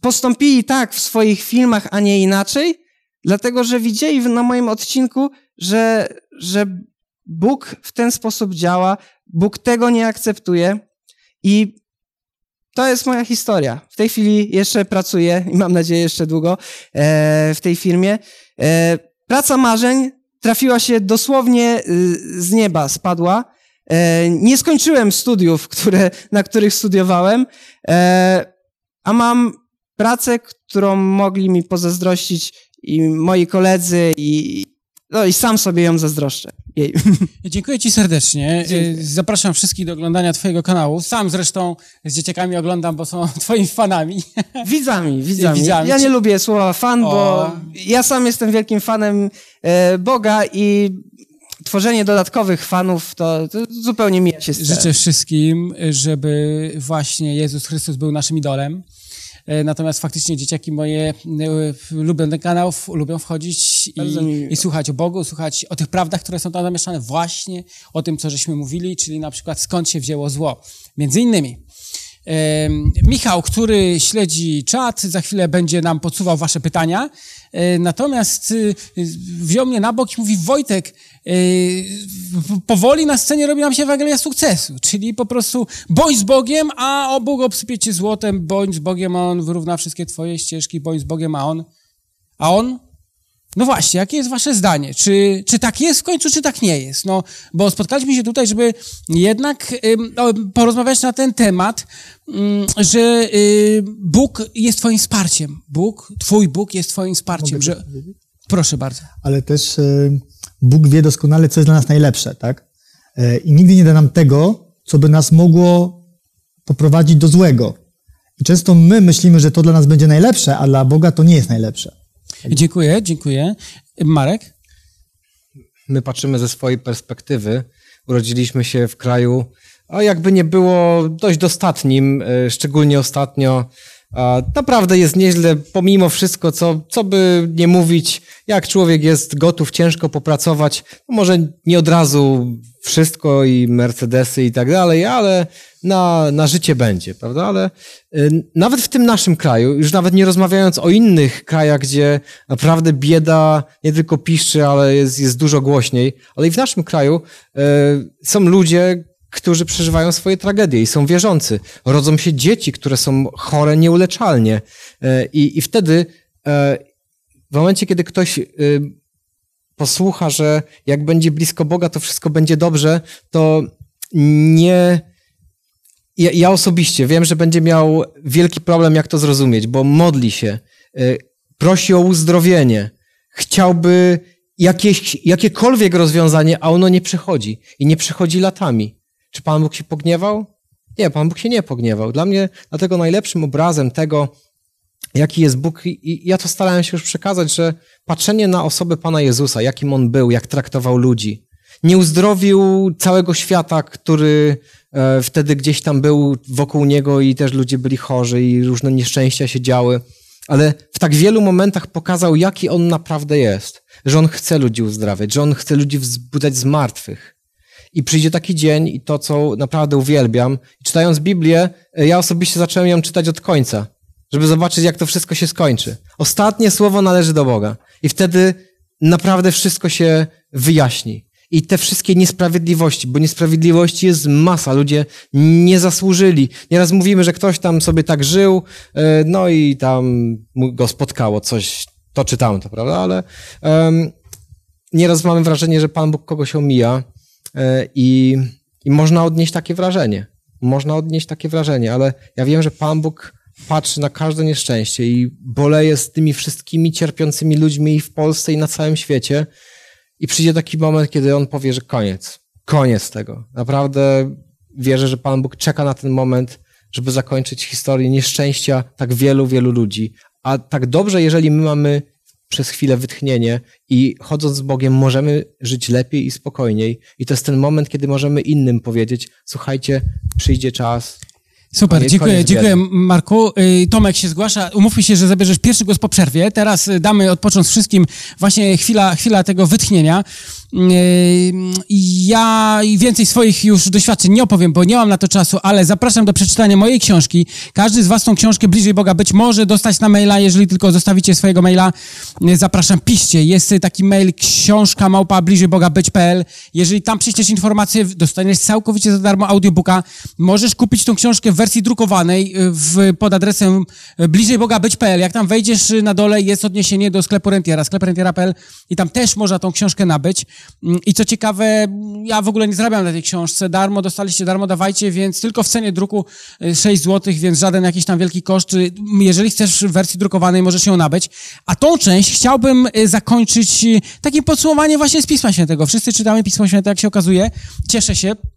Speaker 3: postąpili tak w swoich filmach, a nie inaczej, dlatego że widzieli na moim odcinku, że, że Bóg w ten sposób działa, Bóg tego nie akceptuje i to jest moja historia. W tej chwili jeszcze pracuję i mam nadzieję jeszcze długo e, w tej firmie. E, praca marzeń trafiła się dosłownie y, z nieba, spadła. E, nie skończyłem studiów, które, na których studiowałem, a mam pracę, którą mogli mi pozazdrościć i moi koledzy i, no i sam sobie ją zazdroszczę. Jej.
Speaker 1: Dziękuję Ci serdecznie.
Speaker 3: Dziękuję.
Speaker 1: Zapraszam wszystkich do oglądania Twojego kanału. Sam zresztą z dzieciakami oglądam, bo są Twoimi fanami.
Speaker 3: Widzami, widzami.
Speaker 1: Widzami.
Speaker 3: Ja nie lubię słowa fan,
Speaker 1: O.
Speaker 3: bo ja sam jestem wielkim fanem e, Boga i tworzenie dodatkowych fanów to, to zupełnie mija się z celem.
Speaker 1: Życzę wszystkim, żeby właśnie Jezus Chrystus był naszym idolem. E, Natomiast faktycznie dzieciaki moje e, lubią ten kanał, lubią wchodzić i, i słuchać o Bogu, słuchać o tych prawdach, które są tam zamieszane, właśnie o tym, co żeśmy mówili, czyli na przykład skąd się wzięło zło. Między innymi. Michał, który śledzi czat, za chwilę będzie nam podsuwał wasze pytania. E, Natomiast y, wziął mnie na bok i mówi, Wojtek, y, powoli na scenie robi nam się Ewangelia sukcesu, czyli po prostu bądź z Bogiem, a o Bóg obsypie cię złotem, bądź z Bogiem, a On wyrówna wszystkie twoje ścieżki, bądź z Bogiem, a On, a On No właśnie, jakie jest wasze zdanie? Czy, czy tak jest w końcu, czy tak nie jest? No, bo spotkaliśmy się tutaj, żeby jednak ym, porozmawiać na ten temat, ym, że y, Bóg jest twoim wsparciem. Bóg, twój Bóg jest twoim wsparciem. Że... Proszę bardzo.
Speaker 7: Ale też y, Bóg wie doskonale, co jest dla nas najlepsze, tak? Y, I nigdy nie da nam tego, co by nas mogło poprowadzić do złego. I często my myślimy, że to dla nas będzie najlepsze, a dla Boga to nie jest najlepsze.
Speaker 1: Dziękuję, dziękuję. Marek?
Speaker 4: My patrzymy ze swojej perspektywy. Urodziliśmy się w kraju, a jakby nie było, dość dostatnim, e, szczególnie ostatnio. Naprawdę jest nieźle, pomimo wszystko, co, co by nie mówić, jak człowiek jest gotów ciężko popracować, może nie od razu wszystko i Mercedesy i tak dalej, ale na, na życie będzie, prawda? Ale y, nawet w tym naszym kraju, już nawet nie rozmawiając o innych krajach, gdzie naprawdę bieda nie tylko piszczy, ale jest, jest dużo głośniej, ale i w naszym kraju y, są ludzie, którzy przeżywają swoje tragedie i są wierzący. Rodzą się dzieci, które są chore nieuleczalnie. Y, I, i wtedy, w momencie, kiedy ktoś posłucha, że jak będzie blisko Boga, to wszystko będzie dobrze, to nie ja, ja, osobiście wiem, że będzie miał wielki problem, jak to zrozumieć, bo modli się, prosi o uzdrowienie, chciałby jakieś, jakiekolwiek rozwiązanie, a ono nie przychodzi. I nie przychodzi latami. Czy Pan Bóg się pogniewał? Nie, Pan Bóg się nie pogniewał. Dla mnie dlatego najlepszym obrazem tego, jaki jest Bóg, i ja to starałem się już przekazać, że patrzenie na osobę Pana Jezusa, jakim On był, jak traktował ludzi, nie uzdrowił całego świata, który e, wtedy gdzieś tam był wokół niego i też ludzie byli chorzy i różne nieszczęścia się działy. Ale w tak wielu momentach pokazał, jaki on naprawdę jest. Że on chce ludzi uzdrawiać, że on chce ludzi wzbudzać z martwych. I przyjdzie taki dzień i to, co naprawdę uwielbiam. I czytając Biblię, e, ja osobiście zacząłem ją czytać od końca, żeby zobaczyć, jak to wszystko się skończy. Ostatnie słowo należy do Boga. I wtedy naprawdę wszystko się wyjaśni i te wszystkie niesprawiedliwości, bo niesprawiedliwości jest masa, ludzie nie zasłużyli. Nieraz mówimy, że ktoś tam sobie tak żył, e, no i tam go spotkało coś, to czy tamto, prawda? Ale um, nieraz mamy wrażenie, że Pan Bóg kogoś omija i, i można odnieść takie wrażenie. Można odnieść takie wrażenie, ale ja wiem, że Pan Bóg patrzy na każde nieszczęście i boleje z tymi wszystkimi cierpiącymi ludźmi i w Polsce i na całym świecie. I przyjdzie taki moment, kiedy on powie, że koniec. Koniec tego. Naprawdę wierzę, że Pan Bóg czeka na ten moment, żeby zakończyć historię nieszczęścia tak wielu, wielu ludzi. A tak dobrze, jeżeli my mamy przez chwilę wytchnienie i chodząc z Bogiem możemy żyć lepiej i spokojniej. I to jest ten moment, kiedy możemy innym powiedzieć: Słuchajcie, przyjdzie czas,
Speaker 1: Super, dziękuję, dziękuję Marku. Y, Tomek się zgłasza. Umówmy się, że zabierzesz pierwszy głos po przerwie. Teraz y, damy odpocząć wszystkim właśnie chwila, chwila tego wytchnienia. Ja więcej swoich już doświadczeń nie opowiem, bo nie mam na to czasu, ale zapraszam do przeczytania mojej książki. Każdy z Was tą książkę Bliżej Boga być może dostać na maila, jeżeli tylko zostawicie swojego maila. Zapraszam, piszcie. Jest taki mail książka małpa bliżej Boga być.pl. Jeżeli tam przyślesz informację, dostaniesz całkowicie za darmo audiobooka. Możesz kupić tą książkę w wersji drukowanej y, w, pod adresem bliżej Boga być.pl. Jak tam wejdziesz na dole, jest odniesienie do sklepu Rentiera, sklep rentiera.pl i tam też można tą książkę nabyć. Mm, I co ciekawe, ja w ogóle nie zarabiam na tej książce. Darmo dostaliście, darmo dawajcie, więc tylko w cenie druku 6 y, zł, więc żaden jakiś tam wielki koszt. Y, jeżeli chcesz w wersji drukowanej, możesz ją nabyć. A tą część chciałbym y, zakończyć takim podsumowaniem właśnie z Pisma Świętego. Wszyscy czytamy Pismo Święte, jak się okazuje. Cieszę się.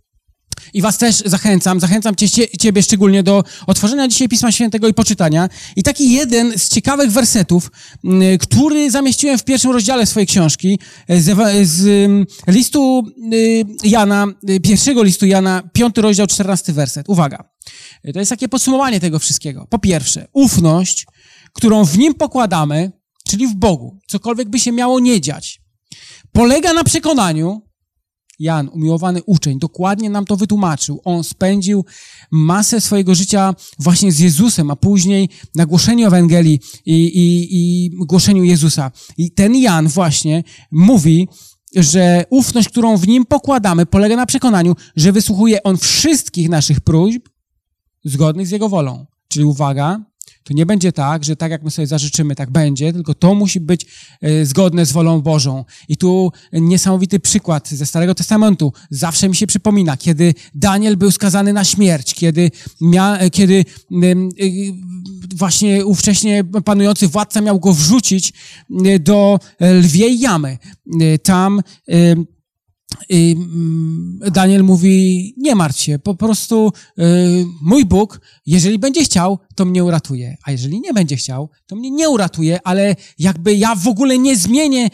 Speaker 1: I was też zachęcam, zachęcam cię, ciebie szczególnie do otworzenia dzisiaj Pisma Świętego i poczytania. I taki jeden z ciekawych wersetów, mm, który zamieściłem w pierwszym rozdziale swojej książki, z, z mm, listu y, Jana, y, pierwszego listu Jana, piąty rozdział, czternasty werset. Uwaga. To jest takie podsumowanie tego wszystkiego. Po pierwsze, ufność, którą w Nim pokładamy, czyli w Bogu, cokolwiek by się miało nie dziać, polega na przekonaniu, Jan, umiłowany uczeń, dokładnie nam to wytłumaczył. On spędził masę swojego życia właśnie z Jezusem, a później na głoszeniu Ewangelii i, i, i głoszeniu Jezusa. I ten Jan właśnie mówi, że ufność, którą w nim pokładamy, polega na przekonaniu, że wysłuchuje on wszystkich naszych próśb zgodnych z jego wolą. Czyli uwaga, To nie będzie tak, że tak jak my sobie zażyczymy, tak będzie, tylko to musi być e, zgodne z wolą Bożą. I tu niesamowity przykład ze Starego Testamentu. Zawsze mi się przypomina, kiedy Daniel był skazany na śmierć, kiedy, mia, e, kiedy e, właśnie ówcześnie panujący władca miał go wrzucić do lwiej jamy. Tam i mm, Daniel mówi, nie martw się, po prostu y, mój Bóg, jeżeli będzie chciał, to mnie uratuje, a jeżeli nie będzie chciał, to mnie nie uratuje, ale jakby ja w ogóle nie zmienię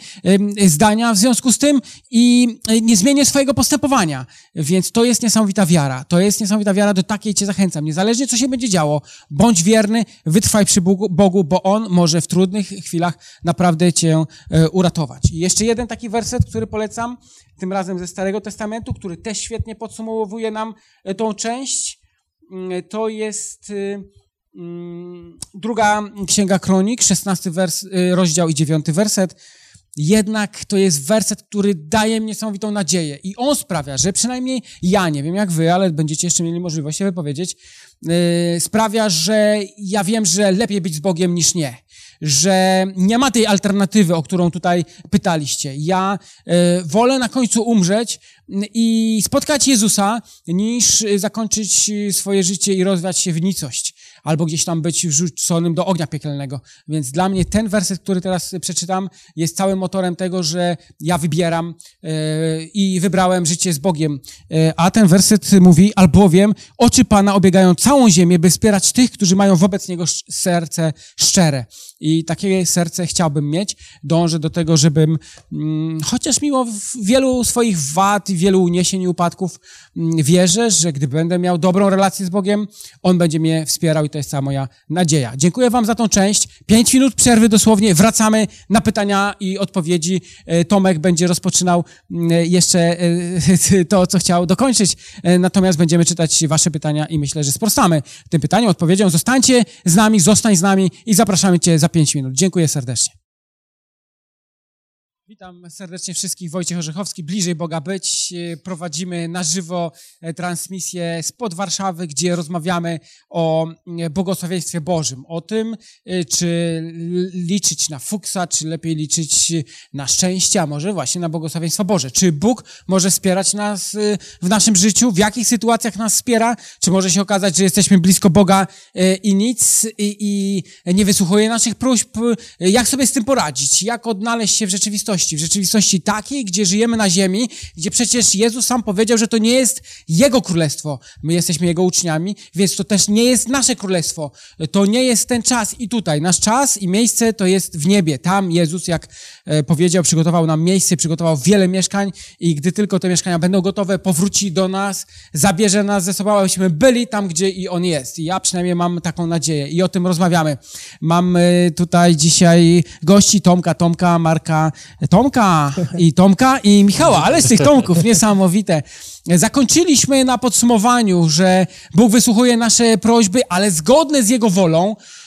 Speaker 1: y, zdania w związku z tym i y, nie zmienię swojego postępowania. Więc to jest niesamowita wiara. To jest niesamowita wiara, do takiej cię zachęcam. Niezależnie co się będzie działo, bądź wierny, wytrwaj przy Bogu, Bogu bo On może w trudnych chwilach naprawdę cię uratować. I jeszcze jeden taki werset, który polecam, tym razem ze Starego Testamentu, który też świetnie podsumowuje nam e, tą część. Mm, to jest y, mm, druga Księga Kronik, 16 wers, y, rozdział i 9 werset. Jednak to jest werset, który daje mi niesamowitą nadzieję i on sprawia, że przynajmniej ja, nie wiem jak wy, ale będziecie jeszcze mieli możliwość się wypowiedzieć, yy, sprawia, że ja wiem, że lepiej być z Bogiem niż nie że nie ma tej alternatywy, o którą tutaj pytaliście. Ja y, wolę na końcu umrzeć i spotkać Jezusa, niż zakończyć swoje życie i rozwiać się w nicość albo gdzieś tam być wrzuconym do ognia piekielnego. Więc dla mnie ten werset, który teraz przeczytam, jest całym motorem tego, że ja wybieram yy, i wybrałem życie z Bogiem. A ten werset mówi, albowiem oczy Pana obiegają całą ziemię, by wspierać tych, którzy mają wobec Niego serce szczere. I takie serce chciałbym mieć. Dążę do tego, żebym, mm, chociaż mimo wielu swoich wad i wielu uniesień i upadków, mm, wierzę, że gdy będę miał dobrą relację z Bogiem, On będzie mnie wspierał i to jest cała moja nadzieja. Dziękuję Wam za tą część. Pięć minut przerwy dosłownie. Wracamy na pytania i odpowiedzi. E, Tomek będzie rozpoczynał mm, jeszcze e, to, co chciał dokończyć. E, natomiast będziemy czytać Wasze pytania i myślę, że sprostamy tym pytaniom, odpowiedzią. Zostańcie z nami, zostań z nami i zapraszamy Cię za pięć minut. Dziękuję serdecznie. Witam serdecznie wszystkich. Wojciech Orzechowski, bliżej Boga być. Prowadzimy na żywo e, transmisję spod Warszawy, gdzie rozmawiamy o e, błogosławieństwie Bożym. O tym, e, czy liczyć na fuksa, czy lepiej liczyć na szczęście, a może właśnie na błogosławieństwo Boże. Czy Bóg może wspierać nas w naszym życiu? W jakich sytuacjach nas wspiera? Czy może się okazać, że jesteśmy blisko Boga i nic i nie wysłuchuje naszych próśb? Jak sobie z tym poradzić? Jak odnaleźć się w rzeczywistości? Rzeczywistości, w rzeczywistości takiej, gdzie żyjemy na ziemi, gdzie przecież Jezus sam powiedział, że to nie jest Jego królestwo. My jesteśmy Jego uczniami, więc to też nie jest nasze królestwo. To nie jest ten czas i tutaj. Nasz czas i miejsce to jest w niebie. Tam Jezus, jak powiedział, przygotował nam miejsce, przygotował wiele mieszkań i gdy tylko te mieszkania będą gotowe, powróci do nas, zabierze nas ze sobą, abyśmy byli tam, gdzie i On jest. I ja przynajmniej mam taką nadzieję i o tym rozmawiamy. Mam e, tutaj dzisiaj gości Tomka, Tomka, Marka, Tomka i Tomka i Michała, ale z tych Tomków niesamowite. Zakończyliśmy na podsumowaniu, że Bóg wysłuchuje nasze prośby, ale zgodne z Jego wolą, e,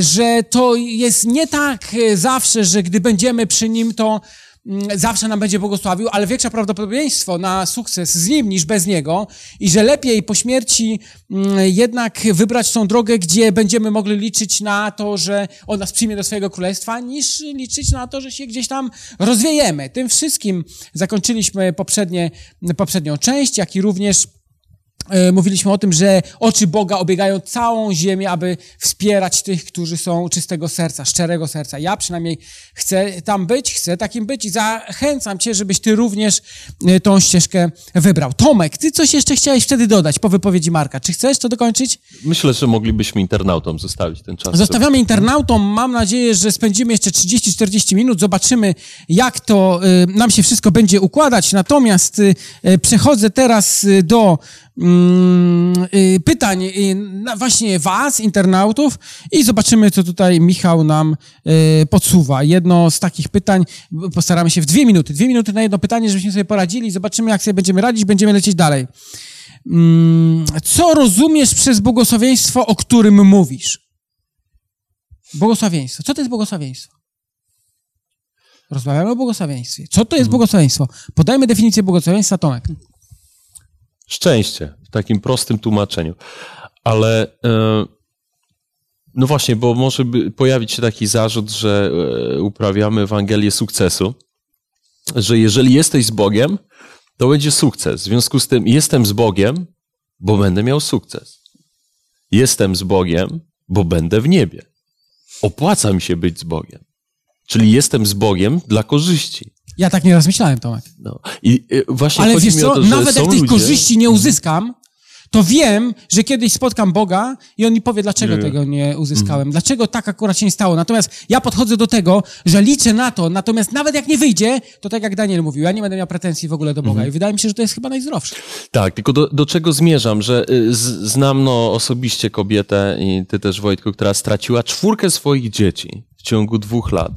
Speaker 1: że to jest nie tak zawsze, że gdy będziemy przy Nim, to Mm, zawsze nam będzie błogosławił, ale większe prawdopodobieństwo na sukces z Nim niż bez Niego i że lepiej po śmierci mm, jednak wybrać tą drogę, gdzie będziemy mogli liczyć na to, że On nas przyjmie do swojego królestwa, niż liczyć na to, że się gdzieś tam rozwiejemy. Tym wszystkim zakończyliśmy poprzednie, poprzednią część, jak i również E, mówiliśmy o tym, że oczy Boga obiegają całą ziemię, aby wspierać tych, którzy są czystego serca, szczerego serca. Ja przynajmniej chcę tam być, chcę takim być i zachęcam Cię, żebyś Ty również e, tą ścieżkę wybrał. Tomek, Ty coś jeszcze chciałeś wtedy dodać po wypowiedzi Marka. Czy chcesz to dokończyć?
Speaker 2: Myślę, że moglibyśmy internautom zostawić ten czas.
Speaker 1: Zostawiamy internautom. Mam nadzieję, że spędzimy jeszcze 30-40 minut. Zobaczymy, jak to y, nam się wszystko będzie układać. Natomiast przechodzę teraz do pytań y, właśnie was, internautów i zobaczymy, co tutaj Michał nam y, podsuwa. Jedno z takich pytań, postaramy się w dwie minuty, dwie minuty na jedno pytanie, żebyśmy sobie poradzili, zobaczymy, jak sobie będziemy radzić, będziemy lecieć dalej. Mm, co rozumiesz przez błogosławieństwo, o którym mówisz? Błogosławieństwo. Co to jest błogosławieństwo? Rozmawiamy o błogosławieństwie. Co to jest mhm. błogosławieństwo? Podajmy definicję błogosławieństwa, Tomek
Speaker 2: szczęście w takim prostym tłumaczeniu. Ale e, no właśnie, bo może pojawić się taki zarzut, że e, uprawiamy Ewangelię sukcesu, że jeżeli jesteś z Bogiem, to będzie sukces. W związku z tym jestem z Bogiem, bo będę miał sukces. Jestem z Bogiem, bo będę w niebie. Opłaca mi się być z Bogiem. Czyli jestem z Bogiem dla korzyści.
Speaker 1: Ja tak nieraz myślałem, Tomek.
Speaker 2: No. I e, właśnie
Speaker 1: Ale wiesz
Speaker 2: mi
Speaker 1: co,
Speaker 2: o to, że
Speaker 1: nawet jak tych
Speaker 2: ludzie,
Speaker 1: korzyści nie uzyskam, to wiem, że kiedyś spotkam Boga i on mi powie, dlaczego
Speaker 2: Nie.
Speaker 1: tego nie uzyskałem,
Speaker 2: Mhm.
Speaker 1: dlaczego tak akurat się nie stało. Natomiast ja podchodzę do tego, że liczę na to, natomiast nawet jak nie wyjdzie, to tak jak Daniel mówił, ja nie będę miał pretensji w ogóle do Boga
Speaker 2: Mhm.
Speaker 1: i wydaje mi się, że to jest chyba najzdrowsze.
Speaker 2: Tak, tylko do, do czego zmierzam, że y, z, znam no, osobiście kobietę i ty też Wojtku, która straciła czwórkę swoich dzieci ciągu dwóch lat.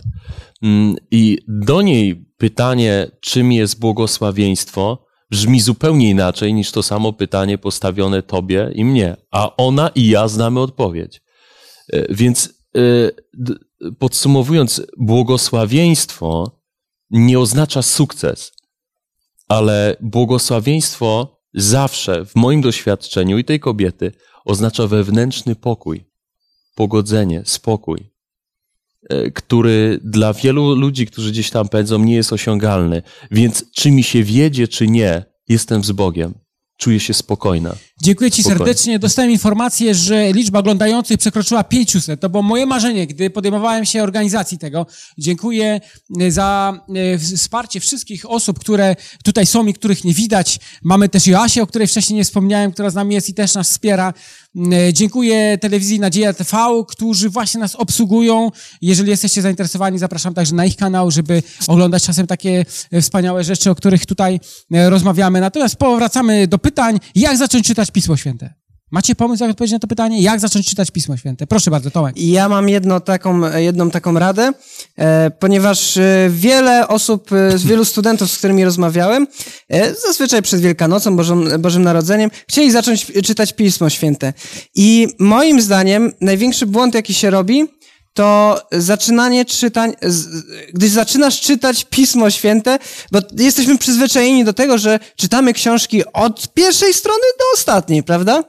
Speaker 2: Mm, I do niej pytanie, czym jest błogosławieństwo, brzmi zupełnie inaczej niż to samo pytanie postawione tobie i mnie. A ona i ja znamy odpowiedź. Y, Więc d- podsumowując, błogosławieństwo nie oznacza sukces ale błogosławieństwo zawsze w moim doświadczeniu i tej kobiety oznacza wewnętrzny pokój, pogodzenie, spokój, e, który dla wielu ludzi, którzy gdzieś tam pędzą, nie jest osiągalny. Więc czy mi się wiedzie, czy nie, jestem z Bogiem. Czuję się spokojna.
Speaker 1: Dziękuję Ci
Speaker 2: Spokojnie.
Speaker 1: serdecznie. Dostałem informację, że liczba oglądających przekroczyła 500. To było moje marzenie, gdy podejmowałem się organizacji tego. Dziękuję e, za e, wsparcie wszystkich osób, które tutaj są i których nie widać. Mamy też Joasię, o której wcześniej nie wspomniałem, która z nami jest i też nas wspiera. E, Dziękuję telewizji Nadzieja TV, którzy właśnie nas obsługują. Jeżeli jesteście zainteresowani, zapraszam także na ich kanał, żeby oglądać czasem takie e, wspaniałe rzeczy, o których tutaj e, rozmawiamy. Natomiast powracamy do pytań. Jak zacząć czytać Pismo Święte? Macie pomysł, jak odpowiedzieć na to pytanie? Jak zacząć czytać Pismo Święte? Proszę bardzo, Tomek.
Speaker 3: Ja mam jedno taką, jedną taką radę, e, ponieważ e, wiele osób, e, wielu studentów, z którymi rozmawiałem, e, zazwyczaj przed Wielkanocą, Bożym, Bożym Narodzeniem, chcieli zacząć czytać Pismo Święte. I moim zdaniem największy błąd, jaki się robi, to zaczynanie czytań, gdy zaczynasz czytać Pismo Święte, bo jesteśmy przyzwyczajeni do tego, że czytamy książki od pierwszej strony do ostatniej, prawda?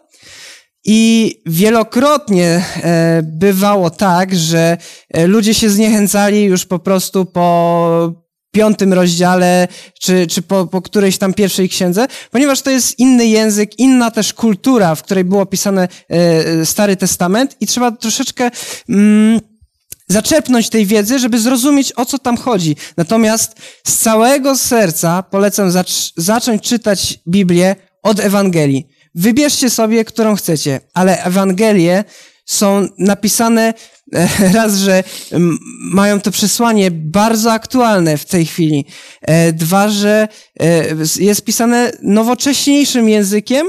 Speaker 3: I wielokrotnie e, bywało tak, że e, ludzie się zniechęcali już po prostu po piątym rozdziale, czy, czy po, po którejś tam pierwszej księdze, ponieważ to jest inny język, inna też kultura, w której było pisane e, Stary Testament i trzeba troszeczkę mm, zaczerpnąć tej wiedzy, żeby zrozumieć, o co tam chodzi. Natomiast z całego serca polecam zacz- zacząć czytać Biblię od Ewangelii. Wybierzcie sobie, którą chcecie, ale Ewangelie są napisane e, raz, że mają to przesłanie bardzo aktualne w tej chwili. E, Dwa, że e, jest pisane nowocześniejszym językiem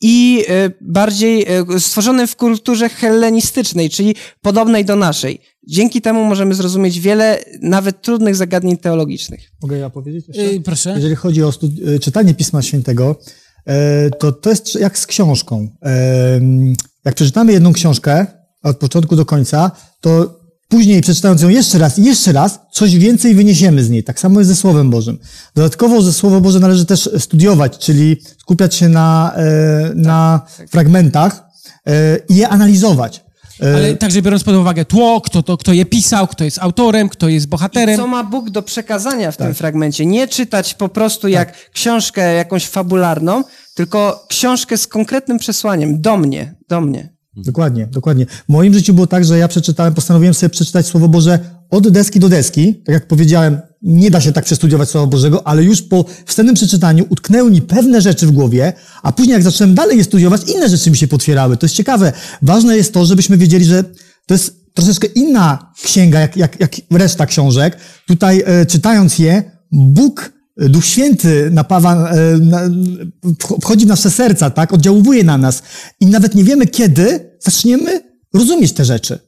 Speaker 3: i bardziej stworzonym w kulturze hellenistycznej, czyli podobnej do naszej. Dzięki temu możemy zrozumieć wiele nawet trudnych zagadnień teologicznych.
Speaker 7: Mogę ja powiedzieć jeszcze?
Speaker 1: Yy, proszę.
Speaker 7: Jeżeli chodzi o e, czytanie Pisma Świętego, to to jest jak z książką. E, Jak przeczytamy jedną książkę od początku do końca, to później przeczytając ją jeszcze raz i jeszcze raz, coś więcej wyniesiemy z niej. Tak samo jest ze Słowem Bożym. Dodatkowo ze Słowo Boże należy też studiować, czyli skupiać się na, e, na fragmentach e, i je analizować. E,
Speaker 1: Ale także biorąc pod uwagę tło, kto, to, kto je pisał, kto jest autorem, kto jest bohaterem.
Speaker 3: Co ma Bóg do przekazania w tym fragmencie? Nie czytać po prostu jak książkę jakąś fabularną, tylko książkę z konkretnym przesłaniem. Do mnie, do mnie.
Speaker 7: Dokładnie, dokładnie. W moim życiu było tak, że ja przeczytałem, postanowiłem sobie przeczytać Słowo Boże od deski do deski. Tak jak powiedziałem, nie da się tak przestudiować Słowa Bożego, ale już po wstępnym przeczytaniu utknęły mi pewne rzeczy w głowie, a później jak zacząłem dalej je studiować, inne rzeczy mi się potwierały. To jest ciekawe. Ważne jest to, żebyśmy wiedzieli, że to jest troszeczkę inna księga, jak, jak, jak reszta książek. Tutaj e, czytając je, Bóg e, Duch Święty napawa, e, na, wch- wchodzi w nasze serca, tak? Oddziałuje na nas. I nawet nie wiemy, kiedy zaczniemy rozumieć te rzeczy.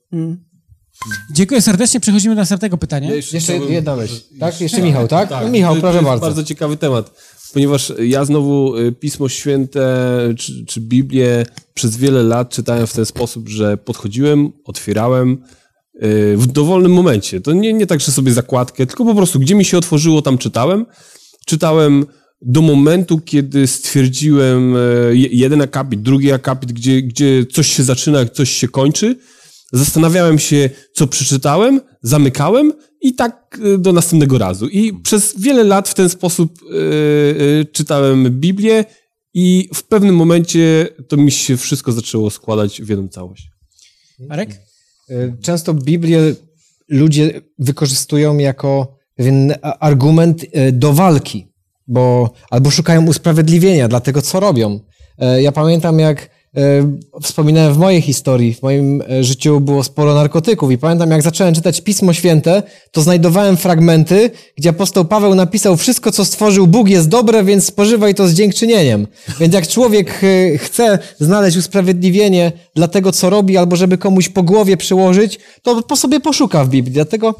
Speaker 1: Dziękuję serdecznie. Przechodzimy do następnego pytania.
Speaker 4: Jeszcze
Speaker 6: chciałbym-
Speaker 4: jedna myśl. Tak? Jeszcze Michał, tak? no Michał,
Speaker 6: to,
Speaker 4: proszę
Speaker 6: to jest
Speaker 4: bardzo.
Speaker 6: bardzo ciekawy temat, ponieważ ja znowu y, Pismo Święte czy, czy Biblię przez wiele lat czytałem w ten sposób, że podchodziłem, otwierałem y, w dowolnym momencie. To nie, nie tak, że sobie zakładkę, tylko po prostu gdzie mi się otworzyło, tam czytałem. Czytałem do momentu, kiedy stwierdziłem je- jeden akapit, drugi akapit, gdzie, gdzie coś się zaczyna, coś się kończy zastanawiałem się, co przeczytałem, zamykałem i tak y, do następnego razu. I przez wiele lat w ten sposób y, y, czytałem Biblię i w pewnym momencie to mi się wszystko zaczęło składać w jedną całość.
Speaker 1: Marek?
Speaker 4: Często Biblię ludzie wykorzystują jako pewien argument do walki, bo albo szukają usprawiedliwienia dla tego, co robią. Ja pamiętam, jak wspominałem w mojej historii, w moim e, życiu było sporo narkotyków i pamiętam, jak zacząłem czytać Pismo Święte, to znajdowałem fragmenty, gdzie apostoł Paweł napisał wszystko, co stworzył Bóg jest dobre, więc spożywaj to z dziękczynieniem. Więc jak człowiek e, chce znaleźć usprawiedliwienie dla tego, co robi, albo żeby komuś po głowie przyłożyć, to po sobie poszuka w Biblii. Dlatego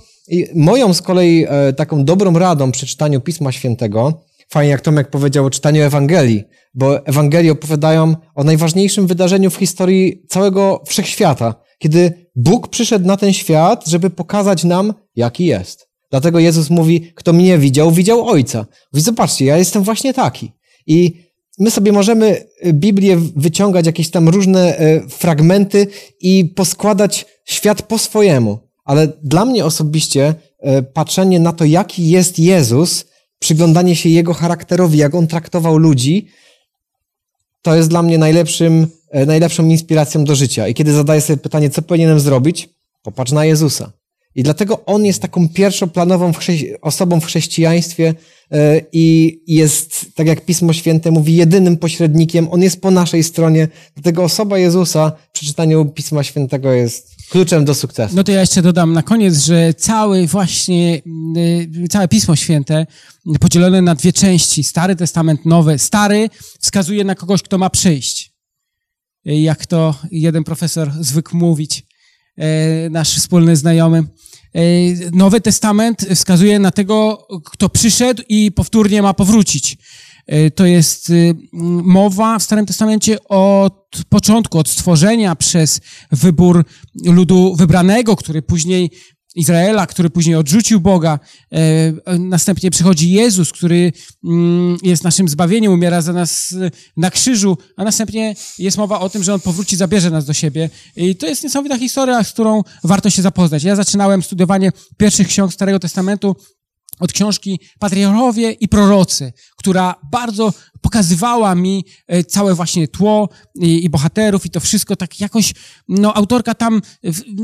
Speaker 4: moją z kolei e, taką dobrą radą przy czytaniu Pisma Świętego, fajnie jak Tomek powiedział o czytaniu Ewangelii, bo Ewangelii opowiadają o najważniejszym wydarzeniu w historii całego wszechświata, kiedy Bóg przyszedł na ten świat, żeby pokazać nam, jaki jest. Dlatego Jezus mówi, kto mnie widział, widział Ojca. Mówi, zobaczcie, ja jestem właśnie taki. I my sobie możemy y, Biblię wyciągać, jakieś tam różne e, fragmenty i poskładać świat po swojemu. Ale dla mnie osobiście e, patrzenie na to, jaki jest Jezus, przyglądanie się Jego charakterowi, jak On traktował ludzi, to jest dla mnie najlepszym, e, najlepszą inspiracją do życia. I kiedy zadaję sobie pytanie, co powinienem zrobić, popatrz na Jezusa. I dlatego On jest taką pierwszoplanową w osobą w chrześcijaństwie e, i jest, tak jak Pismo Święte mówi, jedynym pośrednikiem. On jest po naszej stronie. Dlatego osoba Jezusa w przeczytaniu Pisma Świętego jest kluczem do sukcesu.
Speaker 1: No to ja jeszcze dodam na koniec, że cały właśnie, y, całe Pismo Święte podzielone na dwie części, Stary Testament, Nowy. Stary wskazuje na kogoś, kto ma przyjść. Y, Jak to jeden profesor zwykł mówić, y, nasz wspólny znajomy. Y, Nowy Testament wskazuje na tego, kto przyszedł i powtórnie ma powrócić. Y, To jest y, mowa w Starym Testamencie od początku, od stworzenia przez wybór ludu wybranego, który później Izraela, który później odrzucił Boga. E, Następnie przychodzi Jezus, który mm, jest naszym zbawieniem, umiera za nas y, na krzyżu, a następnie jest mowa o tym, że On powróci, zabierze nas do siebie. I to jest niesamowita historia, z którą warto się zapoznać. Ja zaczynałem studiowanie pierwszych ksiąg Starego Testamentu od książki Patriarchowie i Prorocy, która bardzo pokazywała mi e, całe właśnie tło i, i bohaterów i to wszystko tak jakoś, no autorka tam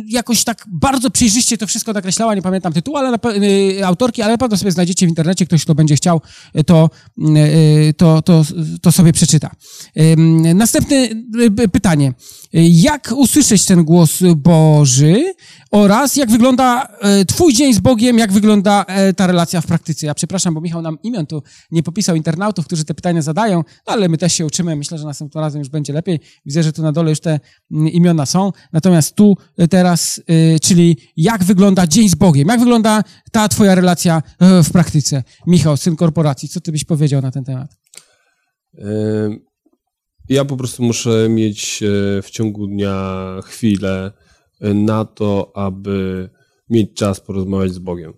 Speaker 1: jakoś tak bardzo przejrzyście to wszystko nakreślała, nie pamiętam tytułu, ale na, y, autorki, ale na pewno sobie znajdziecie w internecie, ktoś kto będzie chciał, y, to, y, to, to, to sobie przeczyta. Ym, Następne y, pytanie. Jak usłyszeć ten głos Boży oraz jak wygląda e, twój dzień z Bogiem, jak wygląda e, ta relacja w praktyce? Ja przepraszam, bo Michał nam imion tu nie popisał internautów, którzy te pytania zadają, no ale my też się uczymy. Myślę, że następnym razem już będzie lepiej. Widzę, że tu na dole już te mm, imiona są. Natomiast tu e, teraz, e, czyli jak wygląda dzień z Bogiem? Jak wygląda ta twoja relacja e, w praktyce? Michał, syn korporacji, co ty byś powiedział na ten temat?
Speaker 6: Em, Ja po prostu muszę mieć e, w ciągu dnia chwilę e, na to, aby mieć czas porozmawiać z Bogiem.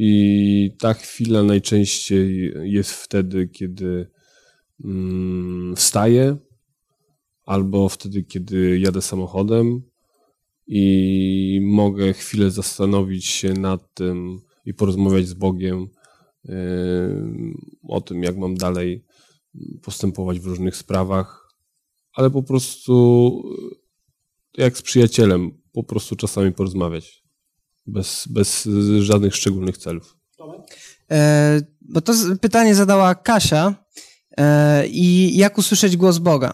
Speaker 6: I ta chwila najczęściej jest wtedy, kiedy mm, wstaję, albo wtedy, kiedy jadę samochodem i mogę chwilę zastanowić się nad tym i porozmawiać z Bogiem em, o tym, jak mam dalej postępować w różnych sprawach, ale po prostu jak z przyjacielem, po prostu czasami porozmawiać. Bez, bez e, żadnych szczególnych celów.
Speaker 3: E, bo to pytanie zadała Kasia e, i jak usłyszeć głos Boga.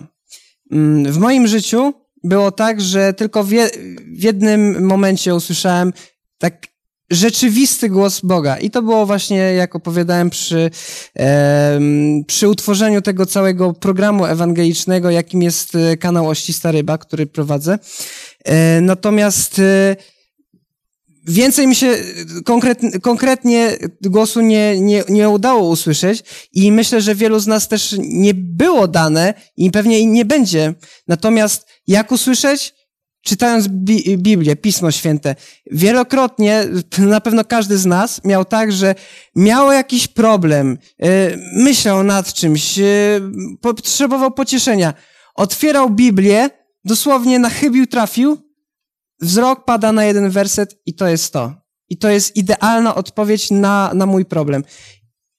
Speaker 3: Mm, W moim życiu było tak, że tylko w, je, w jednym momencie usłyszałem tak rzeczywisty głos Boga. I to było właśnie, jak opowiadałem, przy, em, przy utworzeniu tego całego programu ewangelicznego, jakim jest e, kanał Oścista Ryba, który prowadzę. E, Natomiast e, więcej mi się e, konkretnie, głosu nie, nie, nie udało usłyszeć i myślę, że wielu z nas też nie było dane i pewnie nie będzie. Natomiast jak usłyszeć? Czytając Bi- Biblię, Pismo Święte, wielokrotnie, na pewno każdy z nas miał tak, że miał jakiś problem, e, myślał nad czymś, e, potrzebował pocieszenia. Otwierał Biblię, dosłownie na chybił trafił, wzrok pada na jeden werset i to jest to. I to jest idealna odpowiedź na, na mój problem.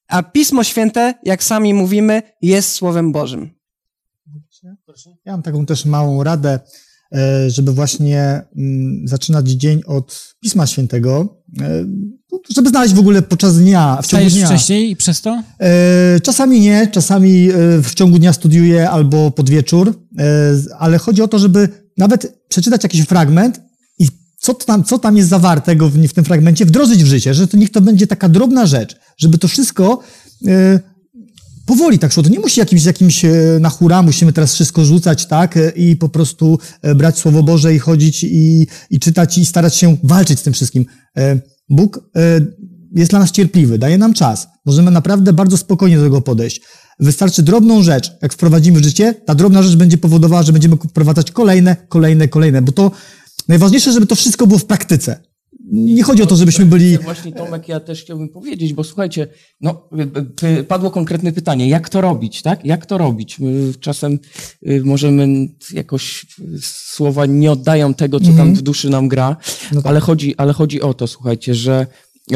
Speaker 3: A Pismo Święte, jak sami mówimy, jest Słowem Bożym.
Speaker 7: Ja mam taką też małą radę, e, żeby właśnie mm, zaczynać dzień od Pisma Świętego, e, żeby znaleźć w ogóle podczas dnia, w ciągu
Speaker 1: Wstajesz
Speaker 7: dnia.
Speaker 1: wcześniej i przez to?
Speaker 7: E, Czasami nie, czasami w ciągu dnia studiuję albo pod wieczór, ale chodzi o to, żeby nawet przeczytać jakiś fragment co tam, co tam jest zawartego w, w tym fragmencie, wdrożyć w życie, że to niech to będzie taka drobna rzecz, żeby to wszystko e, powoli tak szło. To nie musi jakimś, jakimś e, na hura, musimy teraz wszystko rzucać, tak, e, i po prostu brać Słowo Boże i chodzić i, i czytać i starać się walczyć z tym wszystkim. Bóg jest dla nas cierpliwy, daje nam czas. Możemy naprawdę bardzo spokojnie do tego podejść. Wystarczy drobną rzecz, jak wprowadzimy w życie, ta drobna rzecz będzie powodowała, że będziemy wprowadzać kolejne, kolejne, kolejne, bo to najważniejsze, żeby to wszystko było w praktyce. Nie chodzi o to, żebyśmy byli...
Speaker 5: Właśnie Tomek, ja też chciałbym powiedzieć, bo słuchajcie, no, padło konkretne pytanie, jak to robić, tak? Jak to robić? My czasem y, możemy jakoś y, słowa nie oddają tego, co tam w duszy nam gra, ale, chodzi, ale chodzi o to, słuchajcie, że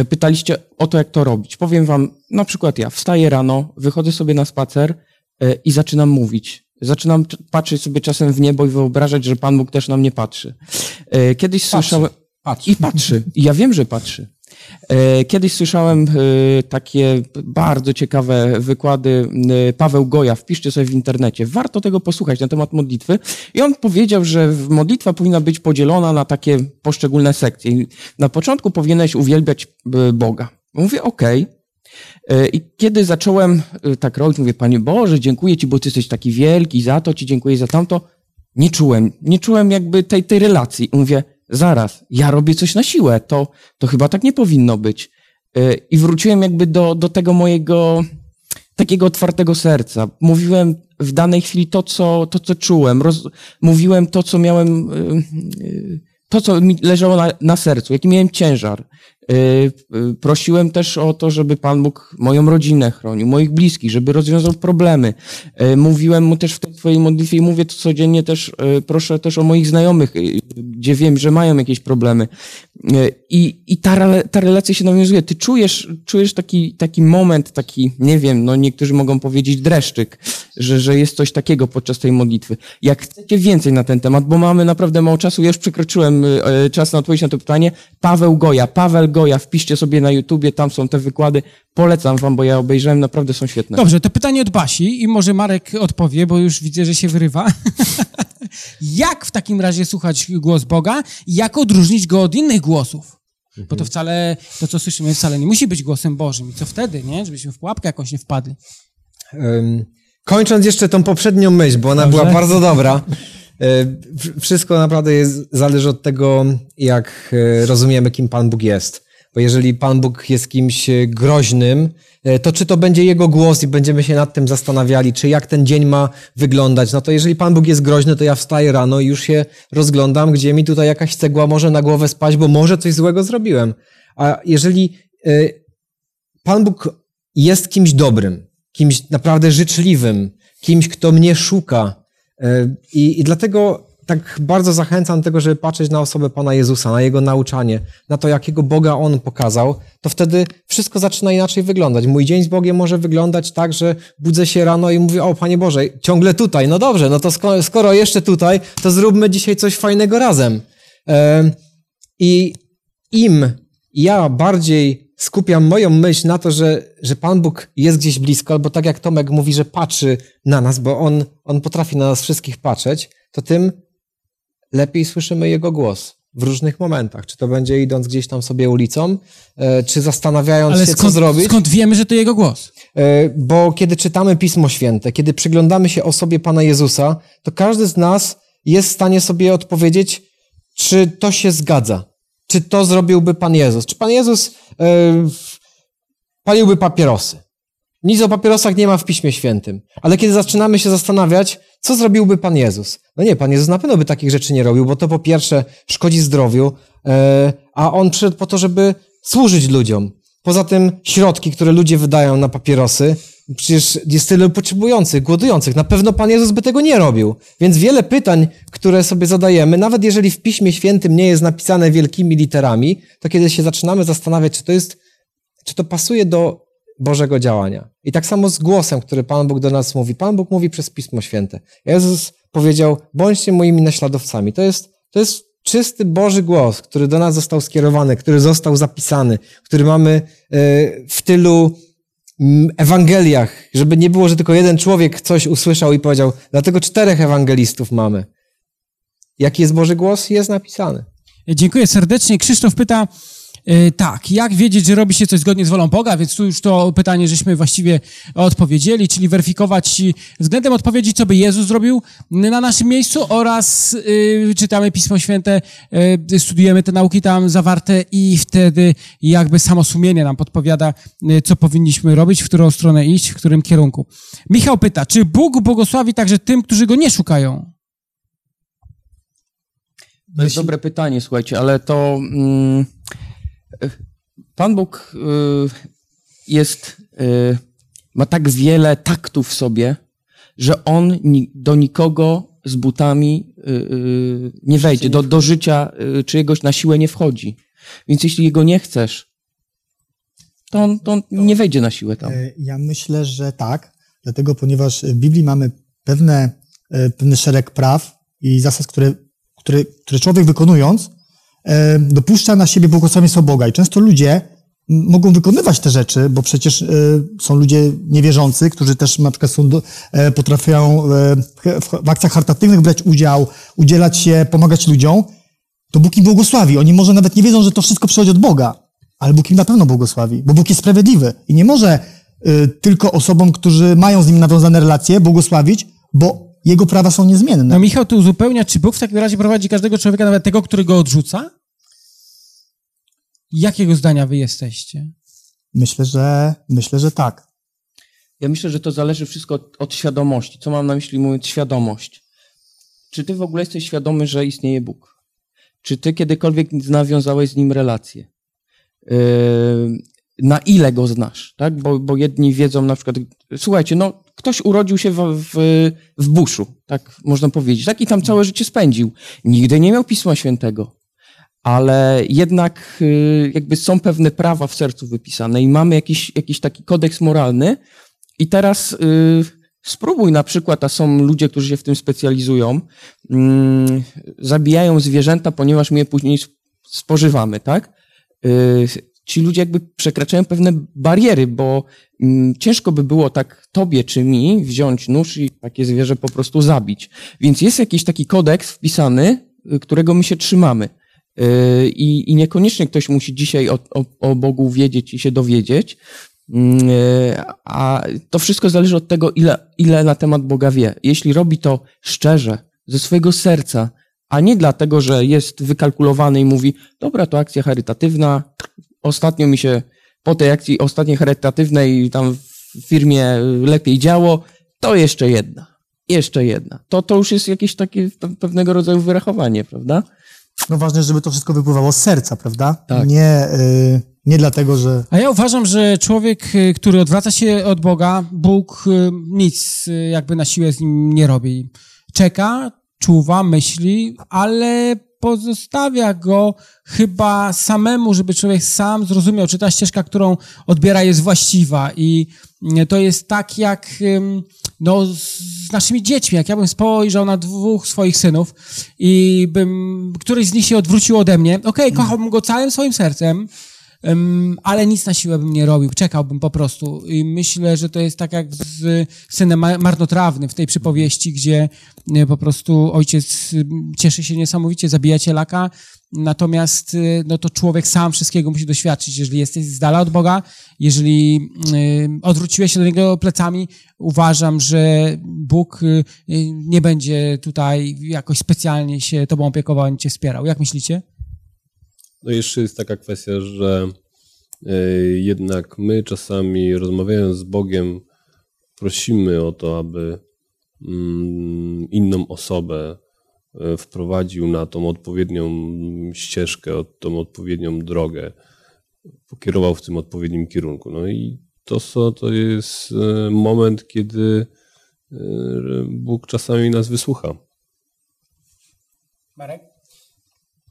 Speaker 5: pytaliście o to, jak to robić. Powiem wam, na przykład ja wstaję rano, wychodzę sobie na spacer y, i zaczynam mówić. Zaczynam patrzeć sobie czasem w niebo i wyobrażać, że Pan Bóg też na mnie patrzy. Y, Kiedyś słyszałem... I patrzy. I ja wiem, że patrzy. E, Kiedyś słyszałem e, takie bardzo ciekawe wykłady e, Paweł Goja, wpiszcie sobie w internecie. Warto tego posłuchać na temat modlitwy. I on powiedział, że modlitwa powinna być podzielona na takie poszczególne sekcje. Na początku powinieneś uwielbiać e, Boga. Mówię, okej. E, I kiedy zacząłem e, tak robić, mówię, Panie Boże, dziękuję Ci, bo Ty jesteś taki wielki, za to Ci dziękuję, za tamto. Nie czułem, nie czułem jakby tej, tej relacji. I mówię, zaraz, ja robię coś na siłę, to, to chyba tak nie powinno być. E, I wróciłem jakby do, do tego mojego takiego otwartego serca. Mówiłem w danej chwili to, co, to, co czułem. Roz, mówiłem to, co miałem, to, co mi leżało na, na sercu, jaki miałem ciężar. Y, y, Prosiłem też o to, żeby Pan Bóg moją rodzinę chronił, moich bliskich, żeby rozwiązał problemy. Y, Mówiłem mu też w tej swojej modlitwie i mówię to codziennie też, proszę też o moich znajomych, gdzie wiem, że mają jakieś problemy. Y, I, i ta, ta relacja się nawiązuje. Ty czujesz, czujesz taki, taki moment, taki, nie wiem, no niektórzy mogą powiedzieć dreszczyk, że, że jest coś takiego podczas tej modlitwy. Jak chcecie więcej na ten temat, bo mamy naprawdę mało czasu, ja już przekroczyłem y, czas na odpowiedź na to pytanie. Paweł Goja, Paweł Goja, wpiszcie sobie na YouTubie, tam są te wykłady. Polecam wam, bo ja obejrzałem, naprawdę są świetne.
Speaker 1: Dobrze, to pytanie od Basi i może Marek odpowie, bo już widzę, że się wyrywa. jak w takim razie słuchać głos Boga i jak odróżnić go od innych głosów? Bo to wcale, to co słyszymy wcale nie musi być głosem Bożym. I co wtedy, nie? Żebyśmy w pułapkę jakąś nie wpadli.
Speaker 4: Kończąc jeszcze tą poprzednią myśl, bo ona
Speaker 1: Dobrze.
Speaker 4: była bardzo dobra. w- Wszystko naprawdę jest, zależy od tego, jak y, rozumiemy, kim Pan Bóg jest. Bo jeżeli Pan Bóg jest kimś y, groźnym, y, to czy to będzie Jego głos i będziemy się nad tym zastanawiali, czy jak ten dzień ma wyglądać. No to jeżeli Pan Bóg jest groźny, to ja wstaję rano i już się rozglądam, gdzie mi tutaj jakaś cegła może na głowę spaść, bo może coś złego zrobiłem. A jeżeli y, Pan Bóg jest kimś dobrym, kimś naprawdę życzliwym, kimś, kto mnie szuka. E, I, I dlatego tak bardzo zachęcam do tego, żeby patrzeć na osobę Pana Jezusa, na Jego nauczanie, na to, jakiego Boga On pokazał, to wtedy wszystko zaczyna inaczej wyglądać. Mój dzień z Bogiem może wyglądać tak, że budzę się rano i mówię, o Panie Boże, ciągle tutaj, no dobrze, no to skoro, skoro jeszcze tutaj, to zróbmy dzisiaj coś fajnego razem. I im ja bardziej skupiam moją myśl na to, że, że Pan Bóg jest gdzieś blisko, albo tak jak Tomek mówi, że patrzy na nas, bo On, on potrafi na nas wszystkich patrzeć, to tym lepiej słyszymy Jego głos w różnych momentach. Czy to będzie idąc gdzieś tam sobie ulicą, e, czy zastanawiając
Speaker 1: Ale
Speaker 4: się, co
Speaker 1: skąd,
Speaker 4: zrobić.
Speaker 1: skąd wiemy, że to jego głos?
Speaker 4: E, Bo kiedy czytamy Pismo Święte, kiedy przyglądamy się osobie Pana Jezusa, to każdy z nas jest w stanie sobie odpowiedzieć, czy to się zgadza. Czy to zrobiłby Pan Jezus? Czy Pan Jezus w- paliłby papierosy? Nic o papierosach nie ma w Piśmie Świętym. Ale kiedy zaczynamy się zastanawiać, co zrobiłby Pan Jezus? No nie, Pan Jezus na pewno by takich rzeczy nie robił, bo to po pierwsze szkodzi zdrowiu, e, a On przyszedł po to, żeby służyć ludziom. Poza tym środki, które ludzie wydają na papierosy, Przecież jest tyle potrzebujących, głodujących. Na pewno Pan Jezus by tego nie robił. Więc wiele pytań, które sobie zadajemy, nawet jeżeli w Piśmie Świętym nie jest napisane wielkimi literami, to kiedy się zaczynamy zastanawiać, czy to jest, czy to pasuje do Bożego działania. I tak samo z głosem, który Pan Bóg do nas mówi. Pan Bóg mówi przez Pismo Święte. Jezus powiedział, bądźcie moimi naśladowcami. To jest, to jest czysty Boży głos, który do nas został skierowany, który został zapisany, który mamy e, w tylu Ewangeliach, żeby nie było, że tylko jeden człowiek coś usłyszał i powiedział, dlatego czterech ewangelistów mamy. Jaki jest Boży głos? Jest napisany.
Speaker 1: Dziękuję serdecznie. Krzysztof pyta, tak, jak wiedzieć, że robi się coś zgodnie z wolą Boga? Więc tu już to pytanie żeśmy właściwie odpowiedzieli, czyli weryfikować względem odpowiedzi, co by Jezus zrobił na naszym miejscu oraz y, czytamy Pismo Święte, y, studujemy te nauki tam zawarte i wtedy jakby samo sumienie nam podpowiada, y, co powinniśmy robić, w którą stronę iść, w którym kierunku. Michał pyta, czy Bóg błogosławi także tym, którzy Go nie szukają?
Speaker 5: To jest dobre pytanie, słuchajcie, ale to mm, Pan Bóg y, jest, y, ma tak wiele taktów w sobie, że On do nikogo z butami y, nie wejdzie, do, do życia czyjegoś na siłę nie wchodzi. Więc jeśli Jego nie chcesz, to on, to on nie wejdzie na siłę tam.
Speaker 7: E, Ja myślę, że tak, dlatego ponieważ w Biblii mamy pewne, e, pewny szereg praw i zasad, które, które, które człowiek wykonując dopuszcza na siebie błogosławieństwo Boga. I często ludzie mogą wykonywać te rzeczy, bo przecież e, są ludzie niewierzący, którzy też na przykład są e, potrafią e, w, akcjach charytatywnych brać udział, udzielać się, pomagać ludziom, to Bóg im błogosławi. Oni może nawet nie wiedzą, że to wszystko przychodzi od Boga, ale Bóg im na pewno błogosławi, bo Bóg jest sprawiedliwy i nie może tylko osobom, którzy mają z nim nawiązane relacje, błogosławić, bo jego prawa są niezmienne.
Speaker 1: No Michał tu uzupełnia, czy Bóg w takim razie prowadzi każdego człowieka, nawet tego, który go odrzuca? Jakiego zdania wy jesteście?
Speaker 7: Myślę, że myślę, że tak.
Speaker 5: Ja myślę, że to zależy wszystko od, od świadomości. Co mam na myśli mówiąc świadomość? Czy ty w ogóle jesteś świadomy, że istnieje Bóg? Czy ty kiedykolwiek nawiązałeś z Nim relację? Yy, na ile Go znasz? Tak? Bo, bo jedni wiedzą na przykład, słuchajcie, no ktoś urodził się w, w, w buszu, tak można powiedzieć, tak? I tam całe życie spędził. Nigdy nie miał Pisma Świętego. Ale jednak yy, jakby są pewne prawa w sercu wypisane i mamy jakiś, jakiś taki kodeks moralny, i teraz y, spróbuj na przykład, a są ludzie, którzy się w tym specjalizują, mm, zabijają zwierzęta, ponieważ my je później sp- spożywamy, tak? Y, ci ludzie jakby przekraczają pewne bariery, bo mm, ciężko by było tak tobie czy mi wziąć nóż i takie zwierzę po prostu zabić. Więc jest jakiś taki kodeks wpisany, y, którego my się trzymamy. Y, I, niekoniecznie ktoś musi dzisiaj o, o, o Bogu wiedzieć i się dowiedzieć, Mm, e, A to wszystko zależy od tego, ile, ile na temat Boga wie. Jeśli robi to szczerze, ze swojego serca, a nie dlatego, że jest wykalkulowany i mówi, dobra, to akcja charytatywna, ostatnio mi się po tej akcji ostatniej charytatywnej tam w firmie lepiej działo, to jeszcze jedna, jeszcze jedna. To, to już jest jakieś takie pe- pewnego rodzaju wyrachowanie, prawda?
Speaker 7: No ważne, żeby to wszystko wypływało z serca, prawda?
Speaker 5: Tak.
Speaker 7: Nie, y, nie dlatego, że
Speaker 1: A ja uważam, że człowiek, y, który odwraca się od Boga, Bóg y, nic y, jakby na siłę z nim nie robi. Czeka, czuwa, myśli, ale pozostawia go chyba samemu, żeby człowiek sam zrozumiał, czy ta ścieżka, którą odbiera, jest właściwa. I y, to jest tak jak no, z naszymi dziećmi. Jak ja bym spojrzał na dwóch swoich synów i bym któryś z nich się odwrócił ode mnie, okej, kochałbym go całym swoim sercem, ale nic na siłę bym nie robił, czekałbym po prostu. I myślę, że to jest tak jak z synem ma- marnotrawnym w tej przypowieści, gdzie y, po prostu ojciec cieszy się niesamowicie, zabija cielaka, natomiast y, no to człowiek sam wszystkiego musi doświadczyć. Jeżeli jesteś z dala od Boga, jeżeli y, odwróciłeś się do Niego plecami, uważam, że Bóg nie będzie tutaj jakoś specjalnie się Tobą opiekował, ani Cię wspierał. Jak myślicie?
Speaker 6: No jeszcze jest taka kwestia, że e, jednak my czasami rozmawiając z Bogiem prosimy o to, aby mm, inną osobę e, wprowadził na tą odpowiednią ścieżkę, tą odpowiednią drogę, pokierował w tym odpowiednim kierunku. No i to, to jest e, moment, kiedy Bóg czasami nas wysłucha.
Speaker 1: Marek?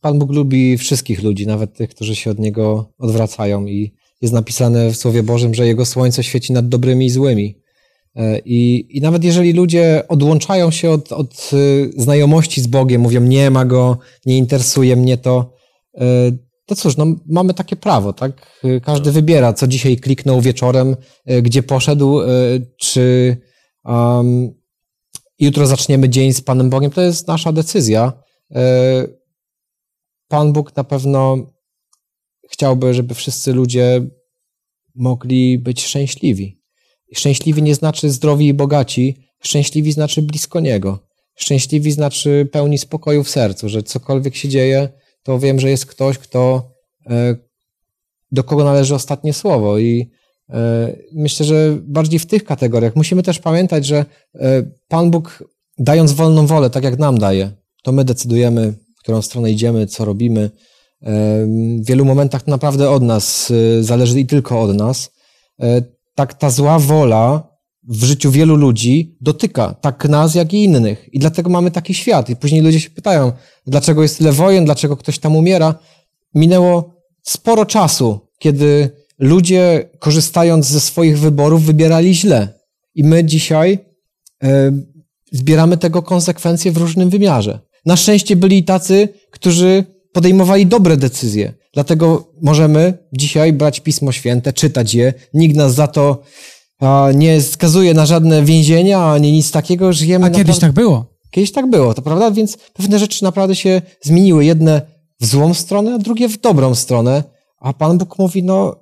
Speaker 4: Pan Bóg lubi wszystkich ludzi, nawet tych, którzy się od Niego odwracają i jest napisane w Słowie Bożym, że Jego słońce świeci nad dobrymi i złymi. E, I, I nawet jeżeli ludzie odłączają się od, od znajomości z Bogiem, mówią nie ma Go, nie interesuje mnie to, to cóż, no, mamy takie prawo, tak? Każdy wybiera, co dzisiaj kliknął wieczorem, e, gdzie poszedł, e, czy um, jutro zaczniemy dzień z Panem Bogiem. To jest nasza decyzja. Pan Bóg na pewno chciałby, żeby wszyscy ludzie mogli być szczęśliwi. Szczęśliwi nie znaczy zdrowi i bogaci, szczęśliwi znaczy blisko Niego. Szczęśliwi znaczy pełni spokoju w sercu, że cokolwiek się dzieje, to wiem, że jest ktoś, kto, e, do kogo należy ostatnie słowo. I e, myślę, że bardziej w tych kategoriach. Musimy też pamiętać, że e, Pan Bóg, dając wolną wolę, tak jak nam daje, to my decydujemy, którą stronę idziemy, co robimy. W wielu momentach naprawdę od nas zależy i tylko od nas. Tak ta zła wola w życiu wielu ludzi dotyka tak nas, jak i innych. I dlatego mamy taki świat. I później ludzie się pytają, dlaczego jest tyle wojen, dlaczego ktoś tam umiera. Minęło sporo czasu, kiedy ludzie, korzystając ze swoich wyborów, wybierali źle. I my dzisiaj e, zbieramy tego konsekwencje w różnym wymiarze. Na szczęście byli tacy, którzy podejmowali dobre decyzje. Dlatego możemy dzisiaj brać Pismo Święte, czytać je. Nikt nas za to nie skazuje na żadne więzienia, ani nic takiego. Żyjemy
Speaker 1: A kiedyś tak było.
Speaker 4: Kiedyś tak było, to prawda? Więc pewne rzeczy naprawdę się zmieniły. Jedne w złą stronę, a drugie w dobrą stronę. A Pan Bóg mówi, no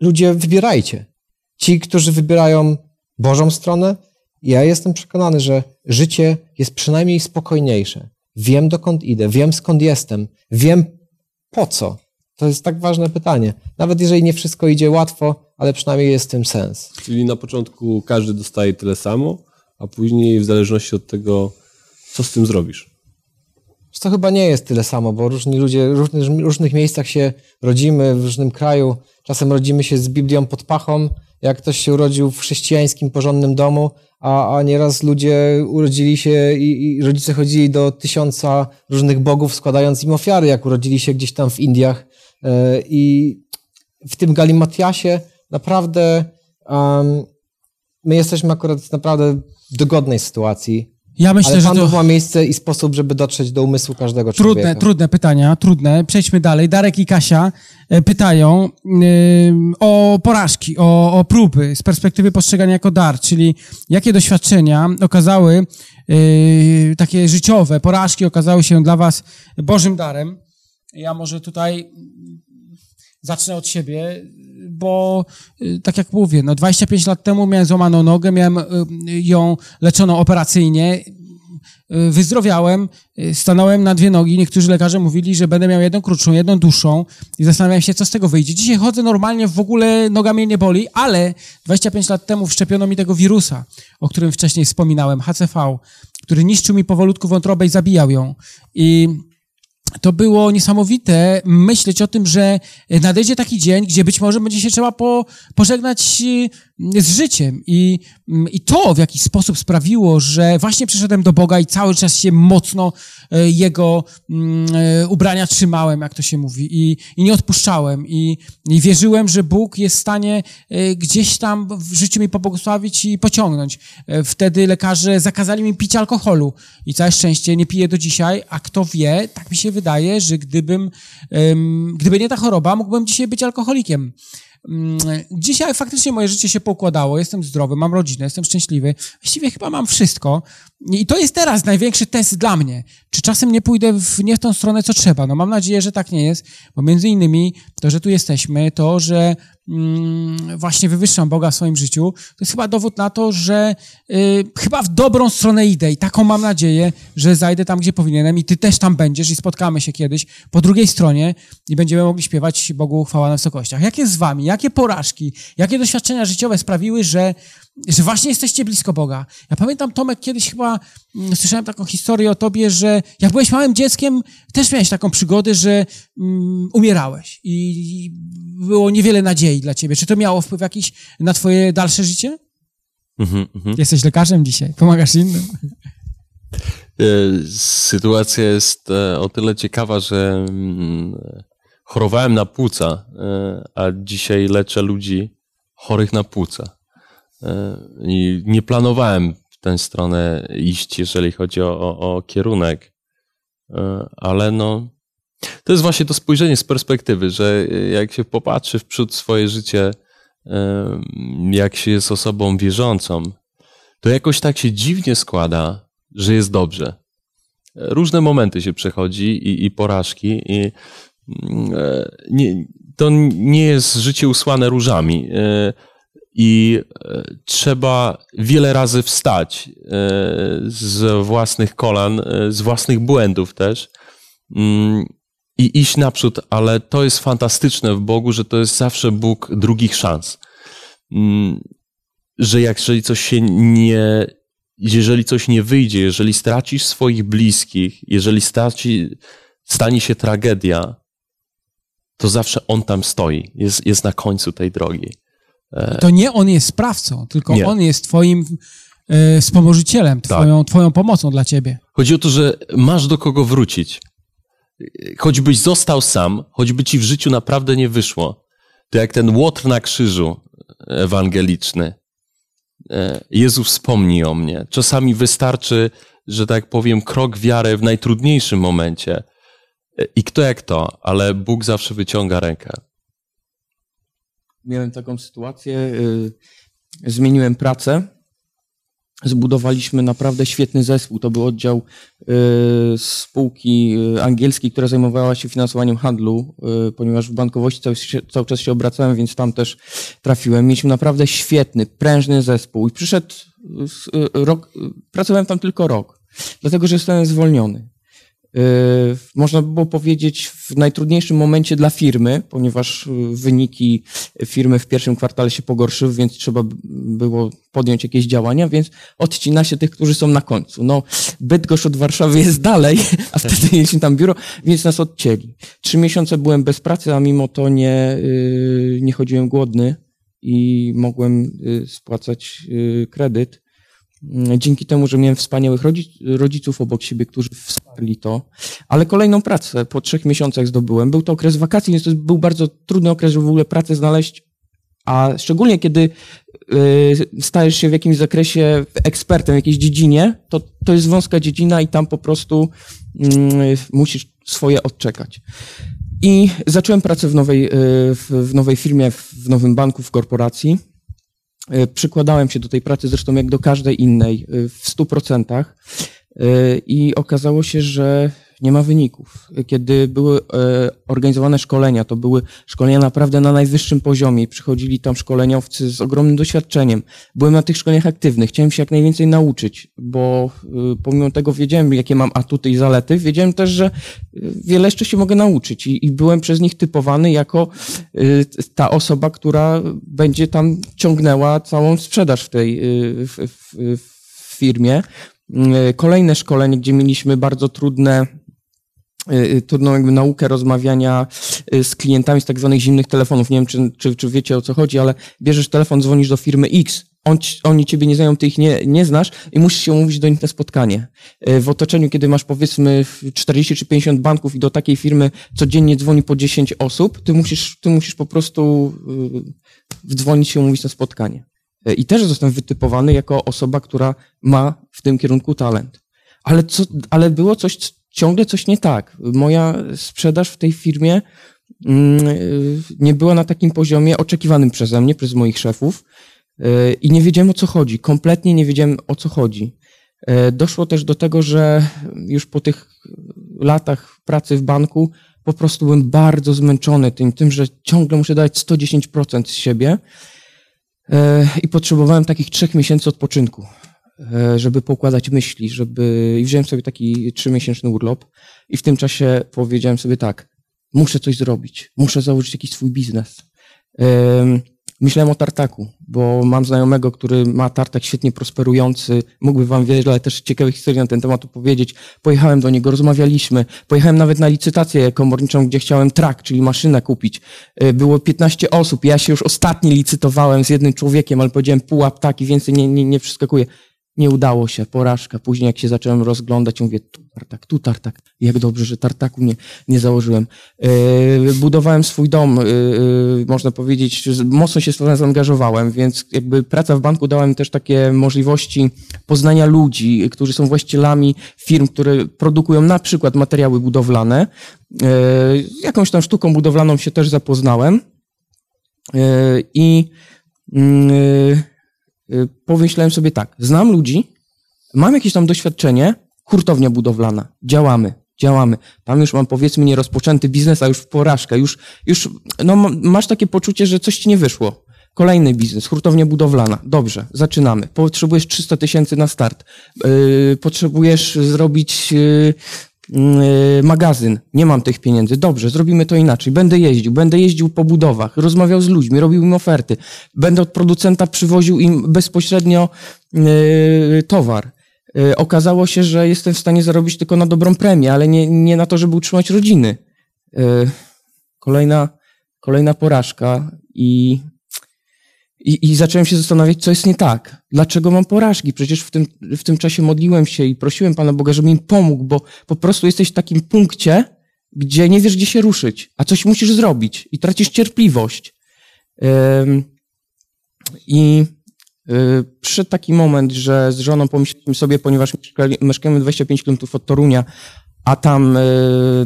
Speaker 4: ludzie wybierajcie. Ci, którzy wybierają Bożą stronę, ja jestem przekonany, że życie jest przynajmniej spokojniejsze. Wiem, dokąd idę, wiem, skąd jestem, wiem, po co. To jest tak ważne pytanie. Nawet jeżeli nie wszystko idzie łatwo, ale przynajmniej jest w tym sens.
Speaker 6: Czyli na początku każdy dostaje tyle samo, a później w zależności od tego, co z tym zrobisz.
Speaker 4: To chyba nie jest tyle samo, bo różni ludzie w różnych, różnych miejscach się rodzimy, w różnym kraju. Czasem rodzimy się z Biblią pod pachą, jak ktoś się urodził w chrześcijańskim, porządnym domu, a, a nieraz ludzie urodzili się i, i rodzice chodzili do tysiąca różnych bogów, składając im ofiary, jak urodzili się gdzieś tam w Indiach. E, I w tym Galimatiasie naprawdę um, my jesteśmy akurat w naprawdę dogodnej sytuacji.
Speaker 1: Ja myślę,
Speaker 4: ale
Speaker 1: że
Speaker 4: to
Speaker 1: ma
Speaker 4: miejsce i sposób, żeby dotrzeć do umysłu każdego
Speaker 1: trudne,
Speaker 4: człowieka.
Speaker 1: Trudne pytania, trudne. Przejdźmy dalej. Darek i Kasia e, pytają yy, o porażki, o, o próby z perspektywy postrzegania jako dar, czyli jakie doświadczenia okazały, yy, takie życiowe, porażki okazały się dla was Bożym darem. Ja może tutaj zacznę od siebie, bo y, tak jak mówię, no 25 lat temu miałem złamaną nogę, miałem y, ją leczoną operacyjnie, y, wyzdrowiałem, stanąłem na dwie nogi. Niektórzy lekarze mówili, że będę miał jedną krótszą, jedną dłuższą i zastanawiałem się, co z tego wyjdzie. Dzisiaj chodzę normalnie, w ogóle noga mnie nie boli, ale 25 lat temu wszczepiono mi tego wirusa, o którym wcześniej wspominałem, HCV, który niszczył mi powolutku wątrobę i zabijał ją. I to było niesamowite myśleć o tym, że nadejdzie taki dzień, gdzie być może będzie się trzeba po, pożegnać z życiem. I, I to w jakiś sposób sprawiło, że właśnie przyszedłem do Boga i cały czas się mocno e, Jego e, ubrania trzymałem, jak to się mówi, i, i nie odpuszczałem. I, I wierzyłem, że Bóg jest w stanie e, gdzieś tam w życiu mi pobłogosławić i pociągnąć. Wtedy lekarze zakazali mi pić alkoholu i całe szczęście nie piję do dzisiaj, a kto wie, tak mi się wydaje, że gdybym, gdyby nie ta choroba, mógłbym dzisiaj być alkoholikiem. Mm, dzisiaj faktycznie moje życie się pokładało, jestem zdrowy, mam rodzinę, jestem szczęśliwy. Właściwie chyba mam wszystko. I to jest teraz największy test dla mnie. Czy czasem nie pójdę w, nie w tą stronę, co trzeba? No mam nadzieję, że tak nie jest, bo między innymi to, że tu jesteśmy, to, że mm, właśnie wywyższam Boga w swoim życiu, to jest chyba dowód na to, że y, chyba w dobrą stronę idę i taką mam nadzieję, że zajdę tam, gdzie powinienem i ty też tam będziesz i spotkamy się kiedyś po drugiej stronie i będziemy mogli śpiewać Bogu chwała na wysokościach. Jak jest z wami? Jakie porażki, jakie doświadczenia życiowe sprawiły, że że właśnie jesteście blisko Boga. Ja pamiętam, Tomek, kiedyś chyba mm, słyszałem taką historię o tobie, że jak byłeś małym dzieckiem, też miałeś taką przygodę, że mm, umierałeś i było niewiele nadziei dla ciebie. Czy to miało wpływ jakiś na twoje dalsze życie?
Speaker 2: Mhm, mhm.
Speaker 1: Jesteś lekarzem dzisiaj, pomagasz innym.
Speaker 2: E, sytuacja jest e, o tyle ciekawa, że mm, chorowałem na płuca, e, a dzisiaj leczę ludzi chorych na płuca. I nie planowałem w tę stronę iść, jeżeli chodzi o, o, o kierunek, ale no, to jest właśnie to spojrzenie z perspektywy, że jak się popatrzy w przód swoje życie, jak się jest osobą wierzącą, to jakoś tak się dziwnie składa, że jest dobrze. Różne momenty się przechodzi i, i porażki, i mm, e, nie, to nie jest życie usłane różami. E, I e, trzeba wiele razy wstać z własnych kolan, z własnych błędów też mm, i iść naprzód, ale to jest fantastyczne w Bogu, że to jest zawsze Bóg drugich szans. Mm, że jak jeżeli coś się nie, jeżeli coś nie wyjdzie, jeżeli stracisz swoich bliskich, jeżeli straci, stanie się tragedia, to zawsze on tam stoi, jest, jest na końcu tej drogi.
Speaker 1: E, to nie on jest sprawcą, tylko nie. on jest twoim e, wspomożycielem, tak. twoją, tak. twoją pomocą dla ciebie.
Speaker 2: Chodzi o to, że masz do kogo wrócić. Choćbyś został sam, choćby ci w życiu naprawdę nie wyszło, to jak ten łotr na krzyżu ewangeliczny, E, Jezu wspomni o mnie. Czasami wystarczy, że tak powiem, krok wiary w najtrudniejszym momencie. I kto jak to, ale Bóg zawsze wyciąga rękę.
Speaker 5: Miałem taką sytuację, y, zmieniłem pracę zbudowaliśmy naprawdę świetny zespół. To był oddział y, spółki y, angielskiej, która zajmowała się finansowaniem handlu, ponieważ w bankowości cały, cały, czas się obracałem, więc tam też trafiłem. Mieliśmy naprawdę świetny, prężny zespół i przyszedł rok, pracowałem tam tylko rok, dlatego że zostałem zwolniony. Yy, można by było powiedzieć, w najtrudniejszym momencie dla firmy, ponieważ yy, wyniki firmy w pierwszym kwartale się pogorszyły, więc trzeba było podjąć jakieś działania, więc odcina się tych, którzy są na końcu. No, Bydgoszcz od Warszawy jest dalej, a wtedy mieliśmy tam biuro, więc nas odcięli. Trzy miesiące byłem bez pracy, a mimo to nie, yy, nie chodziłem głodny i mogłem spłacać kredyt. Dzięki temu, że miałem wspaniałych rodziców obok siebie, którzy wsparli to. Ale kolejną pracę po trzech miesiącach zdobyłem. Był to okres wakacji, więc to był bardzo trudny okres, żeby w ogóle pracę znaleźć. A szczególnie kiedy y, stajesz się w jakimś zakresie ekspertem w jakiejś dziedzinie, to, to jest wąska dziedzina i tam po prostu mm, musisz swoje odczekać. I zacząłem pracę w nowej, y, w nowej firmie, w nowym banku, w korporacji. E, przykładałem się do tej pracy, zresztą jak do każdej innej, e, w stu procentach. E, i okazało się, że nie ma wyników. Kiedy były organizowane szkolenia, to były szkolenia naprawdę na najwyższym poziomie. Przychodzili tam szkoleniowcy z ogromnym doświadczeniem. Byłem na tych szkoleniach aktywnych. Chciałem się jak najwięcej nauczyć, bo pomimo tego wiedziałem, jakie mam atuty i zalety, wiedziałem też, że wiele jeszcze się mogę nauczyć i, i byłem przez nich typowany jako ta osoba, która będzie tam ciągnęła całą sprzedaż w tej w, w, w firmie. Kolejne szkolenie, gdzie mieliśmy bardzo trudne trudną jakby naukę rozmawiania y, z klientami z tak zwanych zimnych telefonów. Nie wiem, czy, czy, czy wiecie o co chodzi, ale bierzesz telefon, dzwonisz do firmy X, on, oni ciebie nie znają, ty ich nie, nie znasz i musisz się umówić do nich na spotkanie. W otoczeniu, kiedy masz powiedzmy 40 czy 50 banków i do takiej firmy codziennie dzwoni po 10 osób, ty musisz, ty musisz po prostu wdzwonić się umówić na spotkanie. I też zostałem wytypowany jako osoba, która ma w tym kierunku talent. Ale, co, ale było coś, ciągle coś nie tak. Moja sprzedaż w tej firmie mm, y, nie była na takim poziomie oczekiwanym przeze mnie, przez moich szefów y, i nie wiedziałem o co chodzi. Kompletnie nie wiedziałem o co chodzi. Y, doszło też do tego, że już po tych latach pracy w banku po prostu byłem bardzo zmęczony tym, tym że ciągle muszę dać 110% z siebie i potrzebowałem takich trzech miesięcy odpoczynku. E, żeby poukładać myśli, żeby... I wziąłem sobie taki trzymiesięczny urlop i w tym czasie powiedziałem sobie tak, muszę coś zrobić, muszę założyć jakiś swój biznes. Myślałem o tartaku, bo mam znajomego, który ma tartak świetnie prosperujący. Mógłby wam wiele też ciekawych historii na ten temat opowiedzieć. Pojechałem do niego, rozmawialiśmy. Pojechałem nawet na licytację komorniczą, gdzie chciałem trak, czyli maszynę kupić. Y, było 15 osób. Ja się już ostatni licytowałem z jednym człowiekiem, ale powiedziałem pół aptaki, więcej nie, nie, nie przeskakuję. Nie udało się, porażka. Później jak się zacząłem rozglądać, mówię, tu tartak, tu tartak. Jak dobrze, że tartaku nie, nie założyłem. Yy, budowałem swój dom, yy, yy, można powiedzieć, mocno się zaangażowałem, więc jakby praca w banku dała mi też takie możliwości poznania ludzi, którzy są właścicielami firm, które produkują na przykład materiały budowlane. Yy, jakąś tam sztuką budowlaną się też zapoznałem. Yy, I yy, pomyślałem sobie tak, znam ludzi, mam jakieś tam doświadczenie, hurtownia budowlana, działamy, działamy. Tam już mam powiedzmy nierozpoczęty biznes, a już porażkę, już, już no, masz takie poczucie, że coś ci nie wyszło. Kolejny biznes, hurtownia budowlana. Dobrze, zaczynamy. Potrzebujesz 300 tysięcy na start. Yy, potrzebujesz zrobić yy, Y, magazyn, nie mam tych pieniędzy, dobrze, zrobimy to inaczej, będę jeździł, będę jeździł po budowach, rozmawiał z ludźmi, robił im oferty, będę od producenta przywoził im bezpośrednio y, towar. Y, okazało się, że jestem w stanie zarobić tylko na dobrą premię, ale nie, nie na to, żeby utrzymać rodziny. Kolejna, kolejna porażka i i, I zacząłem się zastanawiać, co jest nie tak. Dlaczego mam porażki? Przecież w tym, w tym czasie modliłem się i prosiłem Pana Boga, żeby mi pomógł, bo po prostu jesteś w takim punkcie, gdzie nie wiesz, gdzie się ruszyć, a coś musisz zrobić i tracisz cierpliwość. I y, przyszedł taki moment, że z żoną pomyśleliśmy sobie, ponieważ mieszkamy 25 km od Torunia, a tam y,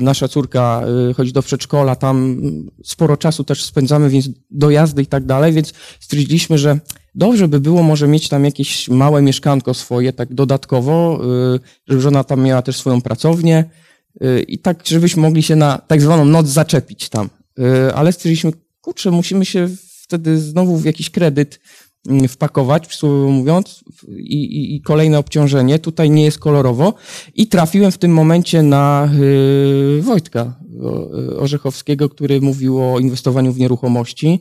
Speaker 5: nasza córka y, chodzi do przedszkola, tam sporo czasu też spędzamy, więc dojazdy i tak dalej, więc stwierdziliśmy, że dobrze by było może mieć tam jakieś małe mieszkanko swoje, tak dodatkowo, y, żeby żona tam miała też swoją pracownię i tak, żebyśmy mogli się na tak zwaną noc zaczepić tam. Ale stwierdziliśmy, kurczę, musimy się wtedy znowu w jakiś kredyt wpakować, przysłowiowo mówiąc, i, i, i, kolejne obciążenie. Tutaj nie jest kolorowo. I trafiłem w tym momencie na y, Wojtka y, Orzechowskiego, który mówił o inwestowaniu w nieruchomości.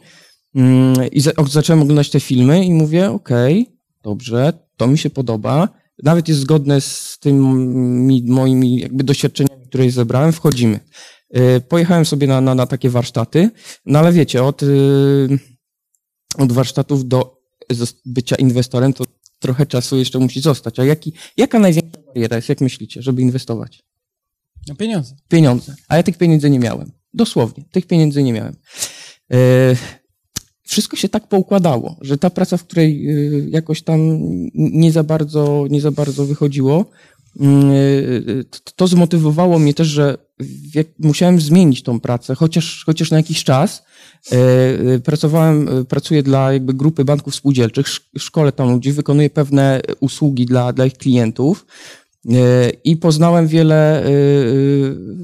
Speaker 5: Y, I za, zacząłem oglądać te filmy i mówię, okej, okay, dobrze, to mi się podoba. Nawet jest zgodne z tymi moimi jakby doświadczeniami, które zebrałem, wchodzimy. Y, pojechałem sobie na, na, na takie warsztaty, no ale wiecie, od, od warsztatów do bycia inwestorem, to trochę czasu jeszcze musi zostać. A jaki, jaka największa bariera jest, jak myślicie, żeby inwestować?
Speaker 1: No pieniądze.
Speaker 5: Pieniądze. A ja tych pieniędzy nie miałem. Dosłownie, tych pieniędzy nie miałem. E, wszystko się tak poukładało, że ta praca, w której e, jakoś tam nie za bardzo, nie za bardzo wychodziło, to zmotywowało mnie też, że musiałem zmienić tą pracę, chociaż, chociaż na jakiś czas. E, e, pracowałem, e, pracuję dla jakby grupy banków spółdzielczych, szkole tam ludzi, wykonuję pewne usługi dla, dla ich klientów i poznałem wiele,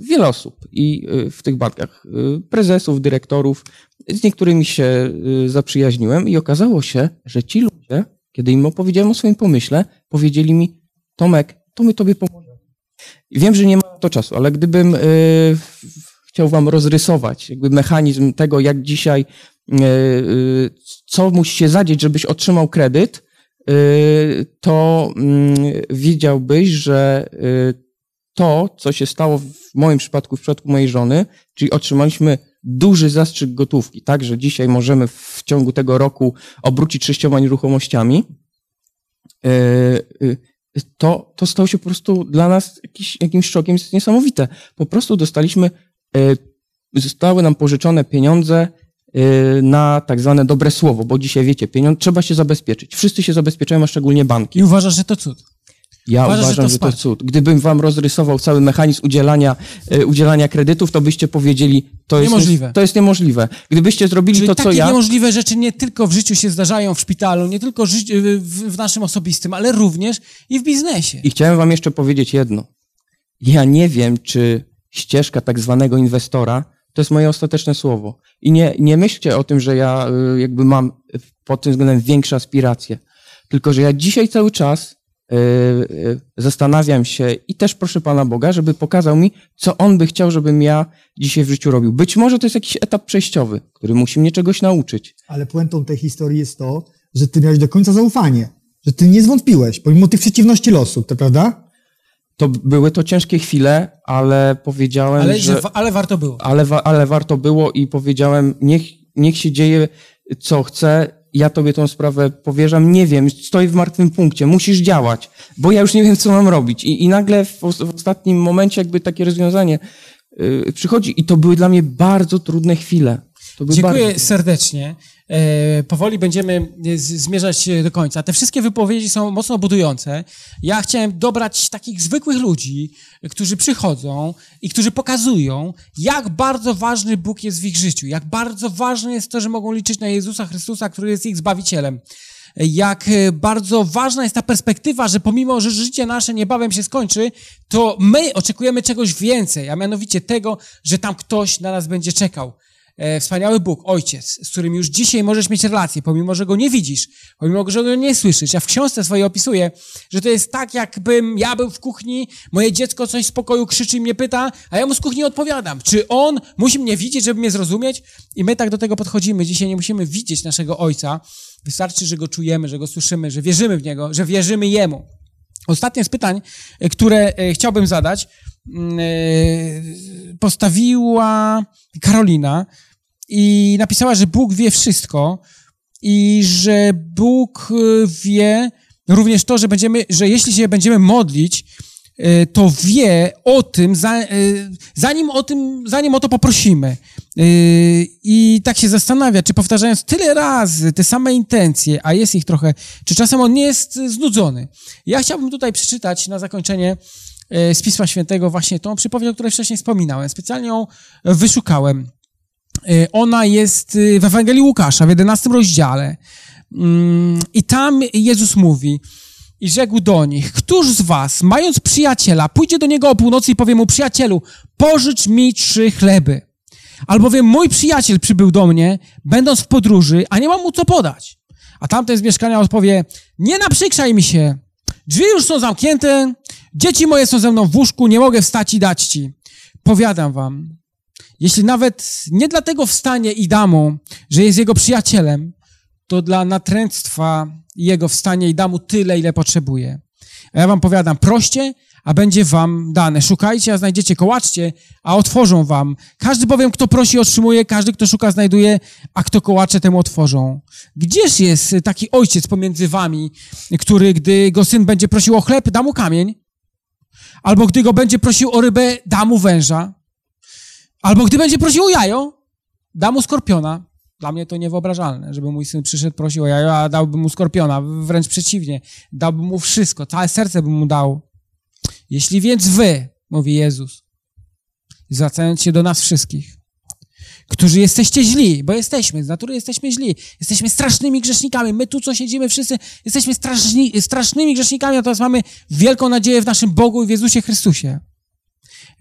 Speaker 5: wiele osób i w tych bankach, prezesów, dyrektorów, z niektórymi się zaprzyjaźniłem i okazało się, że ci ludzie, kiedy im opowiedziałem o swoim pomyśle, powiedzieli mi, Tomek, to my tobie pomożemy. Wiem, że nie ma to czasu, ale gdybym chciał wam rozrysować jakby mechanizm tego, jak dzisiaj, e, e, co musi się zadzieć, żebyś otrzymał kredyt, e, to mm, wiedziałbyś, że to, co się stało w moim przypadku, w przypadku mojej żony, czyli otrzymaliśmy duży zastrzyk gotówki, tak, że dzisiaj możemy w ciągu tego roku obrócić sześcioma nieruchomościami, to, to stało się po prostu dla nas jakiś, jakimś szokiem, jest niesamowite. Po prostu dostaliśmy Y, zostały nam pożyczone pieniądze y, na tak zwane dobre słowo, bo dzisiaj wiecie, pieniądze trzeba się zabezpieczyć. Wszyscy się zabezpieczają, a szczególnie banki.
Speaker 1: I uważasz, że to cud?
Speaker 5: Ja Uważasz, uważam, że to, że to cud. Gdybym wam rozrysował cały mechanizm udzielania, y, udzielania kredytów, to byście powiedzieli, to jest niemożliwe. To jest niemożliwe. Gdybyście zrobili
Speaker 1: Czyli
Speaker 5: to, co ja...
Speaker 1: niemożliwe rzeczy nie tylko w życiu się zdarzają w szpitalu, nie tylko w naszym osobistym, ale również i w biznesie.
Speaker 5: I chciałem wam jeszcze powiedzieć jedno. Ja nie wiem, czy ścieżka tak zwanego inwestora, to jest moje ostateczne słowo. I nie, nie myślcie o tym, że ja y, jakby mam pod tym względem większe aspiracje, tylko że ja dzisiaj cały czas e, e, zastanawiam się i też proszę Pana Boga, żeby pokazał mi, co On by chciał, żebym ja dzisiaj w życiu robił. Być może to jest jakiś etap przejściowy, który musi mnie czegoś nauczyć.
Speaker 7: Ale puentą tej historii jest to, że ty miałeś do końca zaufanie, że ty nie zwątpiłeś, pomimo tych przeciwności losu, to prawda?
Speaker 5: To były to ciężkie chwile, ale powiedziałem,
Speaker 1: Ale,
Speaker 5: że...
Speaker 1: ale warto było.
Speaker 5: ale, wa- ale warto było i powiedziałem, niech, niech się dzieje co chce, ja tobie tą sprawę powierzam, nie wiem, stoję w martwym punkcie, musisz działać, bo ja już nie wiem, co mam robić. I, i nagle w, w ostatnim momencie jakby takie rozwiązanie y, przychodzi i to były dla mnie bardzo trudne chwile.
Speaker 1: Dziękuję
Speaker 5: bardzo...
Speaker 1: serdecznie. E, powoli będziemy e, z, zmierzać e, do końca. Te wszystkie wypowiedzi są mocno budujące. Ja chciałem dobrać takich zwykłych ludzi, e, którzy przychodzą i którzy pokazują, jak bardzo ważny Bóg jest w ich życiu, jak bardzo ważne jest to, że mogą liczyć na Jezusa Chrystusa, który jest ich Zbawicielem. Jak bardzo ważna jest ta perspektywa, że pomimo, że życie nasze niebawem się skończy, to my oczekujemy czegoś więcej, a mianowicie tego, że tam ktoś na nas będzie czekał wspaniały Bóg, Ojciec, z którym już dzisiaj możesz mieć relację, pomimo, że go nie widzisz, pomimo, że go nie słyszysz. Ja w książce swojej opisuję, że to jest tak, jakbym ja był w kuchni, moje dziecko coś z pokoju krzyczy i mnie pyta, a ja mu z kuchni odpowiadam. Czy on musi mnie widzieć, żeby mnie zrozumieć? I my tak do tego podchodzimy. Dzisiaj nie musimy widzieć naszego Ojca. Wystarczy, że go czujemy, że go słyszymy, że wierzymy w niego, że wierzymy jemu. Ostatnie z pytań, e, które e, chciałbym zadać, mm, e, postawiła Karolina i napisała, że Bóg wie wszystko i że Bóg e, wie również to, że będziemy, że jeśli się będziemy modlić, e, to wie o tym, e, zanim o tym, zanim o to poprosimy. I tak się zastanawia, czy powtarzając tyle razy te same intencje, a jest ich trochę, czy czasem on nie jest znudzony. Ja chciałbym tutaj przeczytać na zakończenie z Pisma Świętego właśnie tą przypowieść, o której wcześniej wspominałem. Specjalnie ją wyszukałem. E, Ona jest e, w Ewangelii Łukasza, w 11 rozdziale. Mm, I tam Jezus mówi, i rzekł do nich, któż z was, mając przyjaciela, pójdzie do niego o północy i powie mu, przyjacielu, pożycz mi trzy chleby. Albowiem mój przyjaciel przybył do mnie, będąc w podróży, a nie mam mu co podać. A tamten z mieszkania odpowie, nie naprzykrzaj mi się, drzwi już są zamknięte, dzieci moje są ze mną w łóżku, nie mogę wstać i dać ci. Powiadam wam, jeśli nawet nie dlatego wstanie i da mu, że jest jego przyjacielem, to dla natręctwa jego wstanie i da mu tyle, ile potrzebuje. A ja wam powiadam, proście, a będzie wam dane. Szukajcie, a znajdziecie, kołaczcie, a otworzą wam. Każdy bowiem, kto prosi, otrzymuje, każdy, kto szuka, znajduje, a kto kołacze, temu otworzą. Gdzież jest taki ojciec pomiędzy wami, który, gdy go syn będzie prosił o chleb, da mu kamień? Albo gdy go będzie prosił o rybę, da mu węża? Albo gdy będzie prosił o jajo, da mu skorpiona. Dla mnie to niewyobrażalne, żeby mój syn przyszedł, prosił o jajo, a dałbym mu skorpiona. Wręcz przeciwnie. Dałbym mu wszystko, całe serce bym mu dał. Jeśli więc wy, mówi Jezus, zwracając się do nas wszystkich, którzy jesteście źli, bo jesteśmy, z natury jesteśmy źli, jesteśmy strasznymi grzesznikami. My tu, co siedzimy, wszyscy jesteśmy straszni, strasznymi grzesznikami, natomiast mamy wielką nadzieję w naszym Bogu i w Jezusie Chrystusie.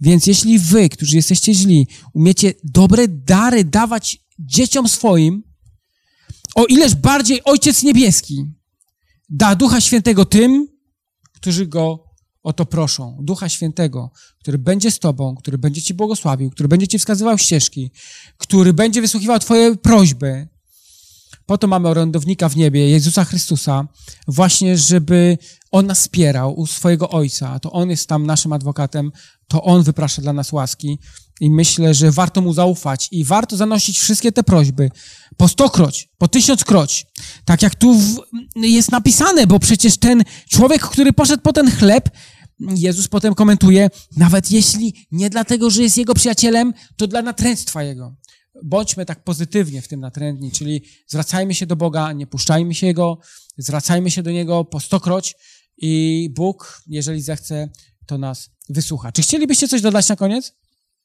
Speaker 1: Więc jeśli wy, którzy jesteście źli, umiecie dobre dary dawać dzieciom swoim, o ileż bardziej Ojciec Niebieski da Ducha Świętego tym, którzy Go o to proszą. Ducha Świętego, który będzie z Tobą, który będzie Ci błogosławił, który będzie Ci wskazywał ścieżki, który będzie wysłuchiwał Twoje prośby. Po to mamy orędownika w niebie, Jezusa Chrystusa, właśnie, żeby On nas wspierał u swojego Ojca. To On jest tam naszym adwokatem, to On wyprasza dla nas łaski i myślę, że warto Mu zaufać i warto zanosić wszystkie te prośby po stokroć, po tysiąckroć. Tak jak tu w, jest napisane, bo przecież ten człowiek, który poszedł po ten chleb, Jezus potem komentuje, nawet jeśli nie dlatego, że jest jego przyjacielem, to dla natręctwa jego. Bądźmy tak pozytywnie w tym natrętni, czyli zwracajmy się do Boga, nie puszczajmy się Jego, zwracajmy się do Niego po stokroć i Bóg, jeżeli zechce, to nas wysłucha. Czy chcielibyście coś dodać na koniec?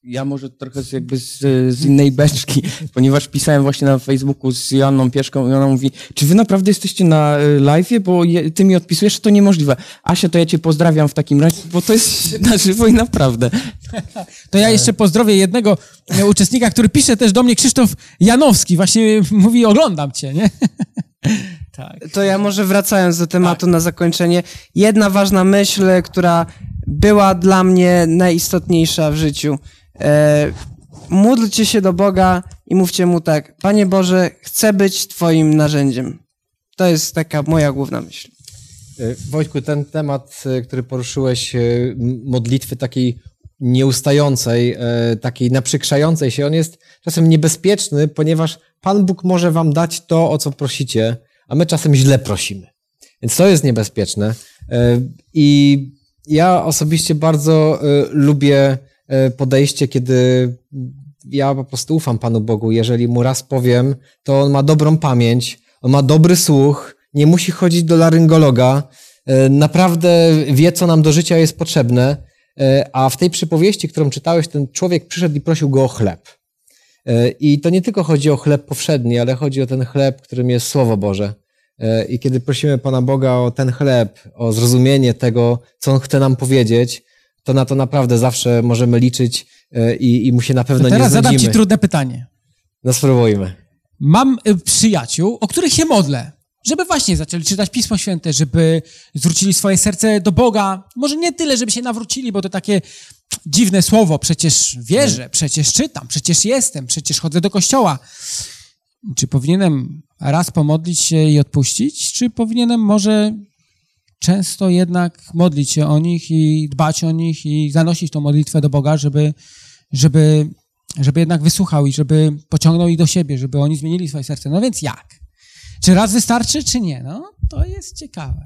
Speaker 5: Ja może trochę z, jakby z, z innej beczki, ponieważ pisałem właśnie na Facebooku z Joanną Pieszką i ona mówi, czy wy naprawdę jesteście na y, live'ie, bo je, ty mi odpisujesz, to niemożliwe. Asia, to ja cię pozdrawiam w takim razie, bo to jest na żywo i naprawdę.
Speaker 1: To ja jeszcze pozdrowię jednego e, uczestnika, który pisze też do mnie, Krzysztof Janowski. Właśnie mówi, oglądam cię, nie? Tak.
Speaker 3: To ja może wracając do tematu na zakończenie. Jedna ważna myśl, która była dla mnie najistotniejsza w życiu. E, módlcie się do Boga i mówcie Mu tak, Panie Boże, chcę być Twoim narzędziem. To jest taka moja główna myśl.
Speaker 4: E, Wojtku, ten temat, e, który poruszyłeś, e, modlitwy takiej nieustającej, takiej naprzykrzającej się, on jest czasem niebezpieczny, ponieważ Pan Bóg może wam dać to, o co prosicie, a my czasem źle prosimy. Więc to jest niebezpieczne. I ja osobiście bardzo lubię podejście, kiedy ja po prostu ufam Panu Bogu. Jeżeli mu raz powiem, to on ma dobrą pamięć, on ma dobry słuch, nie musi chodzić do laryngologa, e, naprawdę wie, co nam do życia jest potrzebne. E, A w tej przypowieści, którą czytałeś, ten człowiek przyszedł i prosił go o chleb. E, I to nie tylko chodzi o chleb powszedni, ale chodzi o ten chleb, którym jest Słowo Boże. E, I kiedy prosimy Pana Boga o ten chleb, o zrozumienie tego, co On chce nam powiedzieć, to na to naprawdę zawsze możemy liczyć e, i, i mu się na pewno
Speaker 1: To teraz
Speaker 4: nie
Speaker 1: zadam
Speaker 4: znudzimy.
Speaker 1: ci trudne pytanie.
Speaker 4: No spróbujmy.
Speaker 1: Mam y, przyjaciół, o których się modlę, żeby właśnie zaczęli czytać Pismo Święte, żeby zwrócili swoje serce do Boga. Może nie tyle, żeby się nawrócili, bo to takie dziwne słowo. Przecież wierzę, przecież czytam, przecież jestem, przecież chodzę do kościoła. Czy powinienem raz pomodlić się i odpuścić, czy powinienem może często jednak modlić się o nich i dbać o nich i zanosić tą modlitwę do Boga, żeby, żeby, żeby jednak wysłuchał i żeby pociągnął ich do siebie, żeby oni zmienili swoje serce. No więc jak? Czy raz wystarczy, czy nie? No, to jest ciekawe.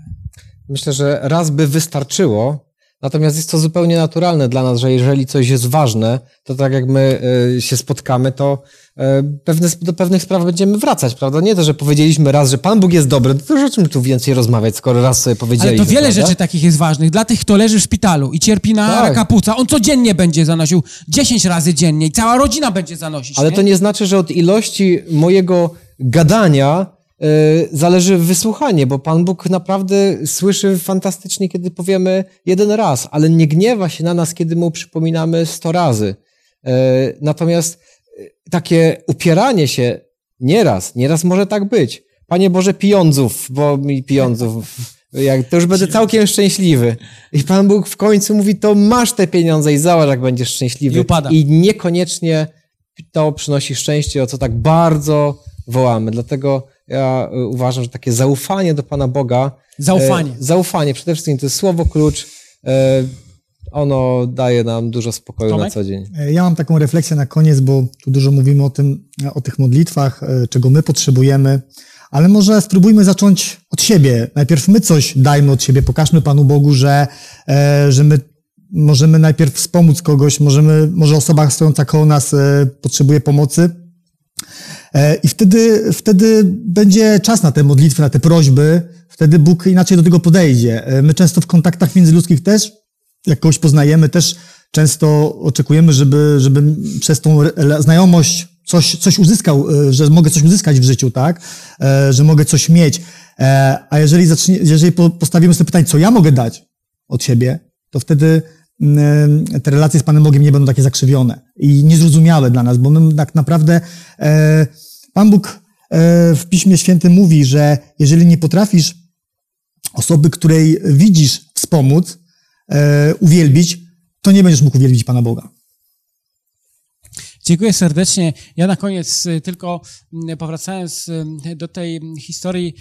Speaker 4: Myślę, że raz by wystarczyło, natomiast jest to zupełnie naturalne dla nas, że jeżeli coś jest ważne, to tak jak my e, się spotkamy, to pewne, do pewnych spraw będziemy wracać, prawda? Nie to, że powiedzieliśmy raz, że Pan Bóg jest dobry, to już o czym tu więcej rozmawiać, skoro raz sobie
Speaker 1: Ale
Speaker 4: powiedzieliśmy.
Speaker 1: to wiele
Speaker 4: prawda?
Speaker 1: rzeczy takich jest ważnych. Dla tych, kto leży w szpitalu i cierpi na
Speaker 4: Tak.
Speaker 1: raka płuca, on codziennie będzie zanosił 10 razy dziennie i cała rodzina będzie zanosić.
Speaker 4: Ale
Speaker 1: nie?
Speaker 4: to nie znaczy, że od ilości mojego gadania e, zależy wysłuchanie, bo Pan Bóg naprawdę słyszy fantastycznie, kiedy powiemy jeden raz, ale nie gniewa się na nas, kiedy mu przypominamy sto razy. E, Natomiast e, takie upieranie się nieraz, nieraz może tak być. Panie Boże, pijądzów, bo mi pijądzów, jak, to już będę całkiem szczęśliwy. I Pan Bóg w końcu mówi, to masz te pieniądze i zobacz, jak będziesz szczęśliwy.
Speaker 1: I.
Speaker 4: I niekoniecznie to przynosi szczęście, o co tak bardzo wołamy. Dlatego ja y, uważam, że takie zaufanie do Pana Boga.
Speaker 1: Zaufanie.
Speaker 4: E, zaufanie, przede wszystkim to jest słowo klucz. E, ono daje nam dużo spokoju
Speaker 1: Tomek?
Speaker 4: na co dzień.
Speaker 7: E, Ja mam taką refleksję na koniec, bo tu dużo mówimy o tym, e, o tych modlitwach, e, czego my potrzebujemy, ale może spróbujmy zacząć od siebie. Najpierw my coś dajmy od siebie, pokażmy Panu Bogu, że, że my możemy najpierw wspomóc kogoś, możemy, może osoba stojąca koło nas potrzebuje pomocy. I wtedy, wtedy będzie czas na te modlitwy, na te prośby, wtedy Bóg inaczej do tego podejdzie. My często w kontaktach międzyludzkich też, jak kogoś poznajemy, też często oczekujemy, żeby, żeby przez tą znajomość coś, coś uzyskał, e, że mogę coś uzyskać w życiu, tak? E, Że mogę coś mieć. E, A jeżeli, zacznie, jeżeli po- postawimy sobie pytanie, co ja mogę dać od siebie, to wtedy mm, te relacje z Panem Bogiem nie będą takie zakrzywione i niezrozumiałe dla nas, bo my tak naprawdę Pan Bóg w Piśmie Świętym mówi, że jeżeli nie potrafisz osoby, której widzisz, wspomóc, uwielbić, to nie będziesz mógł uwielbić Pana Boga.
Speaker 1: Dziękuję serdecznie. Ja na koniec y, tylko mm, powracając y, do tej historii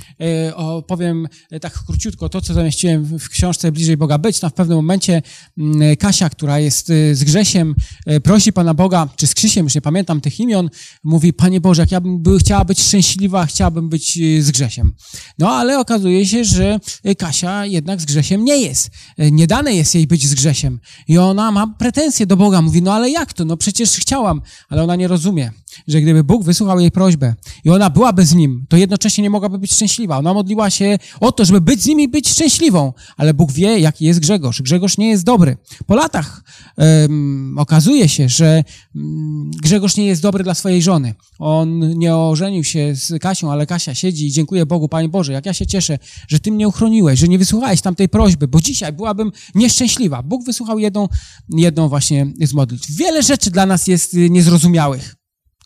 Speaker 1: y, opowiem tak króciutko to, co zamieściłem w- książce Bliżej Boga Być. Tam w pewnym momencie mm, Kasia, która jest z Grzesiem, prosi Pana Boga, czy z Krzysiem, już nie pamiętam tych imion, mówi, Panie Boże, jak ja bym by, chciała być szczęśliwa, chciałabym być z Grzesiem. No ale okazuje się, że Kasia jednak z Grzesiem nie jest. Nie dane jest jej być z Grzesiem. I ona ma pretensje do Boga. Mówi, no ale jak to? No przecież chciałam. Ale ona nie rozumie, że gdyby Bóg wysłuchał jej prośbę i ona byłaby z Nim, to jednocześnie nie mogłaby być szczęśliwa. Ona modliła się o to, żeby być z Nim i być szczęśliwą. Ale Bóg wie, jaki jest Grzegorz. Grzegorz nie jest dobry. Po latach em, okazuje się, że mm, Grzegorz nie jest dobry dla swojej żony. On nie ożenił się z Kasią, ale Kasia siedzi i dziękuję Bogu, Panie Boże, jak ja się cieszę, że Ty mnie uchroniłeś, że nie wysłuchałeś tamtej prośby, bo dzisiaj byłabym nieszczęśliwa. Bóg wysłuchał jedną, jedną właśnie z modlitw. Wiele rzeczy dla nas jest y, niezrozumiałych.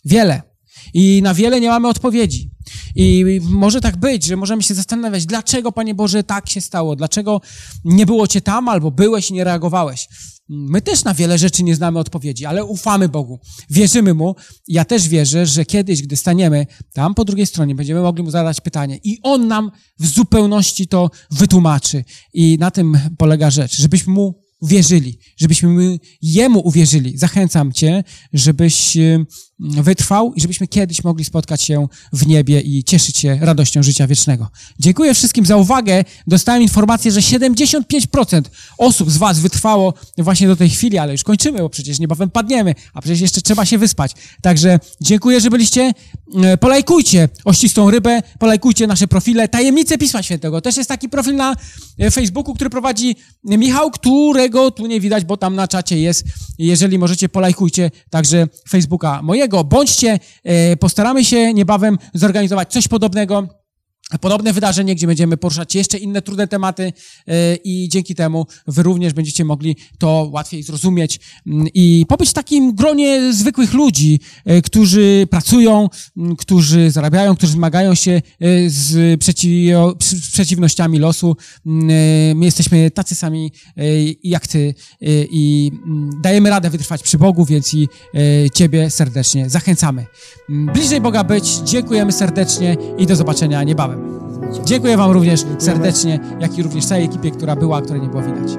Speaker 1: Wiele. I na wiele nie mamy odpowiedzi. I może tak być, że możemy się zastanawiać, dlaczego, Panie Boże, tak się stało, dlaczego nie było Cię tam, albo byłeś i nie reagowałeś. My też na wiele rzeczy nie znamy odpowiedzi, ale ufamy Bogu, wierzymy Mu. Ja też wierzę, że kiedyś, gdy staniemy tam po drugiej stronie, będziemy mogli Mu zadać pytanie i On nam w zupełności to wytłumaczy. I na tym polega rzecz, żebyśmy Mu uwierzyli, żebyśmy Jemu uwierzyli. Zachęcam Cię, żebyś y, wytrwał i żebyśmy kiedyś mogli spotkać się w niebie i cieszyć się radością życia wiecznego. Dziękuję wszystkim za uwagę. Dostałem informację, że 75% osób z Was wytrwało właśnie do tej chwili, ale już kończymy, bo przecież niebawem padniemy, a przecież jeszcze trzeba się wyspać. Także dziękuję, że byliście. E, polajkujcie ościstą rybę, polajkujcie nasze profile. Tajemnice Pisma Świętego. Też jest taki profil na e, Facebooku, który prowadzi Michał, którego tu nie widać, bo tam na czacie jest. Jeżeli możecie, polajkujcie także Facebooka mojego Bądźcie, e, postaramy się niebawem zorganizować coś podobnego podobne wydarzenie, gdzie będziemy poruszać jeszcze inne trudne tematy e, i dzięki temu wy również będziecie mogli to łatwiej zrozumieć mm, i pobyć w takim gronie zwykłych ludzi, e, którzy pracują, mm, którzy zarabiają, którzy zmagają się e, z, przeciwnościami losu. Mm, my jesteśmy tacy sami jak ty i dajemy radę wytrwać przy Bogu, więc i ciebie serdecznie zachęcamy. Bliżej Boga być, dziękujemy serdecznie i do zobaczenia niebawem. Dziękuję Wam również serdecznie, jak i również całej ekipie, która była, której nie było widać.